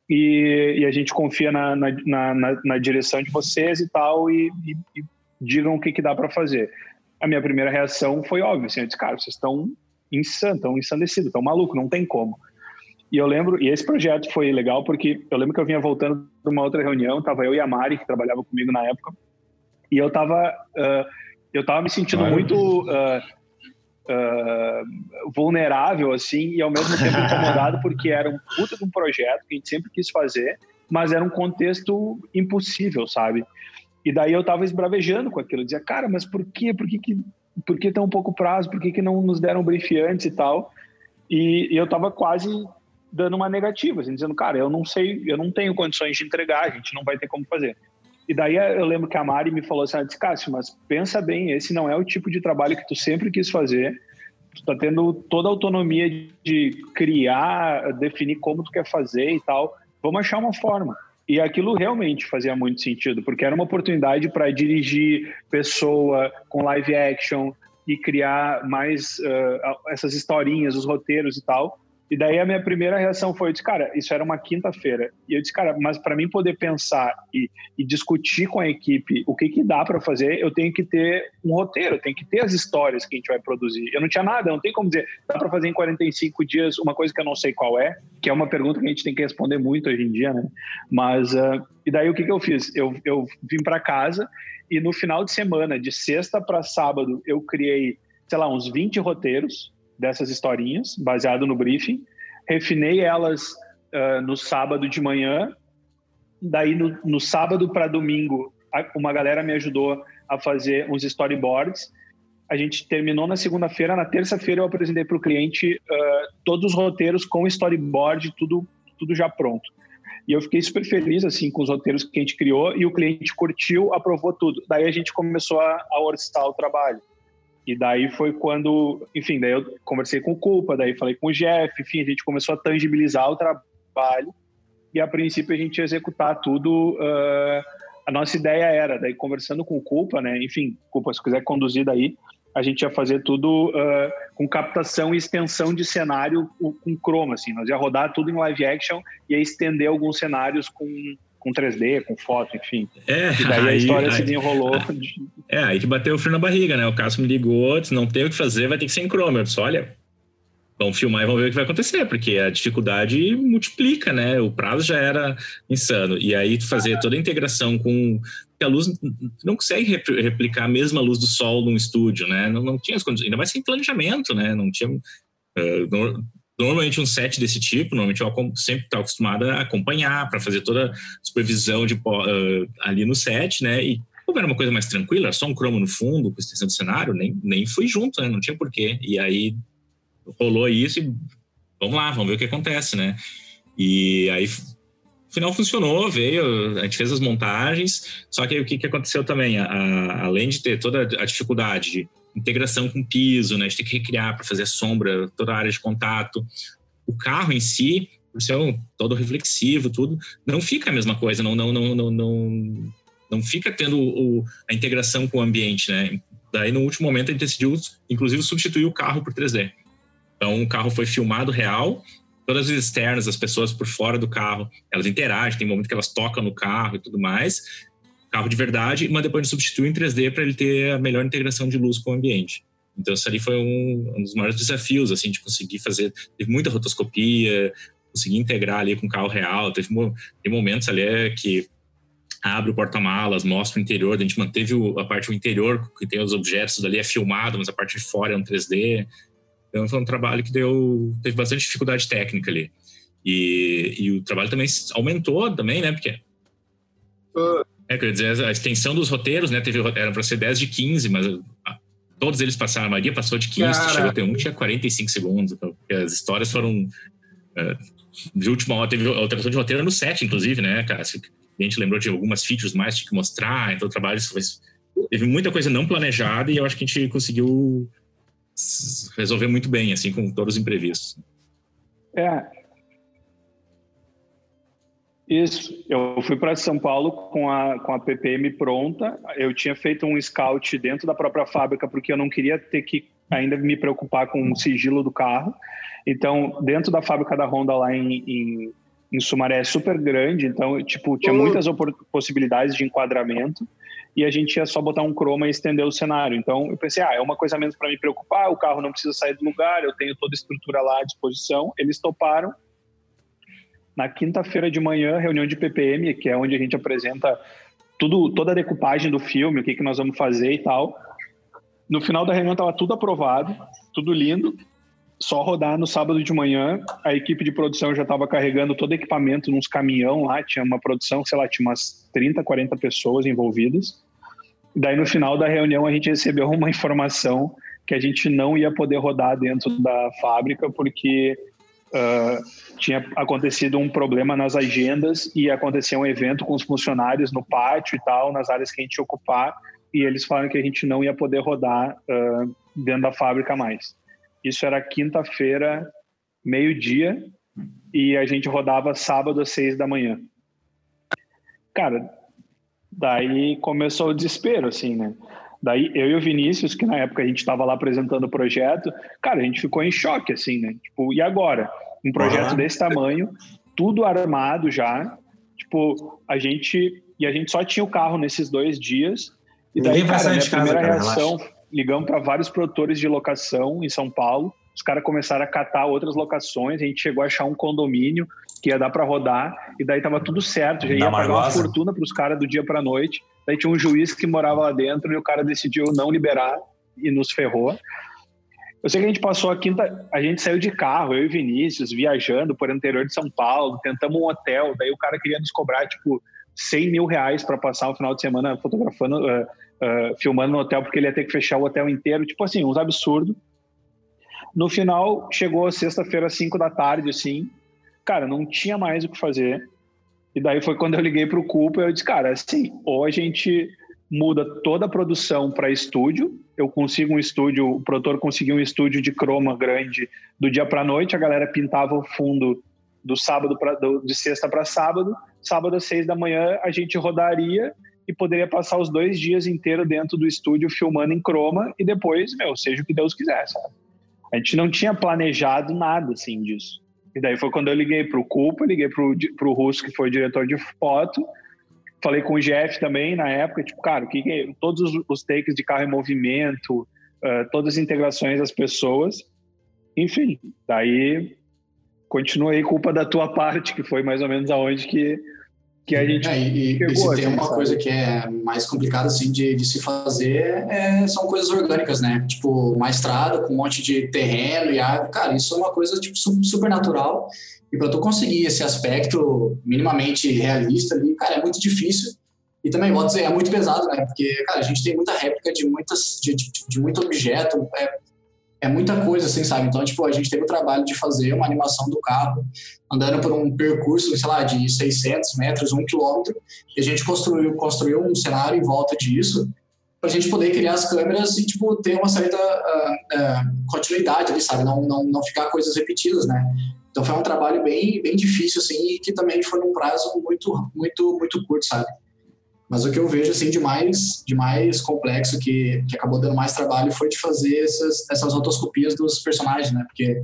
e, e a gente confia na, na, na, na, direção de vocês e tal e, e, e digam o que, que dá para fazer. A minha primeira reação foi óbvia, assim, eu disse, cara, vocês estão insanos, estão ensandecidos, estão malucos, não tem como. E eu lembro, e esse projeto foi legal porque eu lembro que eu vinha voltando de uma outra reunião, tava eu e a Mari, que trabalhava comigo na época, e eu tava uh, Eu estava me sentindo muito uh, uh, vulnerável, assim, e ao mesmo tempo incomodado, porque era um puta de um projeto que a gente sempre quis fazer, mas era um contexto impossível, sabe? E daí eu estava esbravejando com aquilo, eu dizia, cara, mas por quê? Por que, que, por que tão pouco prazo? Por que, que não nos deram brief antes e tal? E, e eu estava quase dando uma negativa, assim, dizendo, cara, eu não sei, eu não tenho condições de entregar, a gente não vai ter como fazer. E daí eu lembro que a Mari me falou assim, ah, disse, Cássio, mas pensa bem, esse não é o tipo de trabalho que tu sempre quis fazer, tu tá tendo toda a autonomia de criar, definir como tu quer fazer e tal, vamos achar uma forma. E aquilo realmente fazia muito sentido, porque era uma oportunidade para dirigir pessoa com live action e criar mais uh, essas historinhas, os roteiros e tal. E daí a minha primeira reação foi, eu disse, cara, isso era uma quinta-feira. E eu disse, cara, mas para mim poder pensar e, e, discutir com a equipe o que, que dá para fazer, eu tenho que ter um roteiro, eu tenho que ter as histórias que a gente vai produzir. Eu não tinha nada, não tem como dizer, dá para fazer em 45 dias uma coisa que eu não sei qual é, que é uma pergunta que a gente tem que responder muito hoje em dia, né? Mas, uh, e daí o que, que eu fiz? Eu, eu vim para casa e no final de semana, de sexta para sábado, eu criei, sei lá, uns 20 roteiros dessas historinhas, baseado no briefing. Refinei elas uh, no sábado de manhã. Daí, no, no sábado para domingo, uma galera me ajudou a fazer uns storyboards. A gente terminou na segunda-feira. Na terça-feira, eu apresentei para o cliente uh, todos os roteiros com storyboard, tudo, tudo já pronto. E eu fiquei super feliz assim com os roteiros que a gente criou e o cliente curtiu, aprovou tudo. Daí a gente começou a, a orçar o trabalho. E daí foi quando, enfim, daí eu conversei com o Culpa, daí falei com o Jeff, enfim, a gente começou a tangibilizar o trabalho e a princípio a gente ia executar tudo. Uh, a nossa ideia era, daí conversando com o Culpa, né, enfim, Culpa, se quiser conduzir daí, a gente ia fazer tudo uh, com captação e extensão de cenário com chroma, assim, nós ia rodar tudo em live action e ia estender alguns cenários com com 3D, com foto, enfim. É, e daí aí, a história aí, se desenrolou. É, aí que bateu o frio na barriga, né? O Cássio me ligou, disse, não tem o que fazer, vai ter que ser em chroma. Eu disse, olha, vamos filmar e vamos ver o que vai acontecer, porque a dificuldade multiplica, né? O prazo já era insano. E aí fazer toda a integração com a luz não consegue replicar a mesma luz do sol num estúdio, né? Não, não tinha as condições, ainda mais sem planejamento, né? Não tinha uh, Normalmente um set desse tipo, normalmente eu sempre estou acostumado a acompanhar para fazer toda a supervisão de, uh, ali no set, né? E como era uma coisa mais tranquila, só um cromo no fundo, com extensão do cenário, nem, nem fui junto, né? Não tinha porquê. E aí rolou isso e vamos lá, vamos ver o que acontece, né? E aí no final funcionou, veio, a gente fez as montagens, só que aí o que, que aconteceu também? A, a, além de ter toda a dificuldade de integração com piso, né? A gente tem que recriar para fazer sombra, toda a área de contato. O carro em si, por ser todo reflexivo, tudo, não fica a mesma coisa, não, não, não, não, não, não fica tendo o, a integração com o ambiente, né? Daí, no último momento, a gente decidiu, inclusive, substituir o carro por 3D. Então, o carro foi filmado real, todas as externas, as pessoas por fora do carro, elas interagem, tem momento que elas tocam no carro e tudo mais, carro de verdade, mas depois a gente substitui em 3D para ele ter a melhor integração de luz com o ambiente. Então, isso ali foi um, um dos maiores desafios, assim, de conseguir fazer. Teve muita rotoscopia, conseguir integrar ali com o carro real. Teve, momentos ali é, que abre o porta-malas, mostra o interior. A gente manteve a parte do interior, que tem os objetos ali, é filmado, mas a parte de fora é um 3D. Então, foi um trabalho que deu, teve bastante dificuldade técnica ali. E, e o trabalho também aumentou também, né? Porque é, quer dizer, a extensão dos roteiros, né? Teve, era para ser 10 de 15, mas ah, todos eles passaram. A Maria passou de 15, Cara. chegou a ter um tinha 45 segundos. Então, as histórias foram. Uh, de última hora, teve alteração de roteiro no set, inclusive, né, cara? A gente lembrou de algumas features mais, tinha que mostrar, então o trabalho foi, teve muita coisa não planejada e eu acho que a gente conseguiu resolver muito bem, assim, com todos os imprevistos. É, isso, eu fui para São Paulo com a, com a PPM pronta. Eu tinha feito um scout dentro da própria fábrica, porque eu não queria ter que ainda me preocupar com o sigilo do carro. Então, dentro da fábrica da Honda lá em, em, em Sumaré é super grande, então, tipo, tinha muitas possibilidades de enquadramento e a gente ia só botar um chroma e estender o cenário. Então, eu pensei, ah, é uma coisa menos para me preocupar, o carro não precisa sair do lugar, eu tenho toda a estrutura lá à disposição. Eles toparam na quinta-feira de manhã, reunião de PPM, que é onde a gente apresenta tudo, toda a decupagem do filme, o que, que nós vamos fazer e tal. no final da reunião estava tudo aprovado, tudo lindo, só rodar no sábado de manhã, a equipe de produção já estava carregando todo o equipamento nos caminhão lá, tinha uma produção, sei lá, tinha umas 30, 40 pessoas envolvidas. Daí no final da reunião a gente recebeu uma informação que a gente não ia poder rodar dentro da fábrica porque uh, tinha acontecido um problema nas agendas e acontecia um evento com os funcionários no pátio e tal, nas áreas que a gente ia ocupar, e eles falaram que a gente não ia poder rodar uh, dentro da fábrica mais. Isso era quinta-feira, meio-dia, e a gente rodava sábado às seis da manhã. Cara, daí começou o desespero, assim, né? Daí eu e o Vinícius, que na época a gente estava lá apresentando o projeto, cara, a gente ficou em choque, assim, né? Tipo, e agora? Um projeto uhum. desse tamanho, tudo armado já. Tipo, a gente. E a gente só tinha o carro nesses dois dias. E daí, cara, minha primeira reação, relaxa ligamos para vários produtores de locação em São Paulo. Os caras começaram a catar outras locações. A gente chegou a achar um condomínio que ia dar para rodar. E daí tava tudo certo. Já ia pagar uma fortuna para os caras do dia para noite. Daí tinha um juiz que morava lá dentro e o cara decidiu não liberar e nos ferrou. Eu sei que a gente passou a quinta, a gente saiu de carro, eu e Vinícius, viajando por interior de São Paulo, tentamos um hotel, daí o cara queria nos cobrar, tipo, 100 mil reais para passar o final de semana fotografando, uh, uh, filmando no hotel, porque ele ia ter que fechar o hotel inteiro. Tipo assim, uns absurdos. No final, chegou sexta-feira, às 5 da tarde, assim. Cara, não tinha mais o que fazer. E daí foi quando eu liguei para o e eu disse, cara, assim, ou a gente muda toda a produção para estúdio, eu consigo um estúdio, o produtor conseguiu um estúdio de croma grande do dia para noite, a galera pintava o fundo do sábado para de sexta para sábado, sábado às seis da manhã a gente rodaria e poderia passar os dois dias inteiros dentro do estúdio filmando em croma e depois, meu, seja o que Deus quiser, sabe? A gente não tinha planejado nada assim disso. E daí foi quando eu liguei pro Culpa, liguei pro, pro Russo, que foi o diretor de foto, falei com o Jeff também na época, tipo, cara, que, que todos os, os, takes de carro em movimento, uh, todas as integrações das pessoas, enfim, daí continuei culpa da tua parte, que foi mais ou menos aonde que que a gente é, e, e se tem uma sabe? coisa que é mais complicada assim de, de se fazer é, são coisas orgânicas, né? Tipo uma estrada com um monte de terreno e árvore, cara, isso é uma coisa tipo super natural e para tu conseguir esse aspecto minimamente realista ali, cara, é muito difícil. E também, vou dizer, é muito pesado, né? Porque, cara, a gente tem muita réplica de muitas de, de, de muito objeto, é, é muita coisa, assim, sabe? Então, tipo, a gente teve o trabalho de fazer uma animação do carro andando por um percurso, sei lá, de 600 metros, um quilômetro, e a gente construiu, construiu um cenário em volta disso para a gente poder criar as câmeras e, tipo, ter uma certa uh, uh, continuidade ali, sabe? Não, não, não ficar coisas repetidas, né? Então, foi um trabalho bem, bem difícil, assim, e que também foi num prazo muito, muito, muito curto, sabe? Mas o que eu vejo assim de mais, de mais complexo que, que acabou dando mais trabalho foi de fazer essas, essas rotoscopias dos personagens, né? Porque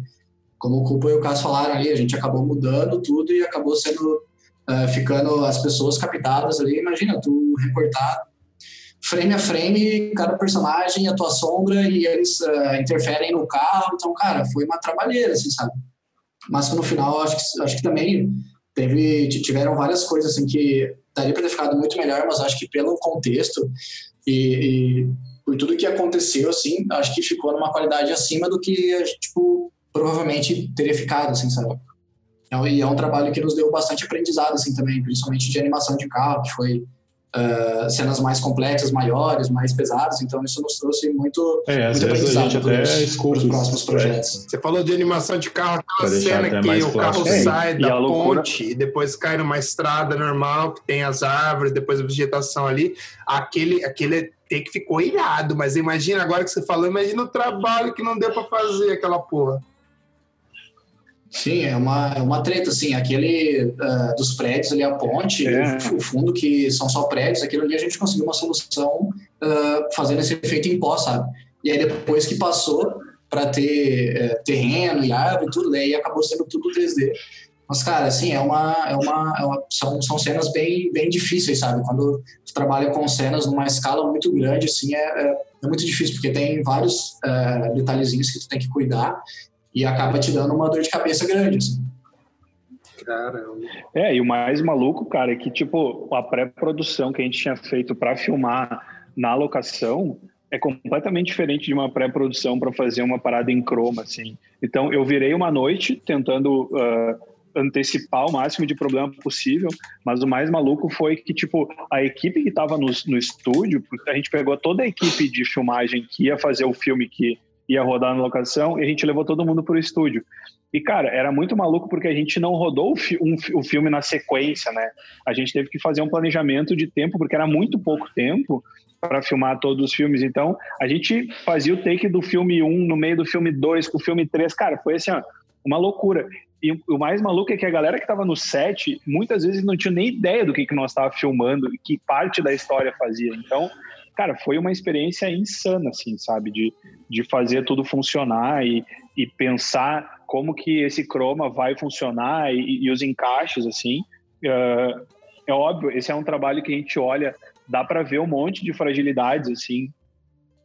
como o Culpa e o Caso falaram ali, a gente acabou mudando tudo e acabou sendo uh, ficando as pessoas captadas ali. Imagina tu recortar frame a frame cada personagem, a tua sombra e eles uh, interferem no carro. Então, cara, foi uma trabalheira, assim, sabe? Mas no final acho que, acho que também teve tiveram várias coisas assim que daria para ter ficado muito melhor, mas acho que pelo contexto e, e, por tudo que aconteceu, assim, acho que ficou numa qualidade acima do que tipo, provavelmente teria ficado, assim, sabe? É e é um trabalho que nos deu bastante aprendizado, assim, também, principalmente de animação de carro, que foi uh, cenas mais complexas, maiores, mais pesadas. Então, isso nos trouxe muito, é, muito aprendizado para os próximos projetos. Você falou de animação de carro, aquela cena que o carro sai é, da ponte e depois cai numa estrada normal, que tem as árvores, depois a vegetação ali. Aquele, aquele que ficou irado, mas imagina agora que você falou, imagina o trabalho que não deu para fazer aquela porra. Sim, é uma, é uma treta, assim, aquele uh, dos prédios ali, a ponte, é. o, o, fundo que são só prédios, aquilo ali a gente conseguiu uma solução uh, fazendo esse efeito em pó, sabe? E aí depois que passou para ter uh, terreno e árvore e tudo, daí acabou sendo tudo 3D. Mas, cara, assim, é uma, é uma, é uma, são, são cenas bem, bem difíceis, sabe? Quando tu trabalha com cenas numa escala muito grande, assim, é, é, é muito difícil, porque tem vários detalhezinhos que tu tem que cuidar e acaba te dando uma dor de cabeça grande, assim. Caramba. É, e o mais maluco, cara, é que, tipo, a pré-produção que a gente tinha feito para filmar na locação, é completamente diferente de uma pré-produção para fazer uma parada em croma, assim. Então, eu virei uma noite tentando uh, antecipar o máximo de problema possível, mas o mais maluco foi que, tipo, a equipe que estava no, no estúdio, a gente pegou toda a equipe de filmagem que ia fazer o filme que ia rodar na locação e a gente levou todo mundo para o estúdio. E, cara, era muito maluco porque a gente não rodou o, fi um, o filme na sequência, né? A gente teve que fazer um planejamento de tempo, porque era muito pouco tempo para filmar todos os filmes. Então, a gente fazia o take do filme 1 no meio do filme 2 com o filme 3. Cara, foi assim, ó, uma loucura. E o mais maluco é que a galera que estava no set, muitas vezes não tinha nem ideia do que, que nós estávamos filmando e que parte da história fazia. Então, cara, foi uma experiência insana, assim, sabe? De, de fazer tudo funcionar e, e pensar como que esse croma vai funcionar e, e os encaixes, assim. Uh, é óbvio, esse é um trabalho que a gente olha, dá para ver um monte de fragilidades, assim,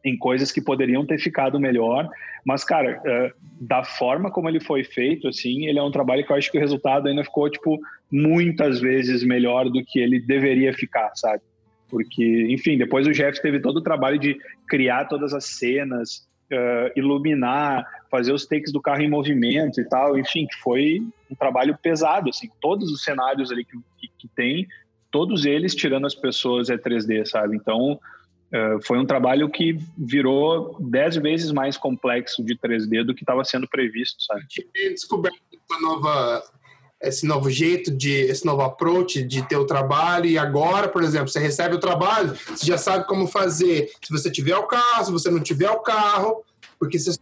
em coisas que poderiam ter ficado melhor, mas, cara, uh, da forma como ele foi feito, assim, ele é um trabalho que eu acho que o resultado ainda ficou, tipo, muitas vezes melhor do que ele deveria ficar, sabe? Porque, enfim, depois o Jeff teve todo o trabalho de criar todas as cenas, uh, iluminar, fazer os takes do carro em movimento e tal, enfim, que foi um trabalho pesado, assim, todos os cenários ali que, que, que tem, todos eles, tirando as pessoas, é 3D, sabe? Então, Uh, foi um trabalho que virou dez vezes mais complexo de 3D do que estava sendo previsto, sabe? descoberto uma nova esse novo jeito de esse novo approach de ter o trabalho e agora, por exemplo, você recebe o trabalho, você já sabe como fazer. Se você tiver o carro, se você não tiver o carro, porque você,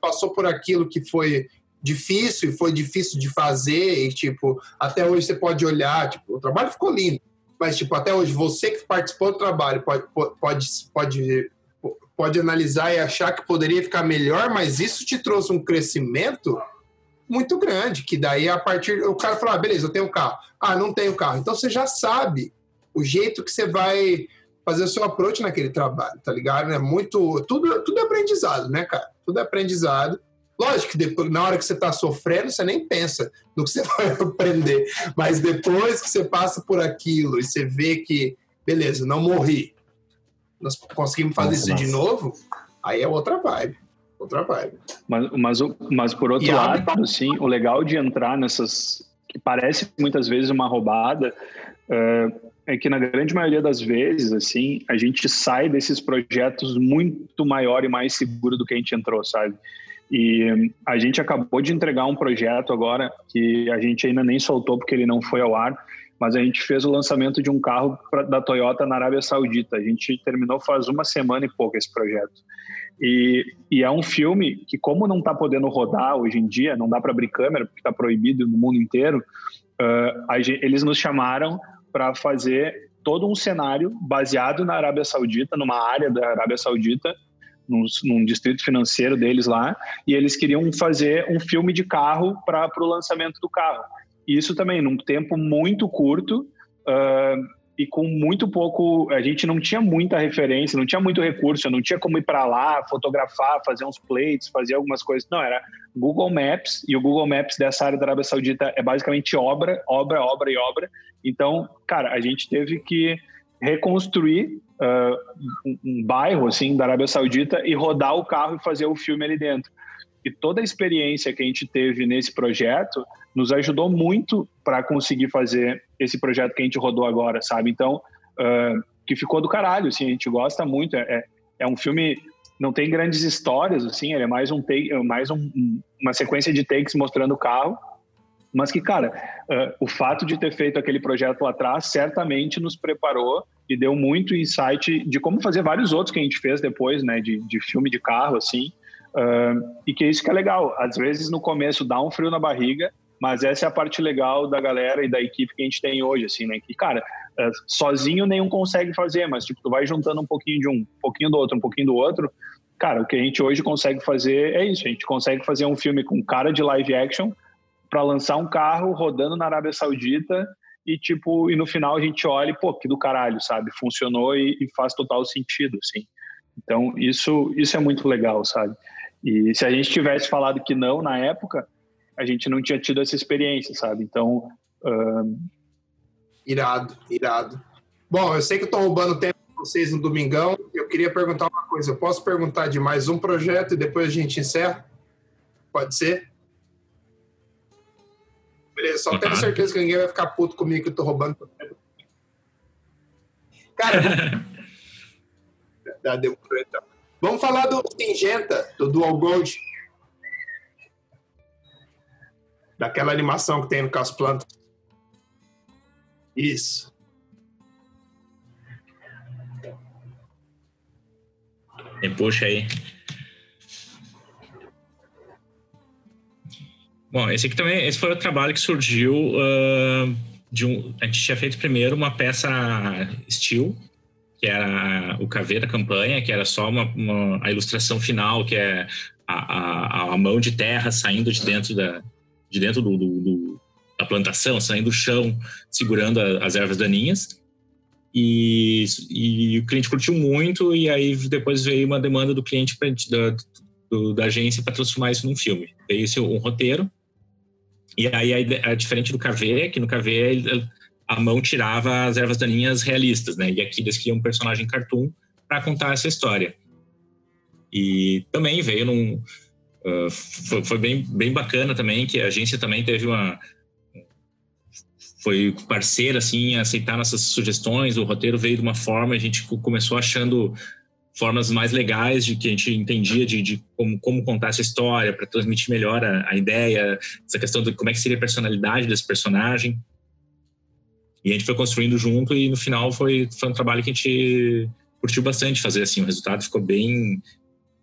passou por aquilo que foi difícil e foi difícil de fazer e tipo, até hoje você pode olhar, tipo, o trabalho ficou lindo mas tipo, até hoje, você que participou do trabalho pode, pode, pode, pode analisar e achar que poderia ficar melhor, mas isso te trouxe um crescimento muito grande, que daí a partir o cara fala, ah, beleza, eu tenho carro. Ah, não tenho carro. Então você já sabe o jeito que você vai fazer o seu approach naquele trabalho, tá ligado? É muito tudo tudo é aprendizado, né, cara? Tudo é aprendizado. Lógico que depois, na hora que você está sofrendo, você nem pensa no que você vai aprender. Mas depois que você passa por aquilo e você vê que, beleza, não morri, nós conseguimos fazer nossa, isso de novo, aí é outra vibe. Outra vibe. Mas, mas, mas por outro e lado, abre... sim, o legal de entrar nessas. que parece muitas vezes uma roubada. Uh, é que na grande maioria das vezes, assim, a gente sai desses projetos muito maior e mais seguro do que a gente entrou, sabe? E a gente acabou de entregar um projeto agora que a gente ainda nem soltou porque ele não foi ao ar, mas a gente fez o lançamento de um carro pra, da Toyota na Arábia Saudita. A gente terminou faz uma semana e pouco esse projeto. E, e é um filme que, como não está podendo rodar hoje em dia, não dá para abrir câmera porque está proibido no mundo inteiro, uh, a, eles nos chamaram para fazer todo um cenário baseado na Arábia Saudita, numa área da Arábia Saudita, num, num, distrito financeiro deles lá, e eles queriam fazer um filme de carro para o lançamento do carro. Isso também, num tempo muito curto uh, e com muito pouco. A gente não tinha muita referência, não tinha muito recurso, não tinha como ir para lá, fotografar, fazer uns plates, fazer algumas coisas. Não, era Google Maps, e o Google Maps dessa área da Arábia Saudita é basicamente obra, obra, obra e obra. Então, cara, a gente teve que reconstruir uh, um, um, bairro assim da Arábia Saudita e rodar o carro e fazer o filme ali dentro. E toda a experiência que a gente teve nesse projeto nos ajudou muito para conseguir fazer esse projeto que a gente rodou agora, sabe? Então, uh, que ficou do caralho, assim, a gente gosta muito. É, é, é um filme não tem grandes histórias, assim, ele é mais um take, mais um, uma sequência de takes mostrando o carro, mas que, cara, uh, o fato de ter feito aquele projeto lá atrás certamente nos preparou e deu muito insight de como fazer vários outros que a gente fez depois, né, de, de filme de carro, assim, uh, e que é isso que é legal. Às vezes no começo dá um frio na barriga, mas essa é a parte legal da galera e da equipe que a gente tem hoje, assim, né, que, cara, uh, sozinho nenhum consegue fazer, mas, tipo, tu vai juntando um pouquinho de um, um pouquinho do outro, um pouquinho do outro, cara, o que a gente hoje consegue fazer é isso, a gente consegue fazer um filme com cara de live action para lançar um carro rodando na Arábia Saudita e tipo, e no final a gente olha e, pô, que do caralho, sabe? Funcionou e, e, faz total sentido, assim. Então, isso, isso é muito legal, sabe? E se a gente tivesse falado que não na época, a gente não tinha tido essa experiência, sabe? Então. Irado, irado. Bom, eu sei que eu tô roubando tempo de vocês no domingão. Eu queria perguntar uma coisa. Eu posso perguntar de mais um projeto e depois a gente encerra? Pode ser? Beleza, só tenho certeza que ninguém vai ficar puto comigo que eu tô roubando. Cara, então. Vamos falar do Singenta, do Dual Gold. Daquela animação que tem no Caso Plantas. Isso. puxa aí. Bom, esse aqui também, esse foi o trabalho que surgiu uh, de um. A gente tinha feito primeiro uma peça steel, que era o da campanha, que era só uma, uma a ilustração final, que é a, a, a, mão de terra saindo de dentro da, de dentro do, do, do da plantação, saindo do chão, segurando a, as ervas daninhas. E, e, o cliente curtiu muito, e aí depois veio uma demanda do cliente pra, da, do, da agência para transformar isso num filme. Veio um roteiro e aí, a, diferente do KV, que no KV a mão tirava as ervas daninhas realistas, né? E aqui eles criam um personagem cartoon para contar essa história. E também veio num. Uh, foi, foi, bem, bem bacana também, que a agência também teve uma. Foi parceira, assim, a aceitar nossas sugestões. O roteiro veio de uma forma, a gente começou achando formas mais legais de que a gente entendia de, de como, como, contar essa história para transmitir melhor a, a, ideia, essa questão de como é que seria a personalidade desse personagem. E a gente foi construindo junto e no final foi, foi um trabalho que a gente curtiu bastante fazer assim, o resultado ficou bem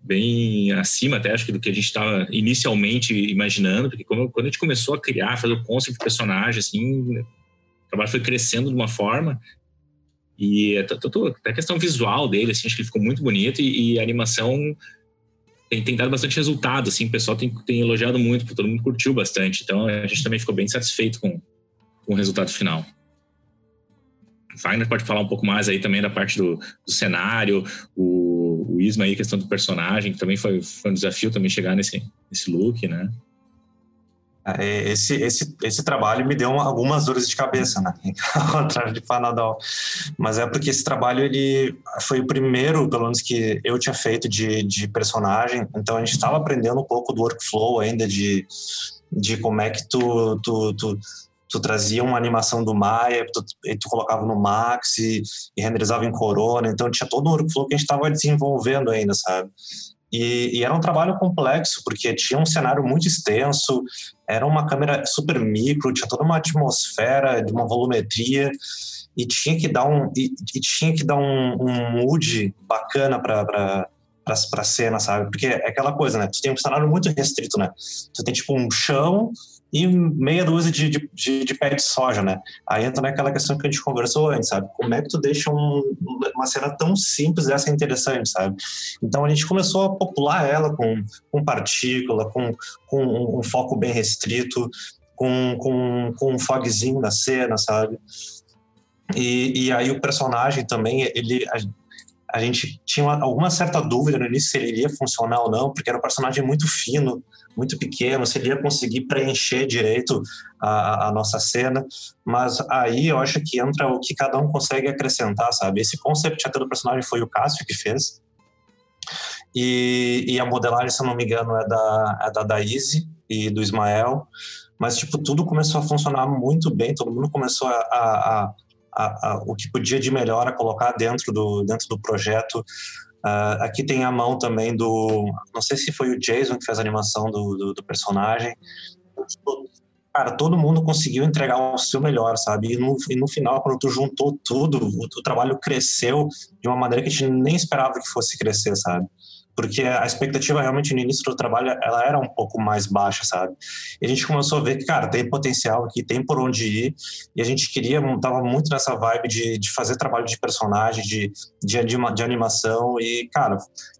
bem acima até acho que do que a gente estava inicialmente imaginando, porque quando, a gente começou a criar, fazer o conceito do personagem assim, o trabalho foi crescendo de uma forma e até a questão visual dele, assim, acho que ele ficou muito bonito e, e a animação tem, tem, dado bastante resultado, assim, o pessoal tem, tem elogiado muito, porque todo mundo curtiu bastante. Então a gente também ficou bem satisfeito com, com o resultado final. O pode falar um pouco mais aí também da parte do, do cenário, o, o Isma aí, questão do personagem, que também foi, foi um desafio também chegar nesse, nesse look, né? É, esse, esse, esse trabalho me deu algumas dores de cabeça, né? Ao contrário de Panadol. Mas é porque esse trabalho, ele foi o primeiro, pelo menos, que eu tinha feito de, de personagem. Então, a gente estava aprendendo um pouco do workflow ainda, de, de como é que tu, tu, tu, tu trazia uma animação do Maya, tu, e tu colocava no Max e, e renderizava em Corona. Então, tinha todo um workflow que a gente estava desenvolvendo ainda, sabe? E, e, era um trabalho complexo, porque tinha um cenário muito extenso, era uma câmera super micro, tinha toda uma atmosfera de uma volumetria, e tinha que dar um, e, e tinha que dar um, um mood bacana para para cena, sabe? Porque é aquela coisa, né? Tu tem um cenário muito restrito, né? Tu tem tipo um chão e meia dúzia de, de, de, de, pé de soja, né? Aí entra naquela questão que a gente conversou antes, sabe? Como é que tu deixa um, uma cena tão simples dessa interessante, sabe? Então a gente começou a popular ela com, com partícula, com, com um, um foco bem restrito, com, com, com um fogzinho na cena, sabe? E, e aí o personagem também, ele... A, gente tinha uma, alguma certa dúvida no início se ele iria funcionar ou não, porque era um personagem muito fino, muito pequeno, se ele ia conseguir preencher direito a, a, nossa cena, mas aí eu acho que entra o que cada um consegue acrescentar, sabe? Esse concept até do personagem foi o Cássio que fez, e, e a modelagem, se eu não me engano, é da, é da Daisy e do Ismael, mas, tipo, tudo começou a funcionar muito bem, todo mundo começou a, a, a o que podia de melhor a colocar dentro do, dentro do projeto, Uh, aqui tem a mão também do. Não sei se foi o Jason que fez a animação do, do, do personagem. Cara, todo mundo conseguiu entregar o seu melhor, sabe? E no, e no final, quando tu juntou tudo, o, o trabalho cresceu de uma maneira que a gente nem esperava que fosse crescer, sabe? Porque a expectativa realmente no início do trabalho ela era um pouco mais baixa, sabe? E a gente começou a ver que, cara, tem potencial aqui, tem por onde ir, e a gente queria, tava muito nessa vibe de, de fazer trabalho de personagem, de, de, de animação, e, cara,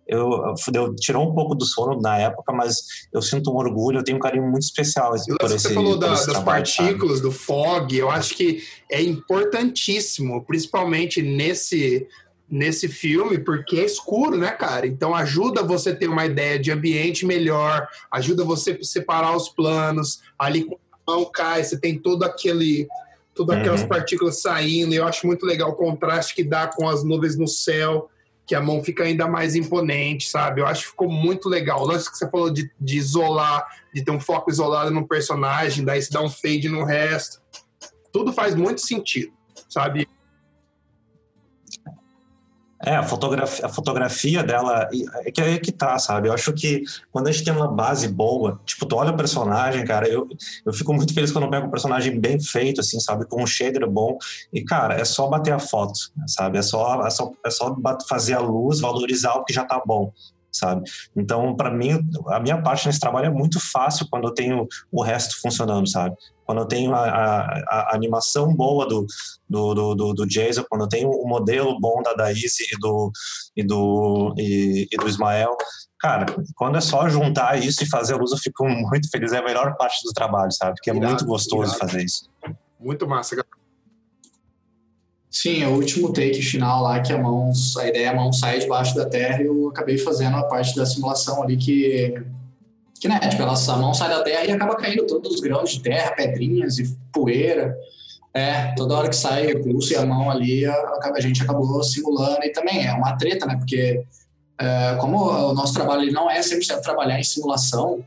eu, eu, tirou um pouco do sono na época, mas eu sinto um orgulho, eu tenho um carinho muito especial por esse, Você falou da, das partículas, sabe? do fog, eu acho que é importantíssimo, principalmente nesse nesse filme, porque é escuro, né, cara? Então ajuda você a ter uma ideia de ambiente melhor, ajuda você a separar os planos, ali com a mão cai, você tem todo aquele todas aquelas uhum. partículas saindo. Eu acho muito legal o contraste que dá com as nuvens no céu, que a mão fica ainda mais imponente, sabe? Eu acho que ficou muito legal. O lance que você falou de, de isolar, de ter um foco isolado no personagem, daí se dá um fade no resto. Tudo faz muito sentido, sabe? É, a fotografia, a fotografia dela é que é que tá, sabe? Eu acho que quando a gente tem uma base boa, tipo, tu olha o personagem, cara, eu, eu fico muito feliz quando eu pego um personagem bem feito, assim, sabe? Com um shader bom. E, cara, é só bater a foto, sabe? É só, é só, é só fazer a luz, valorizar o que já tá bom sabe? Então, para mim, a minha parte nesse trabalho é muito fácil quando eu tenho o resto funcionando, sabe? Quando eu tenho a, a, a animação boa do, do, do, do, Jason, quando eu tenho o modelo bom da Daisy e do, e do, e, e do Ismael, cara, quando é só juntar isso e fazer a luz, eu fico muito feliz. É a melhor parte do trabalho, sabe? Porque é irado, muito gostoso irado. fazer isso. Muito massa, Sim, é o último take final lá, que a mão, a ideia é a mão sai debaixo da terra, e eu acabei fazendo a parte da simulação ali que, que né, tipo, a mão sai da terra e acaba caindo todos os grãos de terra, pedrinhas e poeira. É, toda hora que sai o pulso e a mão ali, a, a gente acabou simulando, e também é uma treta, né, porque é, como o nosso trabalho ele não é 100% trabalhar em simulação,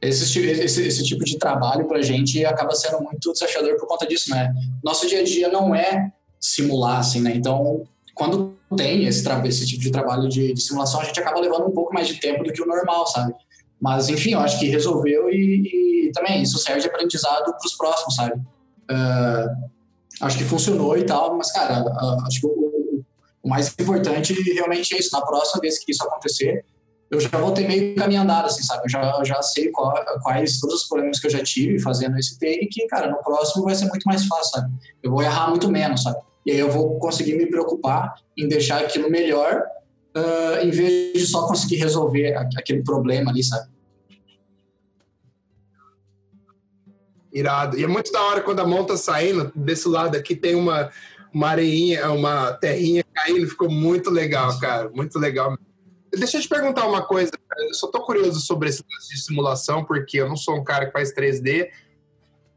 esse, esse, esse tipo de trabalho para a gente acaba sendo muito desafiador por conta disso, né? Nosso dia a dia não é simular, assim, né? Então, quando tem esse, esse tipo de trabalho de, de, simulação, a gente acaba levando um pouco mais de tempo do que o normal, sabe? Mas, enfim, eu acho que resolveu e, e também isso serve de aprendizado para os próximos, sabe? Uh, acho que funcionou e tal, mas, cara, uh, acho que o, o, mais importante realmente é isso. Na próxima vez que isso acontecer, eu já vou ter meio caminho andado, assim, sabe? Eu já, já sei qual, quais todos os problemas que eu já tive fazendo esse take, que, cara, no próximo vai ser muito mais fácil, sabe? Eu vou errar muito menos, sabe? E aí eu vou conseguir me preocupar em deixar aquilo melhor, uh, em vez de só conseguir resolver aquele problema ali, sabe? Irado. E é muito da hora quando a mão tá saindo, desse lado aqui tem uma, uma areinha, uma terrinha caindo, ficou muito legal, cara. Muito legal. Deixa eu te perguntar uma coisa, eu só tô curioso sobre esse de simulação, porque eu não sou um cara que faz 3D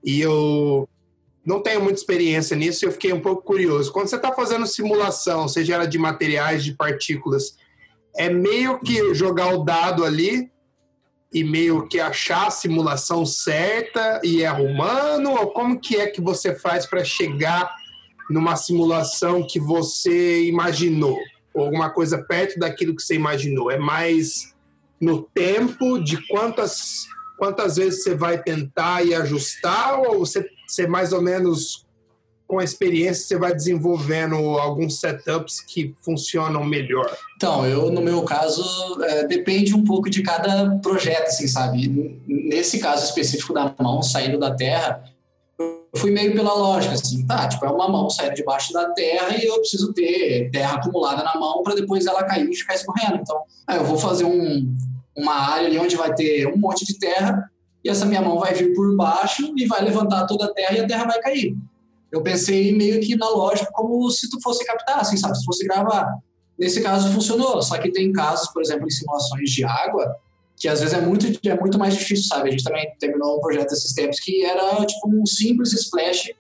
e eu não tenho muita experiência nisso e eu fiquei um pouco curioso. Quando você está fazendo simulação, seja ela de materiais, de partículas, é meio que jogar o dado ali e meio que achar a simulação certa e é humano? Ou como que é que você faz para chegar numa simulação que você imaginou? Ou alguma coisa perto daquilo que você imaginou? É mais no tempo de quantas, quantas vezes você vai tentar e ajustar? Ou você você mais ou menos com a experiência você vai desenvolvendo alguns setups que funcionam melhor? Então, eu no meu caso é, depende um pouco de cada projeto, assim, sabe? Nesse caso específico da mão saindo da terra, eu fui meio pela lógica, assim, tá? Tipo, é uma mão saindo debaixo da terra e eu preciso ter terra acumulada na mão para depois ela cair e ficar escorrendo. Então, eu vou fazer um, uma área ali onde vai ter um monte de terra e essa minha mão vai vir por baixo e vai levantar toda a terra e a terra vai cair. Eu pensei meio que na lógica como se tu fosse captar, assim, sabe? Se fosse gravar. Nesse caso funcionou, só que tem casos, por exemplo, em simulações de água, que às vezes é muito, é muito mais difícil, sabe? A gente também terminou um projeto esses tempos que era tipo um simples splash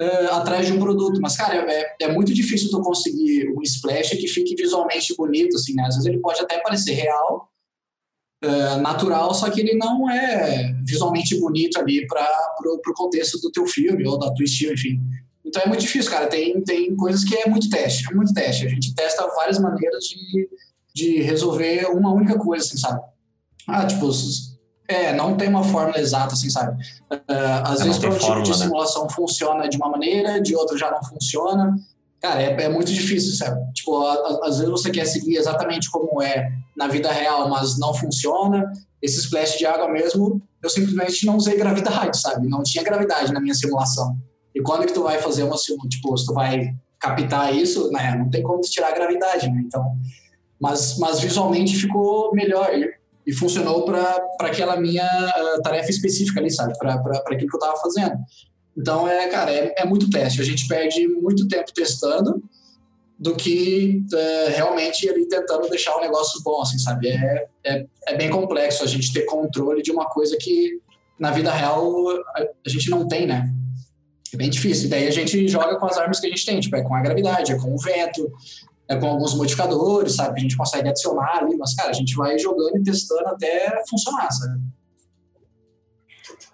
uh, atrás de um produto. Mas, cara, é, é muito difícil tu conseguir um splash que fique visualmente bonito, assim, né? Às vezes ele pode até parecer real, é, natural, só que ele não é visualmente bonito ali para o contexto do teu filme ou da tua estilo, enfim. Então é muito difícil, cara. Tem, tem coisas que é muito teste, é muito teste. A gente testa várias maneiras de, de resolver uma única coisa, assim, sabe? Ah, tipo, é, não tem uma fórmula exata, assim, sabe? Uh, às é, vezes, para um tipo de né? simulação né? funciona de uma maneira, de outra já não funciona. Cara, é, é muito difícil, sabe? Tipo, às vezes você quer seguir exatamente como é na vida real, mas não funciona. Esse splash de água mesmo, eu simplesmente não usei gravidade, sabe? Não tinha gravidade na minha simulação. E quando que tu vai fazer uma tipo, se tu vai captar isso, né? Não tem como tirar a gravidade, né? Então, mas, mas visualmente ficou melhor e, e funcionou para aquela minha uh, tarefa específica ali, sabe? Para aquilo que eu estava fazendo. Então, é, cara, é, é muito teste. A gente perde muito tempo testando do que é, realmente ali tentando deixar o negócio bom, assim, sabe? É, é, é, bem complexo a gente ter controle de uma coisa que na vida real a, a gente não tem, né? É bem difícil. E daí a gente joga com as armas que a gente tem, tipo, é com a gravidade, é com o vento, é com alguns modificadores, sabe? A gente consegue adicionar ali, mas, cara, a gente vai jogando e testando até funcionar, sabe?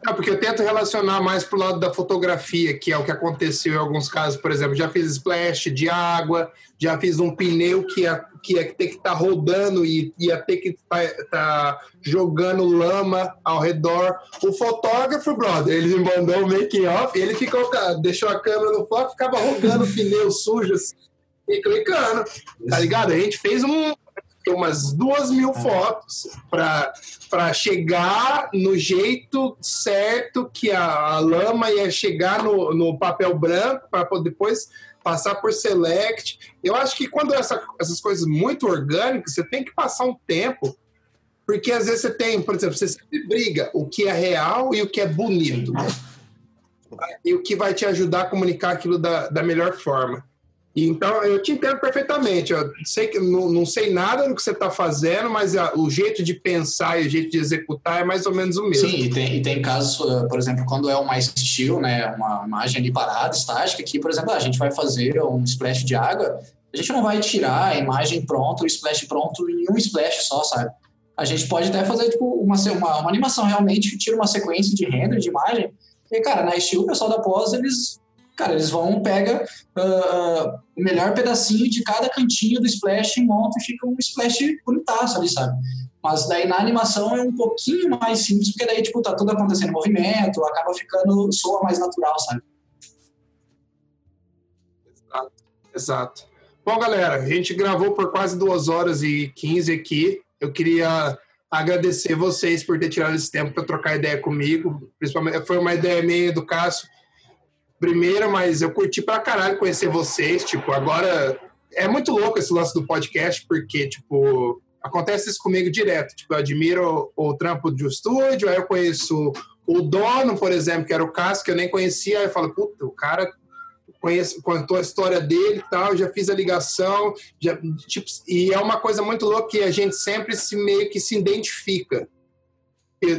É, porque eu tento relacionar mais pro lado da fotografia, que é o que aconteceu em alguns casos, por exemplo, já fiz splash de água, já fiz um pneu que ia, que ia ter que estar tá rodando e ia ter que estar tá, tá jogando lama ao redor. O fotógrafo, brother, ele me mandou o making off, ele ficou, deixou a câmera no foco, ficava rodando pneus sujos e clicando, tá ligado? A gente fez um, umas duas mil é. fotos para chegar no jeito certo que a, a lama ia chegar no, no papel branco para depois passar por select. Eu acho que quando essa, essas coisas muito orgânicas, você tem que passar um tempo, porque às vezes você tem, por exemplo, você sempre briga o que é real e o que é bonito. E o que vai te ajudar a comunicar aquilo da, da melhor forma. Então, eu te entendo perfeitamente. Eu sei que não, não sei nada do que você está fazendo, mas a, o jeito de pensar e o jeito de executar é mais ou menos o mesmo. Sim, e tem, e tem casos, uh, por exemplo, quando é uma estilo, né, uma imagem ali parada, estática, que, por exemplo, a gente vai fazer um splash de água, a gente não vai tirar a imagem pronta, o splash pronto em um splash só, sabe? A gente pode até fazer tipo, uma, uma, uma animação realmente tira uma sequência de render de imagem. E, cara, na estilo, o pessoal da pós, eles Cara, eles vão, pega uh, melhor pedacinho de cada cantinho do splash monta e fica um splash bonitaço ali, sabe? Mas daí na animação é um pouquinho mais simples, porque daí, tipo, tá tudo acontecendo em movimento, acaba ficando, soa mais natural, sabe? Exato, exato. Bom, galera, a gente gravou por quase duas horas e quinze aqui. Eu queria agradecer vocês por ter tirado esse tempo para trocar ideia comigo. Principalmente, foi uma ideia minha do Cássio primeira, mas eu curti pra caralho conhecer vocês. Tipo, agora é muito louco esse lance do podcast, porque, tipo, acontece isso comigo direto. Tipo, eu admiro o, o trampo um estúdio, aí eu conheço o dono, por exemplo, que era o Cássio, que eu nem conhecia, aí eu falo, puta, o cara conheço, contou a história dele e tal, já fiz a ligação, já, tipo, e é uma coisa muito louca que a gente sempre se meio que se identifica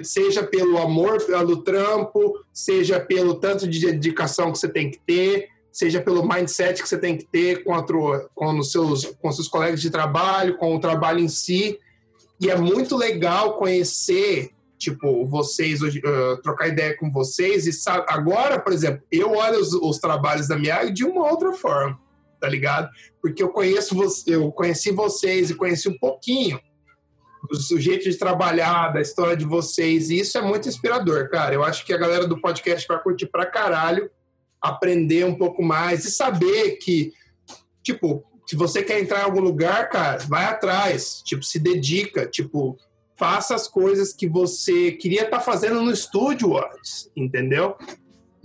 seja pelo amor pelo trampo, seja pelo tanto de dedicação que você tem que ter, seja pelo mindset que você tem que ter contra, com, os seus, com seus colegas de trabalho, com o trabalho em si. E é muito legal conhecer, tipo, vocês, uh, trocar ideia com vocês. E sabe, agora, por exemplo, eu olho os, os trabalhos da minha de uma outra forma, tá ligado? Porque eu conheço, eu conheci vocês e conheci um pouquinho o jeito de trabalhar, da história de vocês. E isso é muito inspirador, cara. Eu acho que a galera do podcast vai curtir pra caralho, aprender um pouco mais e saber que, tipo, se você quer entrar em algum lugar, cara, vai atrás, tipo, se dedica, tipo, faça as coisas que você queria estar tá fazendo no estúdio antes, entendeu?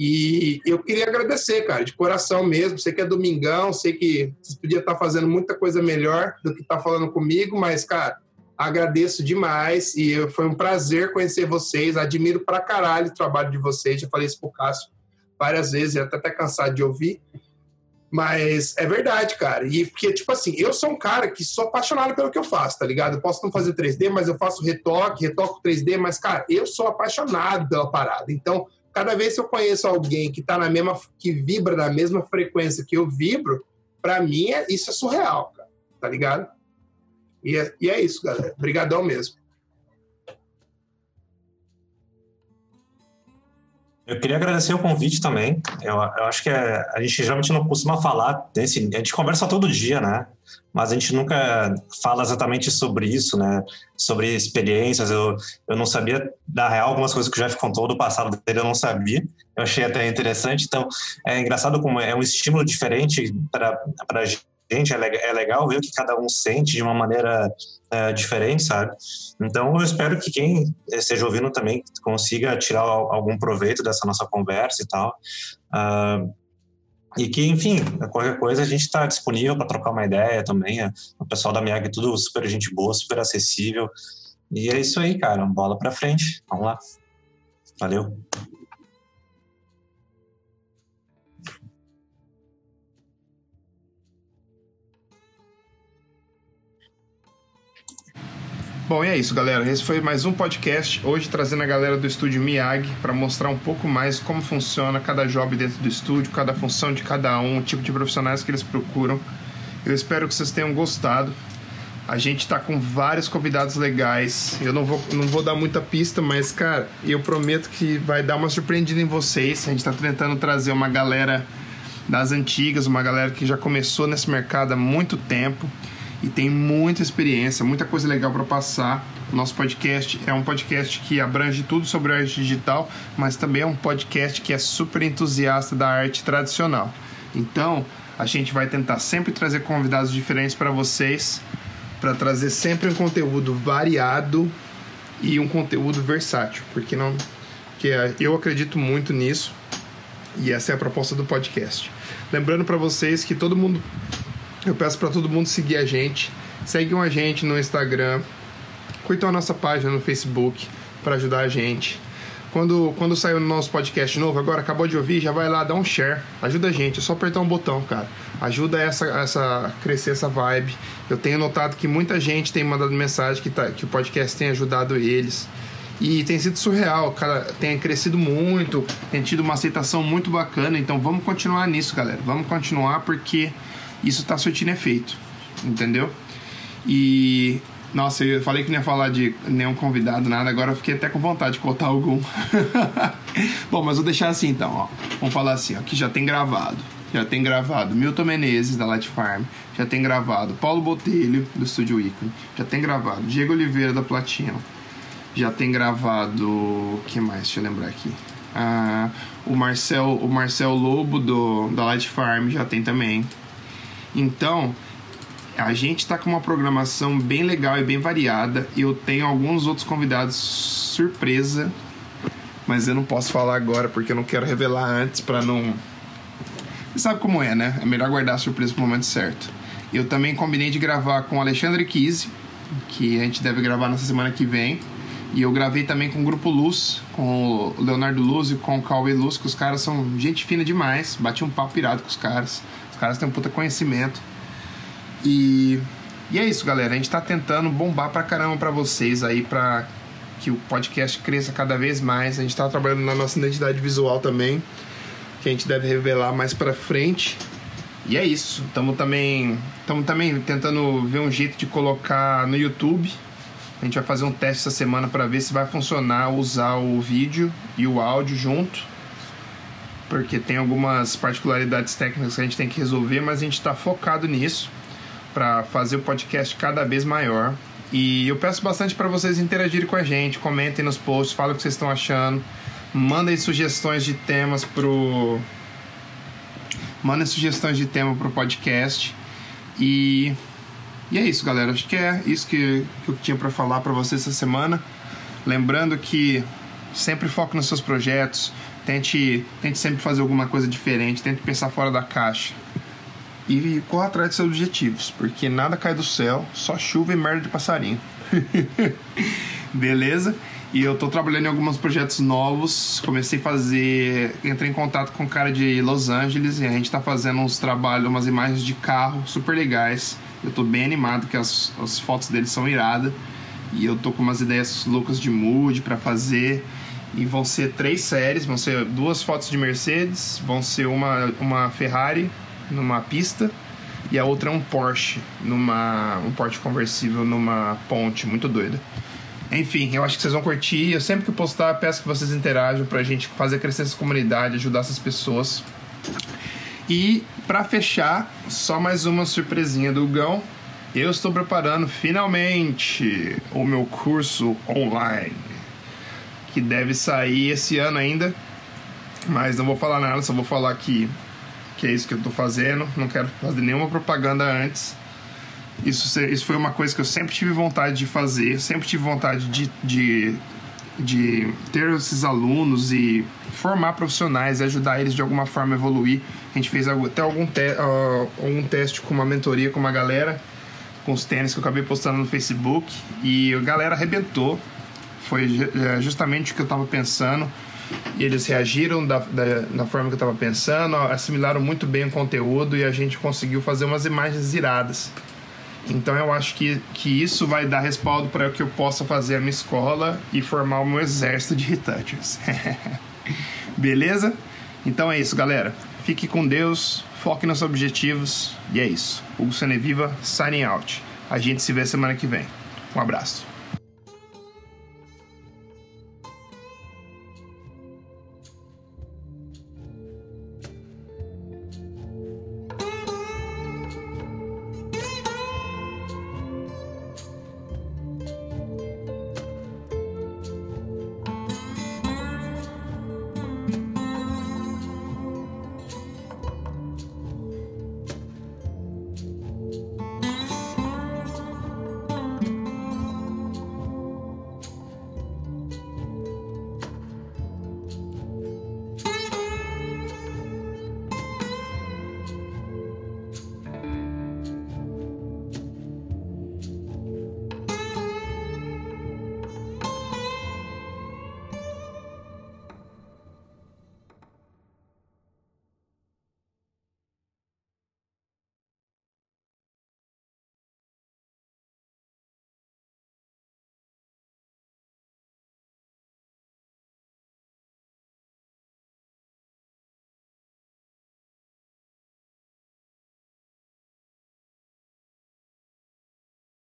E eu queria agradecer, cara, de coração mesmo. Sei que é domingão, sei que vocês podiam estar tá fazendo muita coisa melhor do que tá falando comigo, mas, cara, Agradeço demais e foi um prazer conhecer vocês. Admiro pra caralho o trabalho de vocês. Já falei isso pro Cássio várias vezes, até até cansado de ouvir. Mas é verdade, cara. E porque, tipo assim, eu sou um cara que sou apaixonado pelo que eu faço, tá ligado? Eu posso não fazer 3D, mas eu faço retoque, retoco 3D, mas, cara, eu sou apaixonado pela parada. Então, cada vez que eu conheço alguém que tá na mesma, que vibra na mesma frequência que eu vibro, para mim é, isso é surreal, cara. Tá ligado? E é, e é isso, galera. Obrigadão mesmo. Eu queria agradecer o convite também. Eu, eu acho que é, a gente geralmente não costuma falar desse. A gente conversa todo dia, né? Mas a gente nunca fala exatamente sobre isso, né? Sobre experiências. Eu, eu não sabia, da real, algumas coisas que o Jeff contou do passado dele, eu não sabia. Eu achei até interessante. Então, é engraçado como é um estímulo diferente para a gente gente, é, é legal ver o que cada um sente de uma maneira é, diferente, sabe? Então, eu espero que quem esteja ouvindo também consiga tirar algum proveito dessa nossa conversa e tal. Uh, e que, enfim, qualquer coisa a gente está disponível para trocar uma ideia também. É, o pessoal da MIAG é tudo super gente boa, super acessível. E é isso aí, cara. Bola para frente. Vamos lá. Valeu. Bom, e é isso, galera. Esse foi mais um podcast. Hoje trazendo a galera do estúdio Miyagi para mostrar um pouco mais como funciona cada job dentro do estúdio, cada função de cada um, o tipo de profissionais que eles procuram. Eu espero que vocês tenham gostado. A gente tá com vários convidados legais. Eu não vou, não vou dar muita pista, mas, cara, eu prometo que vai dar uma surpreendida em vocês. A gente tá tentando trazer uma galera das antigas, uma galera que já começou nesse mercado há muito tempo e tem muita experiência, muita coisa legal para passar. O nosso podcast é um podcast que abrange tudo sobre arte digital, mas também é um podcast que é super entusiasta da arte tradicional. Então, a gente vai tentar sempre trazer convidados diferentes para vocês, para trazer sempre um conteúdo variado e um conteúdo versátil, porque não que eu acredito muito nisso e essa é a proposta do podcast. Lembrando para vocês que todo mundo eu peço para todo mundo seguir a gente. Seguem a gente no Instagram. Curtam a nossa página no Facebook para ajudar a gente. Quando, quando sair o nosso podcast novo, agora acabou de ouvir, já vai lá, dá um share. Ajuda a gente, é só apertar um botão, cara. Ajuda essa, essa crescer essa vibe. Eu tenho notado que muita gente tem mandado mensagem que, tá, que o podcast tem ajudado eles. E tem sido surreal, cara, tem crescido muito, tem tido uma aceitação muito bacana. Então vamos continuar nisso, galera. Vamos continuar porque isso está surtindo efeito, entendeu? E nossa, eu falei que não ia falar de nenhum convidado, nada, agora eu fiquei até com vontade de contar algum. Bom, mas vou deixar assim então, ó. Vamos falar assim, ó, que já tem gravado. Já tem gravado Milton Menezes, da Light Farm. Já tem gravado Paulo Botelho, do Estúdio Icon. Já tem gravado Diego Oliveira, da Platina. Já tem gravado. O que mais? Deixa eu lembrar aqui. Ah, o, Marcel, o Marcel Lobo, do, da Light Farm, já tem também. Então, a gente está com uma programação bem legal e bem variada. Eu tenho alguns outros convidados surpresa, mas eu não posso falar agora porque eu não quero revelar antes para não. Você sabe como é, né? É melhor guardar a surpresa pro momento certo. Eu também combinei de gravar com o Alexandre Kise, que a gente deve gravar nessa semana que vem. E eu gravei também com o Grupo Luz, com o Leonardo Luz e com o Cauê Luz, que os caras são gente fina demais. Bati um papo irado com os caras caras têm um puta conhecimento. E, e é isso, galera. A gente tá tentando bombar pra caramba pra vocês aí, pra que o podcast cresça cada vez mais. A gente tá trabalhando na nossa identidade visual também, que a gente deve revelar mais pra frente. E é isso. Estamos também, estamos também tentando ver um jeito de colocar no YouTube. A gente vai fazer um teste essa semana para ver se vai funcionar usar o vídeo e o áudio junto porque tem algumas particularidades técnicas que a gente tem que resolver, mas a gente está focado nisso para fazer o podcast cada vez maior. E eu peço bastante para vocês interagirem com a gente, comentem nos posts, falem o que vocês estão achando, mandem sugestões de temas pro mandem sugestões de tema pro podcast. E e é isso, galera. Acho que é isso que, que eu tinha para falar para vocês essa semana. Lembrando que sempre foque nos seus projetos, Tente, tente sempre fazer alguma coisa diferente, tente pensar fora da caixa. E corra atrás dos seus objetivos, porque nada cai do céu, só chuva e merda de passarinho. Beleza? E eu tô trabalhando em alguns projetos novos. Comecei a fazer. Entrei em contato com um cara de Los Angeles e a gente tá fazendo uns trabalhos, umas imagens de carro super legais. Eu tô bem animado, que as, as fotos dele são iradas. E eu tô com umas ideias loucas de mood para fazer. E vão ser três séries, vão ser duas fotos de Mercedes, vão ser uma, uma Ferrari numa pista e a outra é um Porsche, numa um Porsche conversível numa ponte, muito doida. Enfim, eu acho que vocês vão curtir. Eu sempre que postar, peço que vocês interajam pra gente fazer crescer essa comunidade, ajudar essas pessoas. E para fechar, só mais uma surpresinha do Gão. Eu estou preparando finalmente o meu curso online que deve sair esse ano ainda. Mas não vou falar nada, só vou falar que, que é isso que eu estou fazendo. Não quero fazer nenhuma propaganda antes. Isso, isso foi uma coisa que eu sempre tive vontade de fazer, sempre tive vontade de, de, de ter esses alunos e formar profissionais e ajudar eles de alguma forma a evoluir. A gente fez até algum, te, algum teste com uma mentoria com uma galera, com os tênis que eu acabei postando no Facebook, e a galera arrebentou foi é, justamente o que eu estava pensando. E eles reagiram da, da, da forma que eu estava pensando, assimilaram muito bem o conteúdo e a gente conseguiu fazer umas imagens iradas. Então eu acho que, que isso vai dar respaldo para que eu possa fazer a minha escola e formar o meu exército de retouchers. Beleza? Então é isso, galera. Fique com Deus, foque nos objetivos e é isso. Hugo Seneviva, signing out. A gente se vê semana que vem. Um abraço.